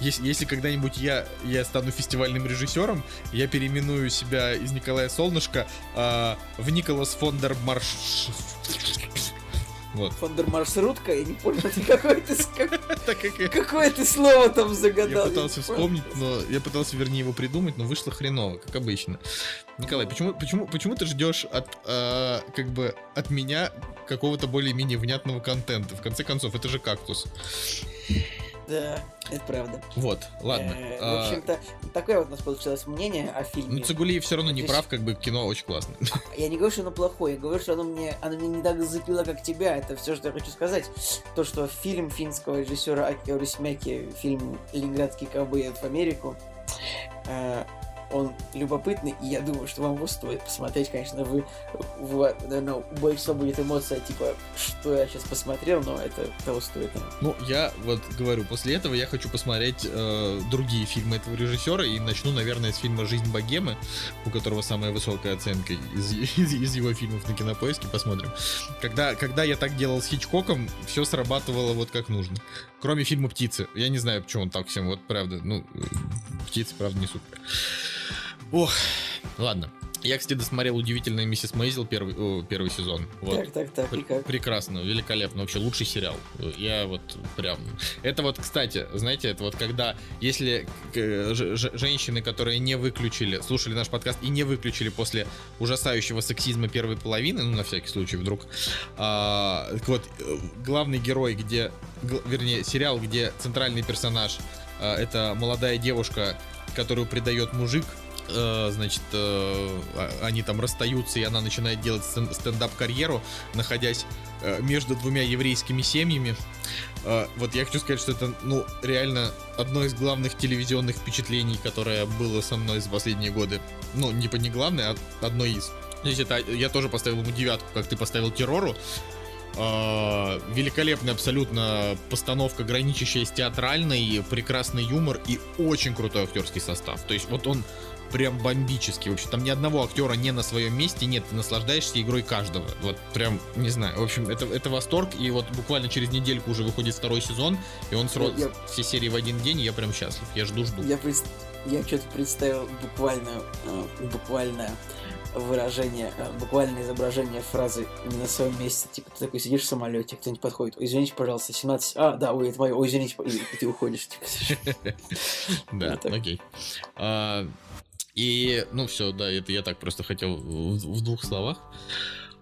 если, если когда-нибудь я, я стану фестивальным режиссером, я переименую себя из Николая Солнышко а, в Николас Фондер Марш... Вот. Фон дер Маршрутка, я не понял, [LAUGHS] какое ты, [LAUGHS] как- я, какое слово там я загадал. пытался не понял. вспомнить, но я пытался, вернее, его придумать, но вышло хреново, как обычно. Николай, почему, почему, почему ты ждешь от, а, как бы, от меня какого-то более-менее внятного контента? В конце концов, это же кактус. Да, это правда. Вот, ладно. Э, А, В общем-то, такое вот у нас получилось мнение о фильме. ну, Цигулиев все равно не прав, как бы кино очень классное. [LAUGHS] Я не говорю, что оно плохое, я говорю, что оно мне, оно мне не так зацепило, как тебя. Это все, что я хочу сказать. То, что фильм финского режиссера Аки Орисмяки, фильм «Ленинградский ковбой в Америку», э, он любопытный, и я думаю, что вам его стоит посмотреть, конечно, вы, вы наверное, у большинства будет эмоция, типа, что я сейчас посмотрел, но это того стоит. Ну, я вот говорю, после этого я хочу посмотреть э, другие фильмы этого режиссера и начну, наверное, с фильма «Жизнь богемы», у которого самая высокая оценка из, из- из его фильмов на кинопоиске. Посмотрим. Когда, когда я так делал с Хичкоком, все срабатывало вот как нужно. Кроме фильма «Птицы». Я не знаю, почему он так всем, вот правда. Ну, э, «Птицы», правда, не супер. Ох, ладно. Я, кстати, досмотрел «Удивительная миссис Мейзел» первый, о, первый сезон. Вот. Так, так, так, и как? Прекрасно, великолепно, вообще лучший сериал. Я вот прям... Это вот, кстати, знаете, это вот когда, если э, женщины, которые не выключили, слушали наш подкаст и не выключили после ужасающего сексизма первой половины, ну, на всякий случай вдруг, а, так вот, э, главный герой, где, вернее, сериал, где центральный персонаж а, это молодая девушка, которую предает мужик, значит, э, а- они там расстаются, и она начинает делать стен- стендап-карьеру, находясь э, между двумя еврейскими семьями. Э, Вот я хочу сказать, что это, ну, реально одно из главных телевизионных впечатлений, которое было со мной за последние годы. Ну, не по не главное, а одно из. То есть это я тоже поставил ему девятку, как ты поставил террору. А, великолепная абсолютно постановка, граничащая с театральной, прекрасный юмор и очень крутой актерский состав. То есть вот он прям бомбический. Вообще, там ни одного актера не на своем месте нет, ты наслаждаешься игрой каждого. Вот прям, не знаю. В общем, это, это восторг. И вот буквально через недельку уже выходит второй сезон, и он сразу Я- все серии в один день, и я прям счастлив. Я жду-жду. Я, пред- я что-то представил буквально, э, буквально выражение, э, буквальное изображение фразы не на своем месте. Типа ты такой сидишь в самолете, кто-нибудь подходит, ой, извините, пожалуйста, 17, а, да, ой, это мое, ой, извините, и, ты уходишь. Типа. [LAUGHS] [LAUGHS] Да, окей. И, ну все, да, это я так просто хотел в в двух словах.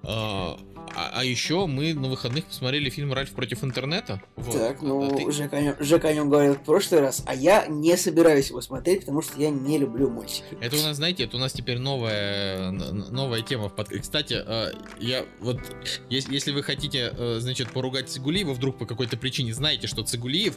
А а- а еще мы на выходных посмотрели фильм «Ральф против интернета». Вот. Так, А ну, ты- Жека, о нем, Жека о нем говорил в прошлый раз, а я не собираюсь его смотреть, потому что я не люблю мультики. Это у нас, знаете, это у нас теперь новая, новая тема в подкасте. Кстати, э, я вот, ес- если вы хотите, э, значит, поругать Цигулиева вдруг по какой-то причине, знаете, что Цигулиев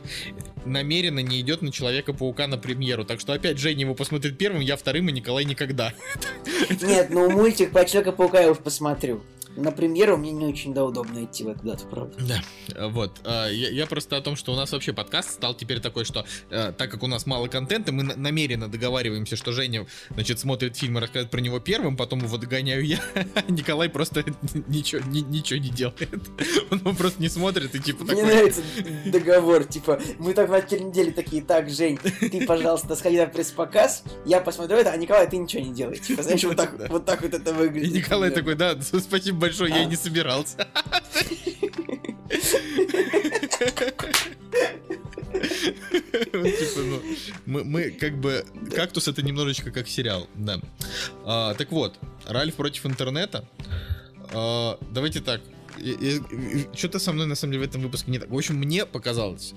намеренно не идет на Человека-паука на премьеру. Так что опять Женя его посмотрит первым, я вторым, и Николай никогда. [LAUGHS] Нет, ну мультик по Человека-паука я уж посмотрю. На премьеру мне не очень да, удобно идти в эту дату, правда. Да, вот. э, Я, я просто о том, что у нас вообще подкаст стал теперь такой, что э, так как у нас мало контента, мы на- намеренно договариваемся, что Женя, значит, смотрит фильм и рассказывает про него первым, потом его догоняю я, а [LAUGHS] Николай просто [LAUGHS] ничего, ни- ничего не делает. [LAUGHS] Он просто не смотрит и типа Мне такой... нравится договор, типа, мы так в начале недели такие, так, Жень, ты, пожалуйста, сходи на пресс-показ, я посмотрю это, а Николай, ты ничего не делай. Типа, знаешь, вот так, вот так вот это И выглядит. Николай примерно. такой, да, спасибо большое, я и А. не собирался. Типа, ну, мы, мы как бы... Кактус это немножечко как сериал, да. А, так вот, Ральф против интернета. А, давайте так. Что-то со мной на самом деле в этом выпуске не так. В общем, мне показалось.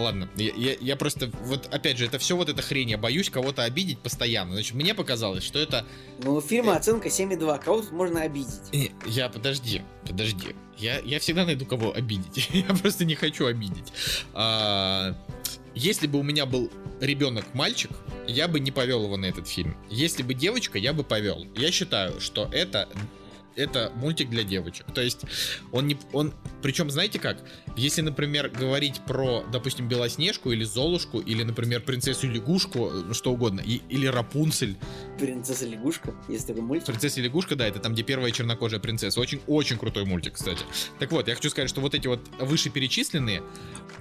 Ладно, я, я, я просто, вот опять же, это все вот эта хрень, я боюсь кого-то обидеть постоянно. Значит, мне показалось, что это Ну, у фильма оценка 7,2, кого тут можно обидеть? Э, Я, подожди, подожди. Я, я всегда найду кого обидеть. [LAUGHS] Я просто не хочу обидеть. А, если бы у меня был ребенок-мальчик, я бы не повел его на этот фильм. Если бы девочка, я бы повел. Я считаю, что это это мультик для девочек. То есть он не... Он, причем, знаете как? Если, например, говорить про, допустим, Белоснежку или Золушку, или, например, принцессу лягушку, э, что угодно, и- или Рапунцель, Принцесса лягушка, есть такой мультик. Принцесса лягушка, да, это там, где первая чернокожая принцесса. Очень-очень крутой мультик, кстати. Так вот, я хочу сказать, что вот эти вот вышеперечисленные,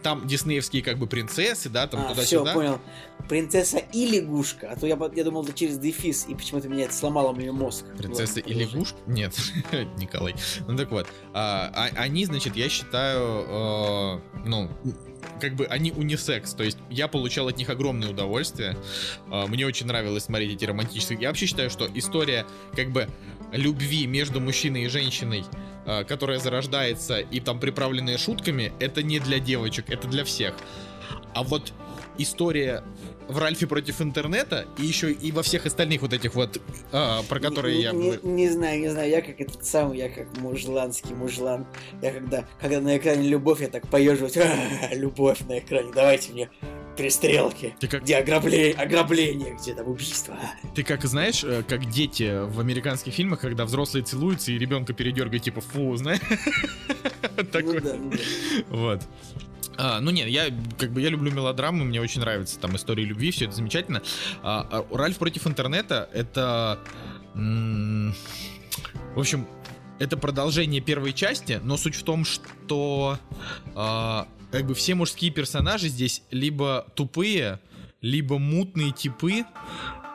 там диснеевские как бы принцессы, да, там А, все, туда-сюда. понял. Принцесса и лягушка. А то я, я думал, это через дефис, и почему-то меня это сломало мне мозг. Принцесса Ладно, и лягушка? Нет, [LAUGHS] Николай. Ну так вот, а, а- они, значит, я считаю, э, ну, как бы они унисекс, то есть я получал от них огромное удовольствие. А, Мне очень нравилось смотреть эти романтические. Я вообще считаю, что история как бы любви между мужчиной и женщиной, а, которая зарождается и там приправленная шутками, это не для девочек, это для всех. А вот история в Ральфе против интернета и еще и во всех остальных вот этих вот, а, про которые не, я... Не, не знаю, не знаю, я как этот самый, я как мужланский мужлан. Я когда, когда на экране любовь, я так поеживаюсь. [LAUGHS] «А, любовь на экране, давайте мне перестрелки. Ты как, Где ограбление, ограбление, где там убийство. А. ты как знаешь, э, как дети в американских фильмах, когда взрослые целуются и ребенка передергивают, типа, фу, знаешь? [LAUGHS] Ну Такой. ну. Вот. А, ну нет, я как бы я люблю мелодрамы, мне очень нравятся там истории любви, все это замечательно. А, а Ральф против интернета это, в общем, это продолжение первой части, но суть в том, что а, как бы все мужские персонажи здесь либо тупые, либо мутные типы,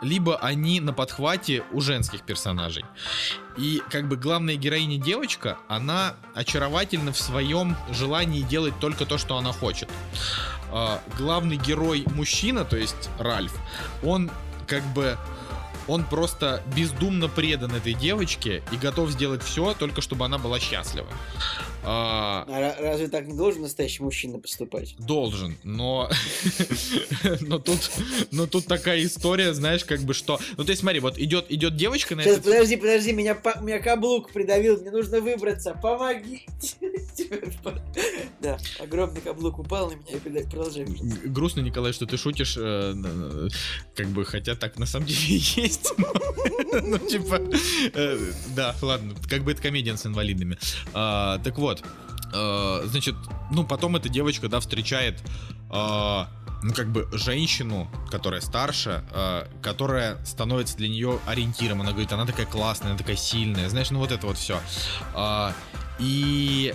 либо они на подхвате у женских персонажей. И как бы главная героиня девочка, она очаровательна в своем желании делать только то, что она хочет. А, главный герой мужчина, то есть Ральф, он как бы он просто бездумно предан этой девочке и готов сделать все, только чтобы она была счастлива. А, А ра- разве так не должен настоящий мужчина поступать? должен, но [LAUGHS] но тут но тут такая история, знаешь, как бы что. Ну есть смотри, вот идет идет девочка на Сейчас, этот подожди, подожди, меня, по- меня каблук придавил, мне нужно выбраться, помогите. [LAUGHS] Да, огромный каблук упал на меня и продолжай. Грустно, Николай, что ты шутишь, э, как бы, хотя так на самом деле [LAUGHS] и есть. [LAUGHS] Ну, типа, э, да, ладно, как бы это комедия с инвалидами. А, Так вот, э, значит, ну, потом эта девочка, да, встречает, а, ну, как бы, женщину, которая старше, а, которая становится для нее ориентиром. Она говорит, она такая классная, она такая сильная, знаешь, ну, вот это вот все. И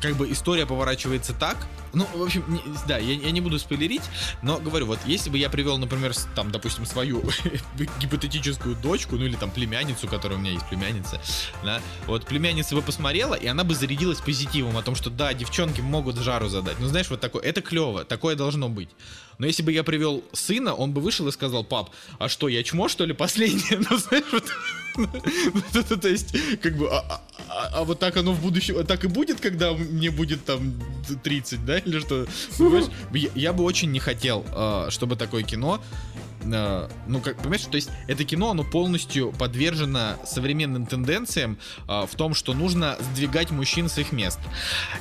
как бы история поворачивается так. Ну, в общем, не- да, я, я не буду спойлерить, но говорю, вот если бы я привел, например, там, допустим, свою [LAUGHS] гипотетическую дочку, ну или там племянницу, которая у меня есть племянница, да, вот племянница бы посмотрела, и она бы зарядилась позитивом о том, что да, девчонки могут жару задать. Ну, знаешь, вот такое, это клево, такое должно быть. Но если бы я привел сына, он бы вышел и сказал, пап, а что, я чмо, что ли, последнее? [LAUGHS] Ну, знаешь, вот, [LAUGHS] то есть, как бы, а, а- а- а вот так оно в будущем, так и будет, когда мне будет там 30, да, [LAUGHS] или что? Понимаешь? Я, я бы очень не хотел, э, чтобы такое кино, э, ну, как, понимаешь, то есть, это кино, оно полностью подвержено современным тенденциям э, в том, что нужно сдвигать мужчин с их мест.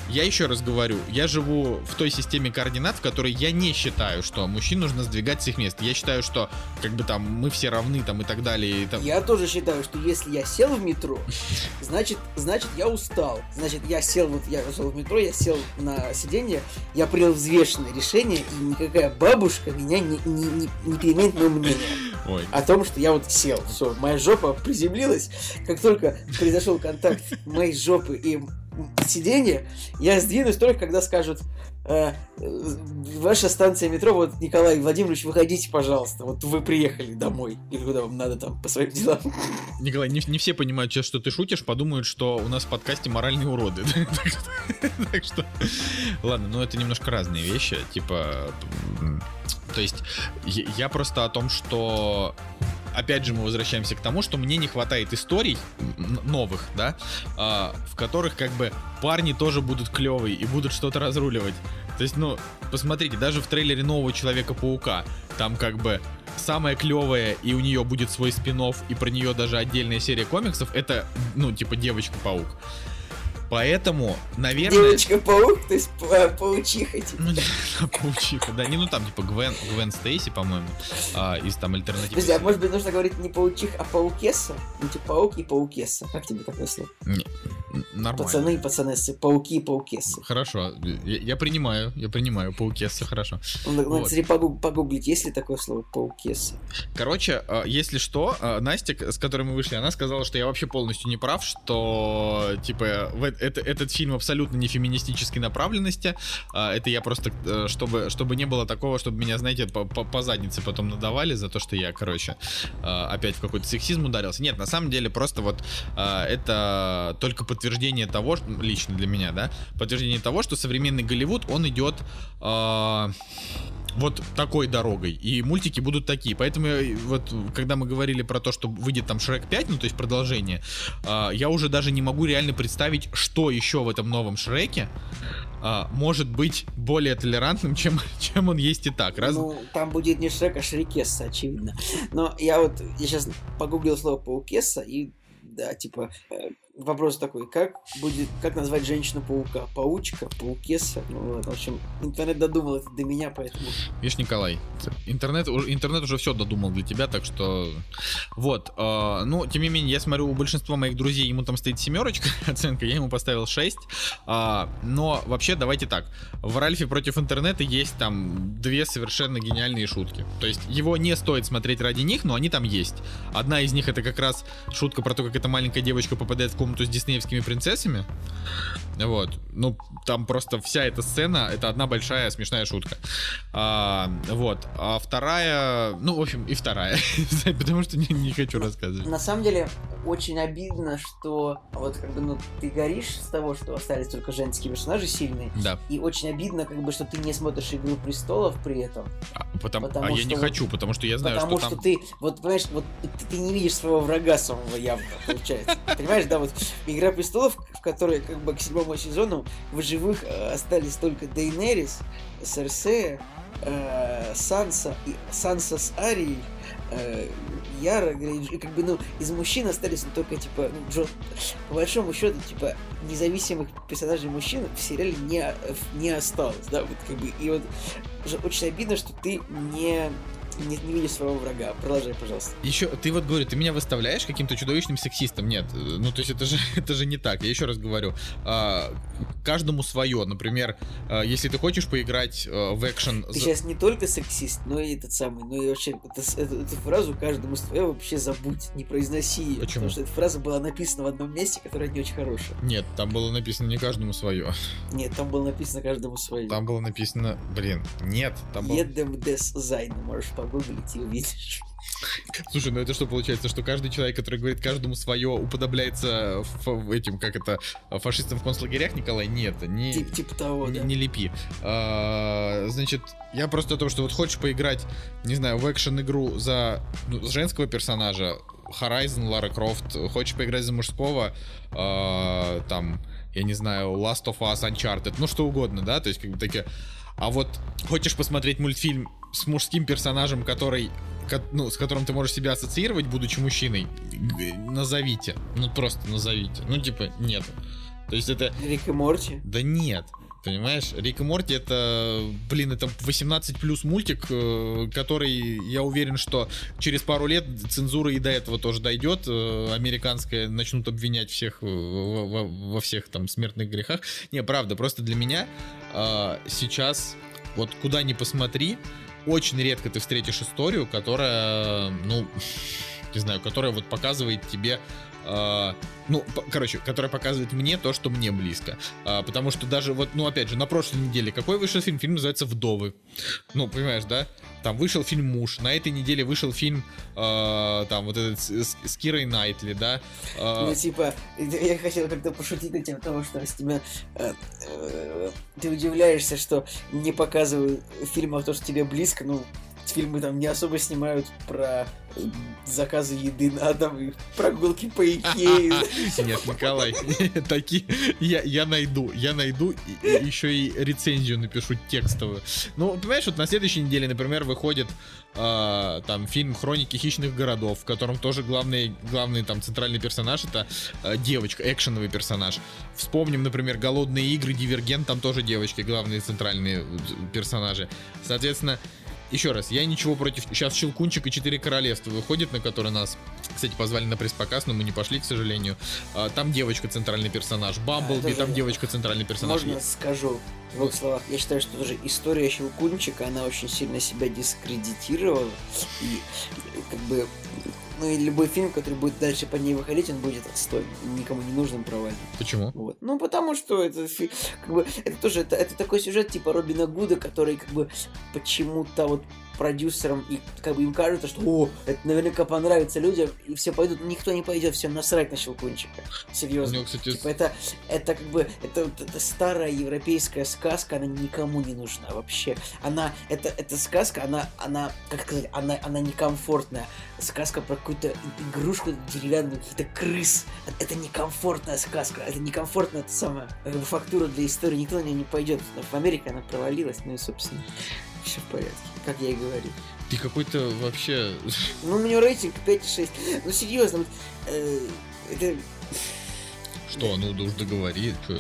Я еще раз говорю, я живу в той системе координат, в которой я не считаю, что мужчин нужно сдвигать с их мест. Я считаю, что как бы там мы все равны там и так далее. И там... Я тоже считаю, что если я сел в метро, [LAUGHS] значит, значит я устал. Значит, я сел, вот я зашел в метро, я сел на сиденье, я принял взвешенное решение, и никакая бабушка меня не, не, не, не переменит мое мнение Ой, о том, что я вот сел. Все, моя жопа приземлилась. Как только произошел контакт моей жопы и сиденья, я сдвинусь только, когда скажут э, э, ваша станция метро, вот, Николай Владимирович, выходите, пожалуйста. Вот вы приехали домой. Или куда вам надо там по своим делам. Николай, не, не все понимают сейчас, что ты шутишь, подумают, что у нас в подкасте моральные уроды. [LAUGHS] Так что- ладно, ну это немножко разные вещи, типа, то есть я просто о том, что опять же мы возвращаемся к тому, что мне не хватает историй новых, да, а, в которых как бы парни тоже будут клевые и будут что-то разруливать. То есть, ну, посмотрите, даже в трейлере нового Человека-паука там как бы самое клевое, и у нее будет свой спин и про нее даже отдельная серия комиксов, это, ну, типа, Девочка-паук. Поэтому, наверное... Девочка-паук, то есть па- паучиха, типа. Ну, [LAUGHS] да, паучиха, да. Не, ну там, типа, Гвен, Гвен Стейси, по-моему, а, из там альтернативы. Подожди, а может быть нужно говорить не паучих, а паукесса? Ну, типа паук и паукесса. Как тебе такое слово? Нормально. Пацаны и пацанессы, пауки и паукессы. Хорошо, я, я принимаю, я принимаю, паукесса, хорошо. Надо, надо, Вот. кстати, погуг- погуглить, есть ли такое слово паукесса. Короче, э, если что, э, Настя, с которой мы вышли, она сказала, что я вообще полностью не прав, что, типа, в э- это, этот фильм абсолютно не феминистической направленности. А, Это я просто, э, чтобы, чтобы не было такого, чтобы меня, знаете, по, по- заднице потом надавали за то, что я, короче, э, опять в какой-то сексизм ударился. Нет, на самом деле просто вот э, это только подтверждение того, что- лично для меня, да, подтверждение того, что современный Голливуд, он идет вот такой дорогой. И мультики будут такие. Поэтому я, вот, когда мы говорили про то, что выйдет там Шрек 5, ну, то есть продолжение, а, я уже даже не могу реально представить, что еще в этом новом Шреке а, может быть более толерантным, [LAUGHS] чем, чем он есть и так. Раз... Ну, там будет не Шрек, а Шрекесса, очевидно. Но я вот, я сейчас погуглил слово паукесса, и, да, типа, э, вопрос такой, как будет, как назвать женщину-паука? Паучка, паукесса? Ну, в общем, интернет додумал это до меня, поэтому... Видишь, Николай, интернет, интернет уже все додумал для тебя, так что вот. э, ну, тем не менее, я смотрю, у большинства моих друзей ему там стоит семерочка [LAUGHS] оценка, я ему поставил 6. А, но вообще, давайте так. В Ральфе против интернета есть там две совершенно гениальные шутки. То есть его не стоит смотреть ради них, но они там есть. Одна из них это как раз шутка про то, как эта маленькая девочка попадает в комнату с диснеевскими принцессами. Вот. Ну, там просто вся эта сцена, это одна большая смешная шутка. А, вот. А вторая, ну, в общем, и вторая. [LAUGHS] Потому что не, не хочу рассказывать. На самом деле, очень обидно, что вот как бы, ну, ты горишь с того, что остались только женские персонажи сильные, Да. и очень обидно, как бы, что ты не смотришь «Игру престолов» при этом, А, потому, Потому а я что не вот- хочу, потому что я знаю, потому что что, там... ты, вот, понимаешь, вот ты, ты не видишь своего врага самого явно, получается. Понимаешь, да, вот «Игра престолов», в которой, как бы, к седьмому сезону в живых э, остались только Дейнерис, Серсея, э, Санса, и Санса с Арией, э, Яра, и как бы, ну, из мужчин остались ну, только, типа, ну, Джон, по большому счету, типа, независимых персонажей мужчин в сериале не, не осталось, да, вот, как бы, и вот очень обидно, что ты не не, не видишь своего врага. Продолжай, пожалуйста. Еще, ты вот говорю, ты меня выставляешь каким-то чудовищным сексистом. Нет, э, ну то есть это же, [LAUGHS] это же не так. Я еще раз говорю, а, каждому свое. Например, а, если ты хочешь поиграть а, в экшен... Ты за- сейчас не только сексист, но и этот самый, но и вообще это эту, эту фразу каждому свое вообще забудь, не произноси ее. Почему? Потому что эта фраза была написана в одном месте, которое не очень хорошее. Нет, там было написано не каждому свое. Нет, там было написано каждому свое. Там было написано, блин, нет, там было... Едем des Sein, можешь погуглить и увидишь. Слушай, ну это что получается, что каждый человек, который говорит каждому свое, уподобляется ф- этим, как это, фашистам в концлагерях, Николай? Нет, не... Тип, типа того, Не, да. не лепи. А, значит, я просто о том, что вот хочешь поиграть, не знаю, в экшен-игру за ну, женского персонажа, Horizon, Лара Крофт, хочешь поиграть за мужского, а, там, я не знаю, Last of Us, Uncharted, ну что угодно, да, то есть как бы такие... А вот хочешь посмотреть мультфильм с мужским персонажем, который ко- ну, с которым ты можешь себя ассоциировать, будучи мужчиной, назовите. Ну, просто назовите. Ну, типа, нет. То есть это... Рик и Морти. Да нет. Понимаешь, Рик и Морти это, блин, это 18 плюс мультик, э, который, я уверен, что через пару лет цензура и до этого тоже дойдет. э, Американская начнут обвинять всех э, во, во- всех там смертных грехах. Не, правда, просто для меня э, сейчас, вот куда ни посмотри, очень редко ты встретишь историю, которая, ну, [LAUGHS] не знаю, которая вот показывает тебе ну, по- короче, которая показывает мне то, что мне близко. А, потому что даже вот, ну, опять же, на прошлой неделе какой вышел фильм? Фильм называется «Вдовы». Ну, понимаешь, да? Там вышел фильм «Муж». На этой неделе вышел фильм, э, там, вот этот с, с- Кирой Найтли, да? А, Ну, типа, я хотел как-то пошутить на тему того, что с тебя э, э, ты удивляешься, что не показывают в то, что тебе близко, ну, фильмы там не особо снимают про э, заказы еды на дом и прогулки по Икее. [LAUGHS] Нет, Николай, [LAUGHS] такие я, я найду, я найду и, еще и рецензию напишу текстовую. Ну, понимаешь, вот на следующей неделе, например, выходит а, там фильм «Хроники хищных городов», в котором тоже главный, главный там центральный персонаж это а, девочка, экшеновый персонаж. Вспомним, например, «Голодные игры», «Дивергент», там тоже девочки, главные центральные э, персонажи. Соответственно, еще раз, я ничего против... Сейчас «Щелкунчик» и «Четыре королевства» выходит, на который нас, кстати, позвали на пресс-показ, но мы не пошли, к сожалению. А, Там девочка центральный персонаж. Бамблби, тоже там верно. девочка центральный персонаж. Можно скажу в двух словах. Я считаю, что тоже история Щелкунчика, она очень сильно себя дискредитировала. И как бы ну и любой фильм, который будет дальше по ней выходить, он будет отстойным, никому не нужным провальным. Почему? Вот. Ну, потому что это, как бы, это тоже, это, это такой сюжет типа Робина Гуда, который, как бы, почему-то вот продюсерам, и как бы им кажется, что, о, это наверняка понравится людям, и все пойдут, никто не пойдет, всем насрать на Щелкунчика. Серьезно. него, кстати, Типа это, это как бы, это, вот эта старая европейская сказка, она никому не нужна вообще. Она, это, эта сказка, она, она, как сказать, она, она некомфортная. Сказка про какую-то игрушку деревянную, каких-то крыс. Это некомфортная сказка, это некомфортная это самая бы, фактура для истории, никто на нее не пойдет. В Америке она провалилась, ну и, собственно, все в порядке, как я и говорил. ты какой-то вообще... [LAUGHS] Ну, у меня рейтинг 5,6. Ну, серьезно, вот, э, это Что, ну да уж договори. чё?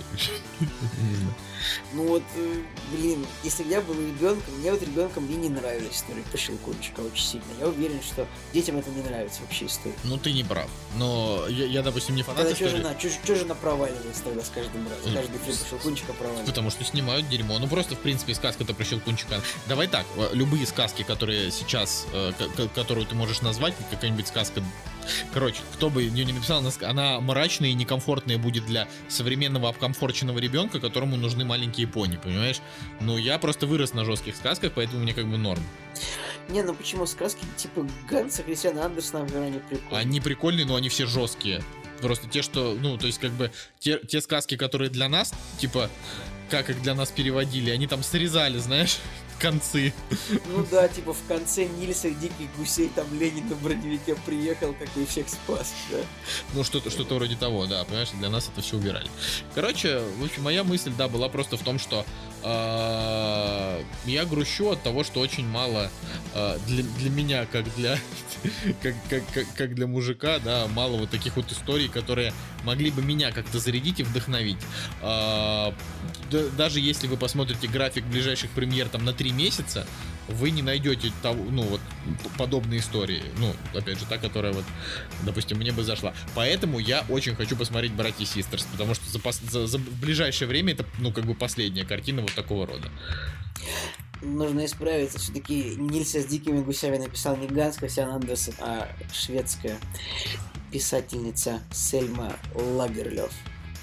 Ну вот, э, блин, если бы я был ребенком, мне вот ребенком мне не нравилась история про Щелкунчика очень сильно. Я уверен, что детям это не нравится вообще история. Ну ты не прав. Но я, я, допустим, не фанат Тогда истории. она, чё, чё же она проваливается тогда с каждым разом? Каждый фильм про Щелкунчика проваливается. Потому что снимают дерьмо. Ну просто, в принципе, сказка-то про Щелкунчика. Давай так, э, любые сказки, которые сейчас, э, которую ты можешь назвать, какая-нибудь сказка. Короче, кто бы ее не написал, она, мрачная и некомфортная будет для современного обкомфорченного ребенка, которому нужны маленькие пони, понимаешь? Но я просто вырос на жестких сказках, поэтому мне как бы норм. Не, ну почему сказки типа Ганса Христиана Андерсона, например, они прикольные. Они прикольные, но они все жесткие. Просто те, что, ну, то есть, как бы, те, те сказки, которые для нас, типа, как их для нас переводили, они там срезали, знаешь, концы. Ну да, типа в конце Нильса Диких Гусей там Ленин на броневике приехал, как и всех спас, да. Ну, что-то что вроде того, да, понимаешь, для нас это все убирали. Короче, в общем, моя мысль, да, была просто в том, что э, я грущу от того, что очень мало э, для, для меня, как для [LAUGHS] как, как, как, как для мужика, да, мало вот таких вот историй, которые могли бы меня как-то зарядить и вдохновить. А, да- даже если вы посмотрите график ближайших премьер там на три месяца, вы не найдете того, ну вот подобные истории. Ну, опять же, та, которая вот, допустим, мне бы зашла. Поэтому я очень хочу посмотреть «Братья Систерс», потому что за, за- за- ближайшее время это, ну, как бы последняя картина вот такого рода. Нужно исправиться. Все-таки Нильса с дикими гусями написал не Ганс Хасян Андерсен, а шведская писательница Сельма Лагерлёв.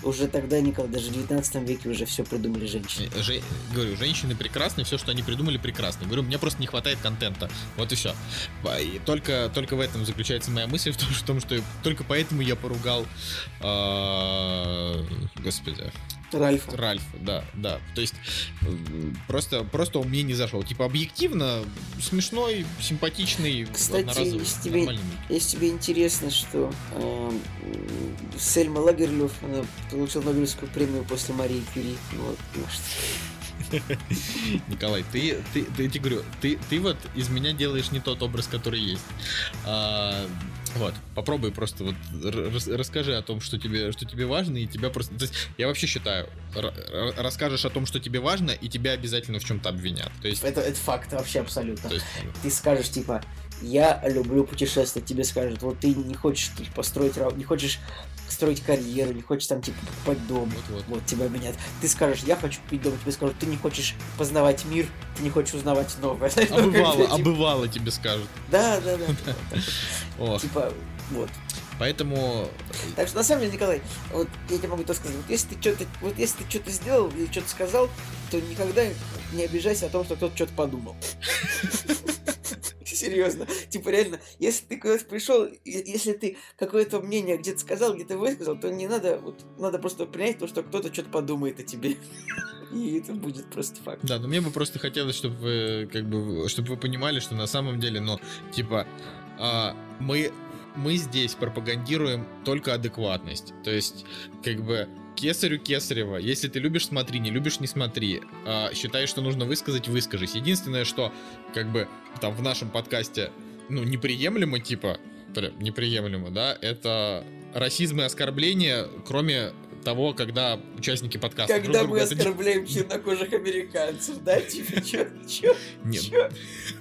Уже тогда, Никол, даже в 19 веке уже все придумали женщины. Э, же- говорю, женщины прекрасны, все, что они придумали, прекрасно. Говорю, мне просто не хватает контента. Вот и все. И только, только в этом заключается моя мысль, в том, что только поэтому я поругал... а, Господи. Ральфа. Ральфа, да, да. То есть просто, просто он мне не зашел. Типа объективно смешной, симпатичный, Кстати, одноразовый, если тебе-. Если тебе интересно, что эм, Сельма Лагерлёв она получила Нобелевскую премию после Марии Кюри. Ну Вот, может. [LAUGHS] Николай, ты, ты, ты, я тебе говорю, ты, ты вот из меня делаешь не тот образ, который есть. А, вот, попробуй просто вот рас- расскажи о том, что тебе, что тебе важно, и тебя просто... То есть я вообще считаю, расскажешь о том, что тебе важно, и тебя обязательно в чем-то обвинят. То есть... Это, это факт вообще абсолютно. То есть Ты скажешь, типа, я люблю путешествовать, тебе скажут, вот ты не хочешь типа, построить, не хочешь строить карьеру, не хочешь там, типа, покупать дом. Вот-вот. Вот, тебя обвинят. Ты скажешь, я хочу купить дом, тебе скажут, ты не хочешь познавать мир, ты не хочешь узнавать новое. Обывало, Типа, обывало тебе скажут. Да, да, да. [LAUGHS] Типа, вот. поэтому... Так что на самом деле, Николай, вот я тебе могу то сказать, вот если ты что-то, вот если ты что-то сделал или что-то сказал, то никогда не обижайся о том, что кто-то что-то подумал. [LAUGHS] [LAUGHS] Серьезно. Типа реально, если ты куда-то пришел, если ты какое-то мнение где-то сказал, где-то высказал, то не надо, вот, надо просто принять то, что кто-то что-то подумает о тебе. [LAUGHS] И это будет просто факт. Да, но мне бы просто хотелось, чтобы вы, как бы, чтобы вы понимали, что на самом деле, ну, типа, а, мы, мы здесь пропагандируем только адекватность. То есть, как бы, кесарю кесарева. Если ты любишь, смотри, не любишь, не смотри. А, считаешь, что нужно высказать, выскажись. Единственное, что, как бы, там в нашем подкасте, ну, неприемлемо, типа, неприемлемо, да, это расизм и оскорбление, кроме того, когда участники подкаста друг Когда друга мы это делают. оскорбляем чернокожих американцев, да? Типа, чё, чё, Нет. чё?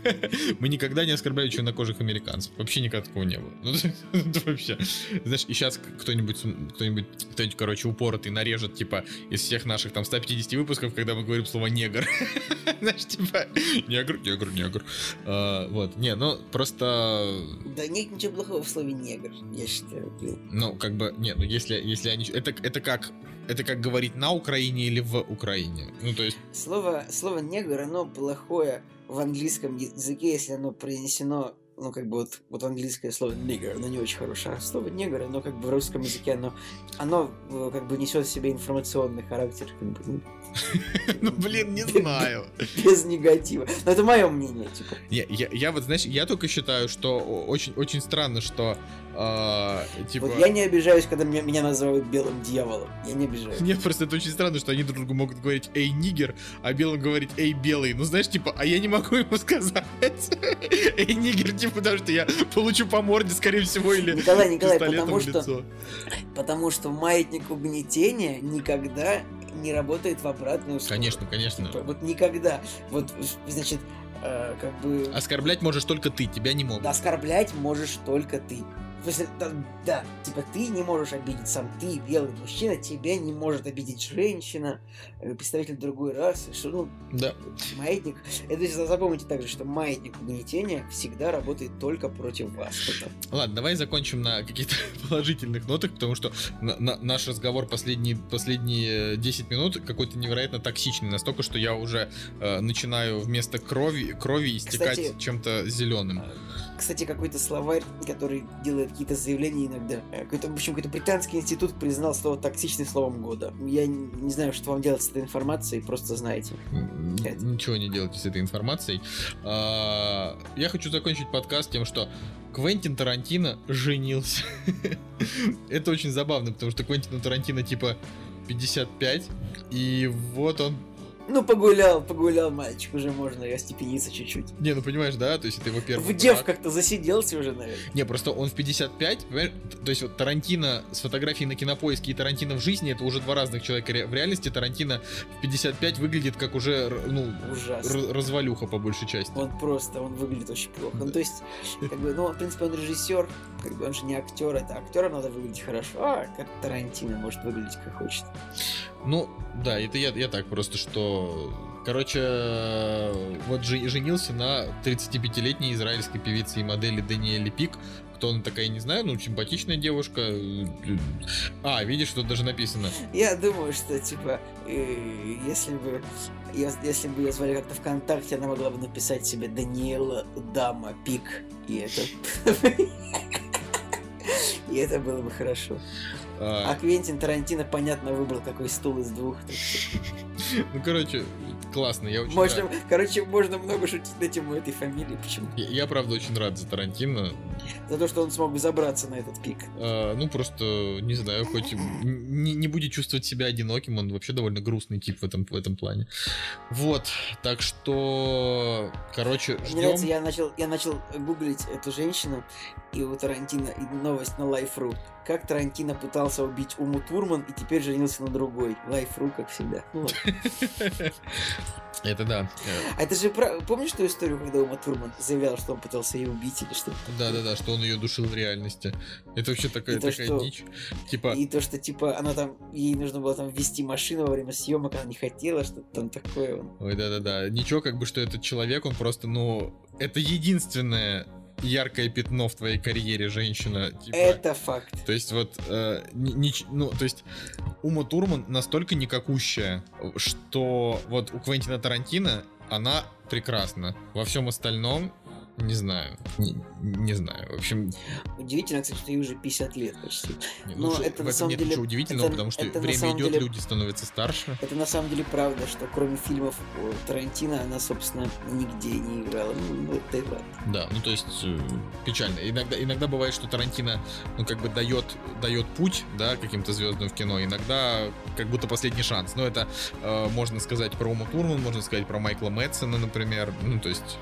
[LAUGHS] Мы никогда не оскорбляли чернокожих американцев. Вообще никогда такого не было. [LAUGHS] Ну, это вообще. Знаешь, и сейчас кто-нибудь, кто-нибудь, кто-нибудь, короче, упоротый нарежет, типа, из всех наших там 150 выпусков, когда мы говорим слово негр. [LAUGHS] Знаешь, типа, негр, негр, негр. А, Вот. Не, ну, просто... Да нет ничего плохого в слове негр, я считаю, блин. Ну, как бы, не, ну, если, если они... Это, это как... Это как говорить на Украине или в Украине. Ну, то есть, Слово, слово негр, оно плохое в английском языке, если оно произнесено, ну, как бы вот, вот английское слово nigger, оно не очень хорошее. А слово негр, оно как бы в русском языке, оно, оно э, как бы несет в себе информационный характер, как ну, [LAUGHS] ну, блин, не знаю. [LAUGHS] без негатива. Но это мое мнение, типа. Я, вот, знаешь, я только считаю, что очень странно, что а, типа. Вот я не обижаюсь, когда меня, меня называют белым дьяволом. Я не обижаюсь. Нет, просто это очень странно, что они друг другу могут говорить «Эй, нигер», а белым говорить «Эй, белый». Ну, знаешь, типа, а я не могу ему [LAUGHS] сказать «Эй, нигер», типа, потому что я получу по морде, скорее всего, или Николай, Николай, потому что, потому что маятник угнетения никогда не работает в обратную сторону. Конечно, конечно. Типа, вот никогда. Вот, значит, э, как бы... Оскорблять можешь только ты, тебя не могут. Оскорблять можешь только ты. В смысле, да, да, типа ты не можешь обидеть сам ты, белый мужчина, тебя не может обидеть женщина, э, представитель другой расы, что, ну, Да. маятник. Это запомните также, что маятник угнетения всегда работает только против вас. Ладно, давай закончим на каких-то [LAUGHS] положительных нотах, потому что на- на- наш разговор последние, последние 10 минут какой-то невероятно токсичный, настолько, что я уже э, начинаю вместо крови, крови истекать Кстати, чем-то зеленым. А, Кстати, какой-то словарь, который делает какие-то заявления иногда. Какой-то, в общем, какой-то британский институт признал слово токсичным словом года. Я не знаю, что вам делать с этой информацией, просто знаете. Ничего не делайте с этой информацией. А, Я хочу закончить подкаст тем, что Квентин Тарантино женился. [LAUGHS] Это очень забавно, потому что Квентину Тарантино типа 55, и вот он Ну, погулял, погулял мальчик, уже можно и остепениться чуть-чуть. Не, ну понимаешь, да, то есть это его первый В дев как-то засиделся уже, наверное. Не, просто он в 55, понимаешь, то есть вот Тарантино с фотографией на кинопоиске и Тарантино в жизни это уже два разных человека. В реальности Тарантино в 55 выглядит как уже, ну, Ужасно. развалюха по большей части. Он просто, он выглядит очень плохо. Ну, Да. то есть, как бы, ну, в принципе, он режиссер, как бы он же не актер, это актерам надо выглядеть хорошо, а как Тарантино может выглядеть как хочет. Ну, да, это я, я так просто, что... Короче, вот женился на 35-летней израильской певице и модели Даниэле Пик. Кто она такая, не знаю, ну, симпатичная девушка. А, видишь, тут даже написано. Я думаю, что, типа, э, если бы если бы ее звали как-то ВКонтакте, она могла бы написать себе Даниэла Дама Пик. И это... [LAUGHS] И это было бы хорошо. А а, Квентин Тарантино, понятно, выбрал какой стул из двух. ну, короче, классно, я очень Можно, рад. короче, можно много шутить на тему этой фамилии. Почему? Я, я, правда, очень рад за Тарантино. За то, что он смог забраться на этот пик. А, ну, просто, не знаю, хоть не, не будет чувствовать себя одиноким, он вообще довольно грустный тип в этом, в этом плане. Вот, так что, короче, Мне нравится, ждем. я начал, я начал гуглить эту женщину, и у Тарантино и новость на Life.ru. Как Тарантино пытался убить Уму Турман и теперь женился на другой. Life.ru, как всегда. Ну. [LAUGHS] Это да. А это же про... Помнишь ту историю, когда Ума Турман заявлял, что он пытался ее убить или что-то? Да, да, да, что он ее душил в реальности. Это вообще такая, то, такая что- дичь. Типа, И то, что, типа, она там, ей нужно было там вести машину во время съемок, она не хотела, что-то там такое. ой, да, да, да. Ничего, как бы, что этот человек, он просто, ну, это единственное яркое пятно в твоей карьере, женщина. Типа, Это факт. То есть вот, э, ни- нич- ну, то есть Ума Турман настолько никакущая, что вот у Квентина Тарантино она прекрасна. Во всем остальном, не знаю, не, не знаю. В общем, Удивительно, кстати, что ей уже 50 лет почти. не, Но что- это в на этом самом нет деле- ничего удивительного, это- потому что это время идет, деле- люди становятся старше. Это на самом деле правда, что кроме фильмов Тарантино она, собственно, нигде не играла. Ну, ну, и ладно. Да, ну то есть э, печально. Иногда, иногда бывает, что Тарантино, ну как бы дает, дает путь, да, каким-то звездам в кино. Иногда как будто последний шанс. Но это э, можно сказать про Уму Турман, можно сказать про Майкла Мэтсона, например. Ну то есть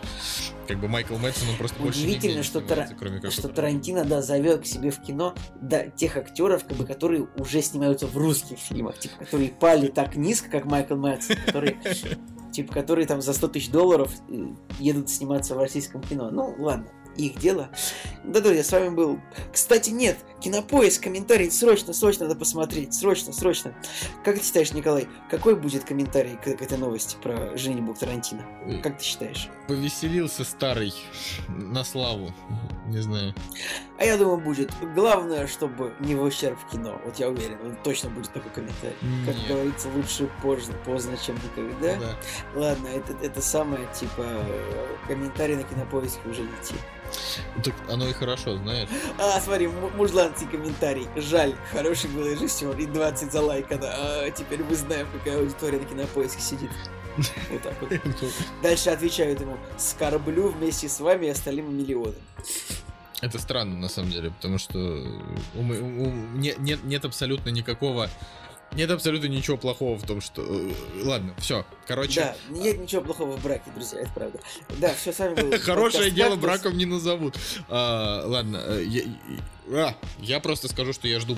как бы Майкл Мэтсон, он просто больше нигде Удивительно, что, Тара- кроме как что Тарантино, да, зовет к себе в кино да, тех актеров, как бы, которые уже снимаются в русских фильмах, типа, которые пали так низко, как Майкл Мэтсон, которые, [LAUGHS] типа, которые там за 100 тысяч долларов э, едут сниматься в российском кино. Ну, ладно, их дело. Да, друзья, с вами был... Кстати, нет, Кинопоиск, комментарий, срочно, срочно надо посмотреть, срочно, срочно. Как ты считаешь, Николай, какой будет комментарий к, к этой новости про женитьбу Тарантино? Э, Как ты считаешь? Повеселился старый на славу. Не знаю. А я думаю, будет. Главное, чтобы не в ущерб кино. Вот я уверен, он точно будет такой комментарий. Как Нет. говорится, лучше поздно, поздно, чем никогда. Да. Ладно, это, это самое, типа, комментарий на кинопоиске уже не те. Так оно и хорошо, знаешь. А, смотри, мужланский комментарий. Жаль, хороший был режиссер, и 20 за лайк. А, теперь мы знаем, какая аудитория на кинопоиске сидит. [LAUGHS] Вот так вот. [LAUGHS] Дальше отвечают ему, скорблю вместе с вами и остальными миллионами. Это странно, на самом деле, потому что у мы- у- не- нет, нет абсолютно никакого... Нет абсолютно ничего плохого в том, что... э, Ладно, все. Короче, Да, нет ничего плохого в браке, друзья, это правда. Да, все, с вами был [LAUGHS] хорошее дело браком не назовут. А, ладно, э, я, а, я просто скажу, что я жду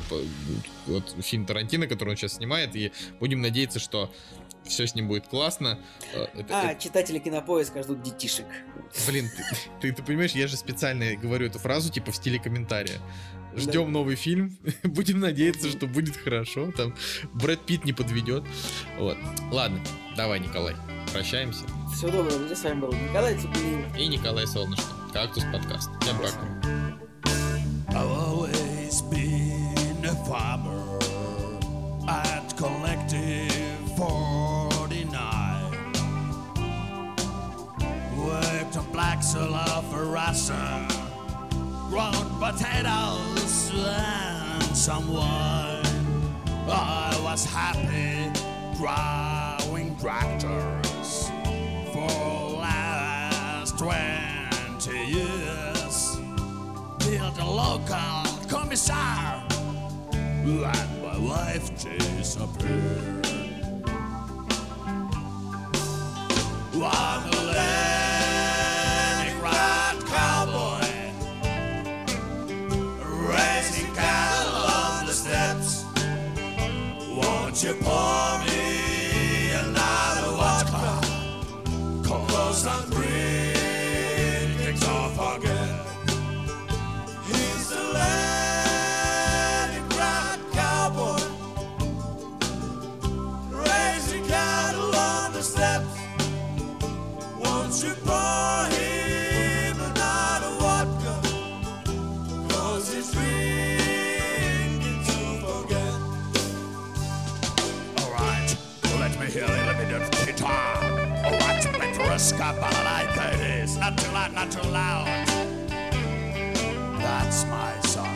вот, фильм Тарантино, который он сейчас снимает, и будем надеяться, что все с ним будет классно. А, это- А, это- читатели кинопоиска ждут детишек. Блин, ты, ты, ты понимаешь, я же специально говорю эту фразу типа в стиле комментария. Ждем новый фильм, [LAUGHS] будем надеяться, что будет хорошо. Там Брэд Питт не подведет. Вот. Ладно, давай, Николай, прощаемся. Всего доброго, друзья, с вами был Николай Цыпилин. И Николай Солнышко. Кактус подкаст. Всем пока. I've always been a farmer at black sulfurasa, grown potatoes and some wine. I was happy growing tractors for last twenty years. Till the local commissar and my wife disappeared. One leg. Won't you pour me another vodka? Cause I'm Escaparate it is. Not too loud, not too loud. That's my song.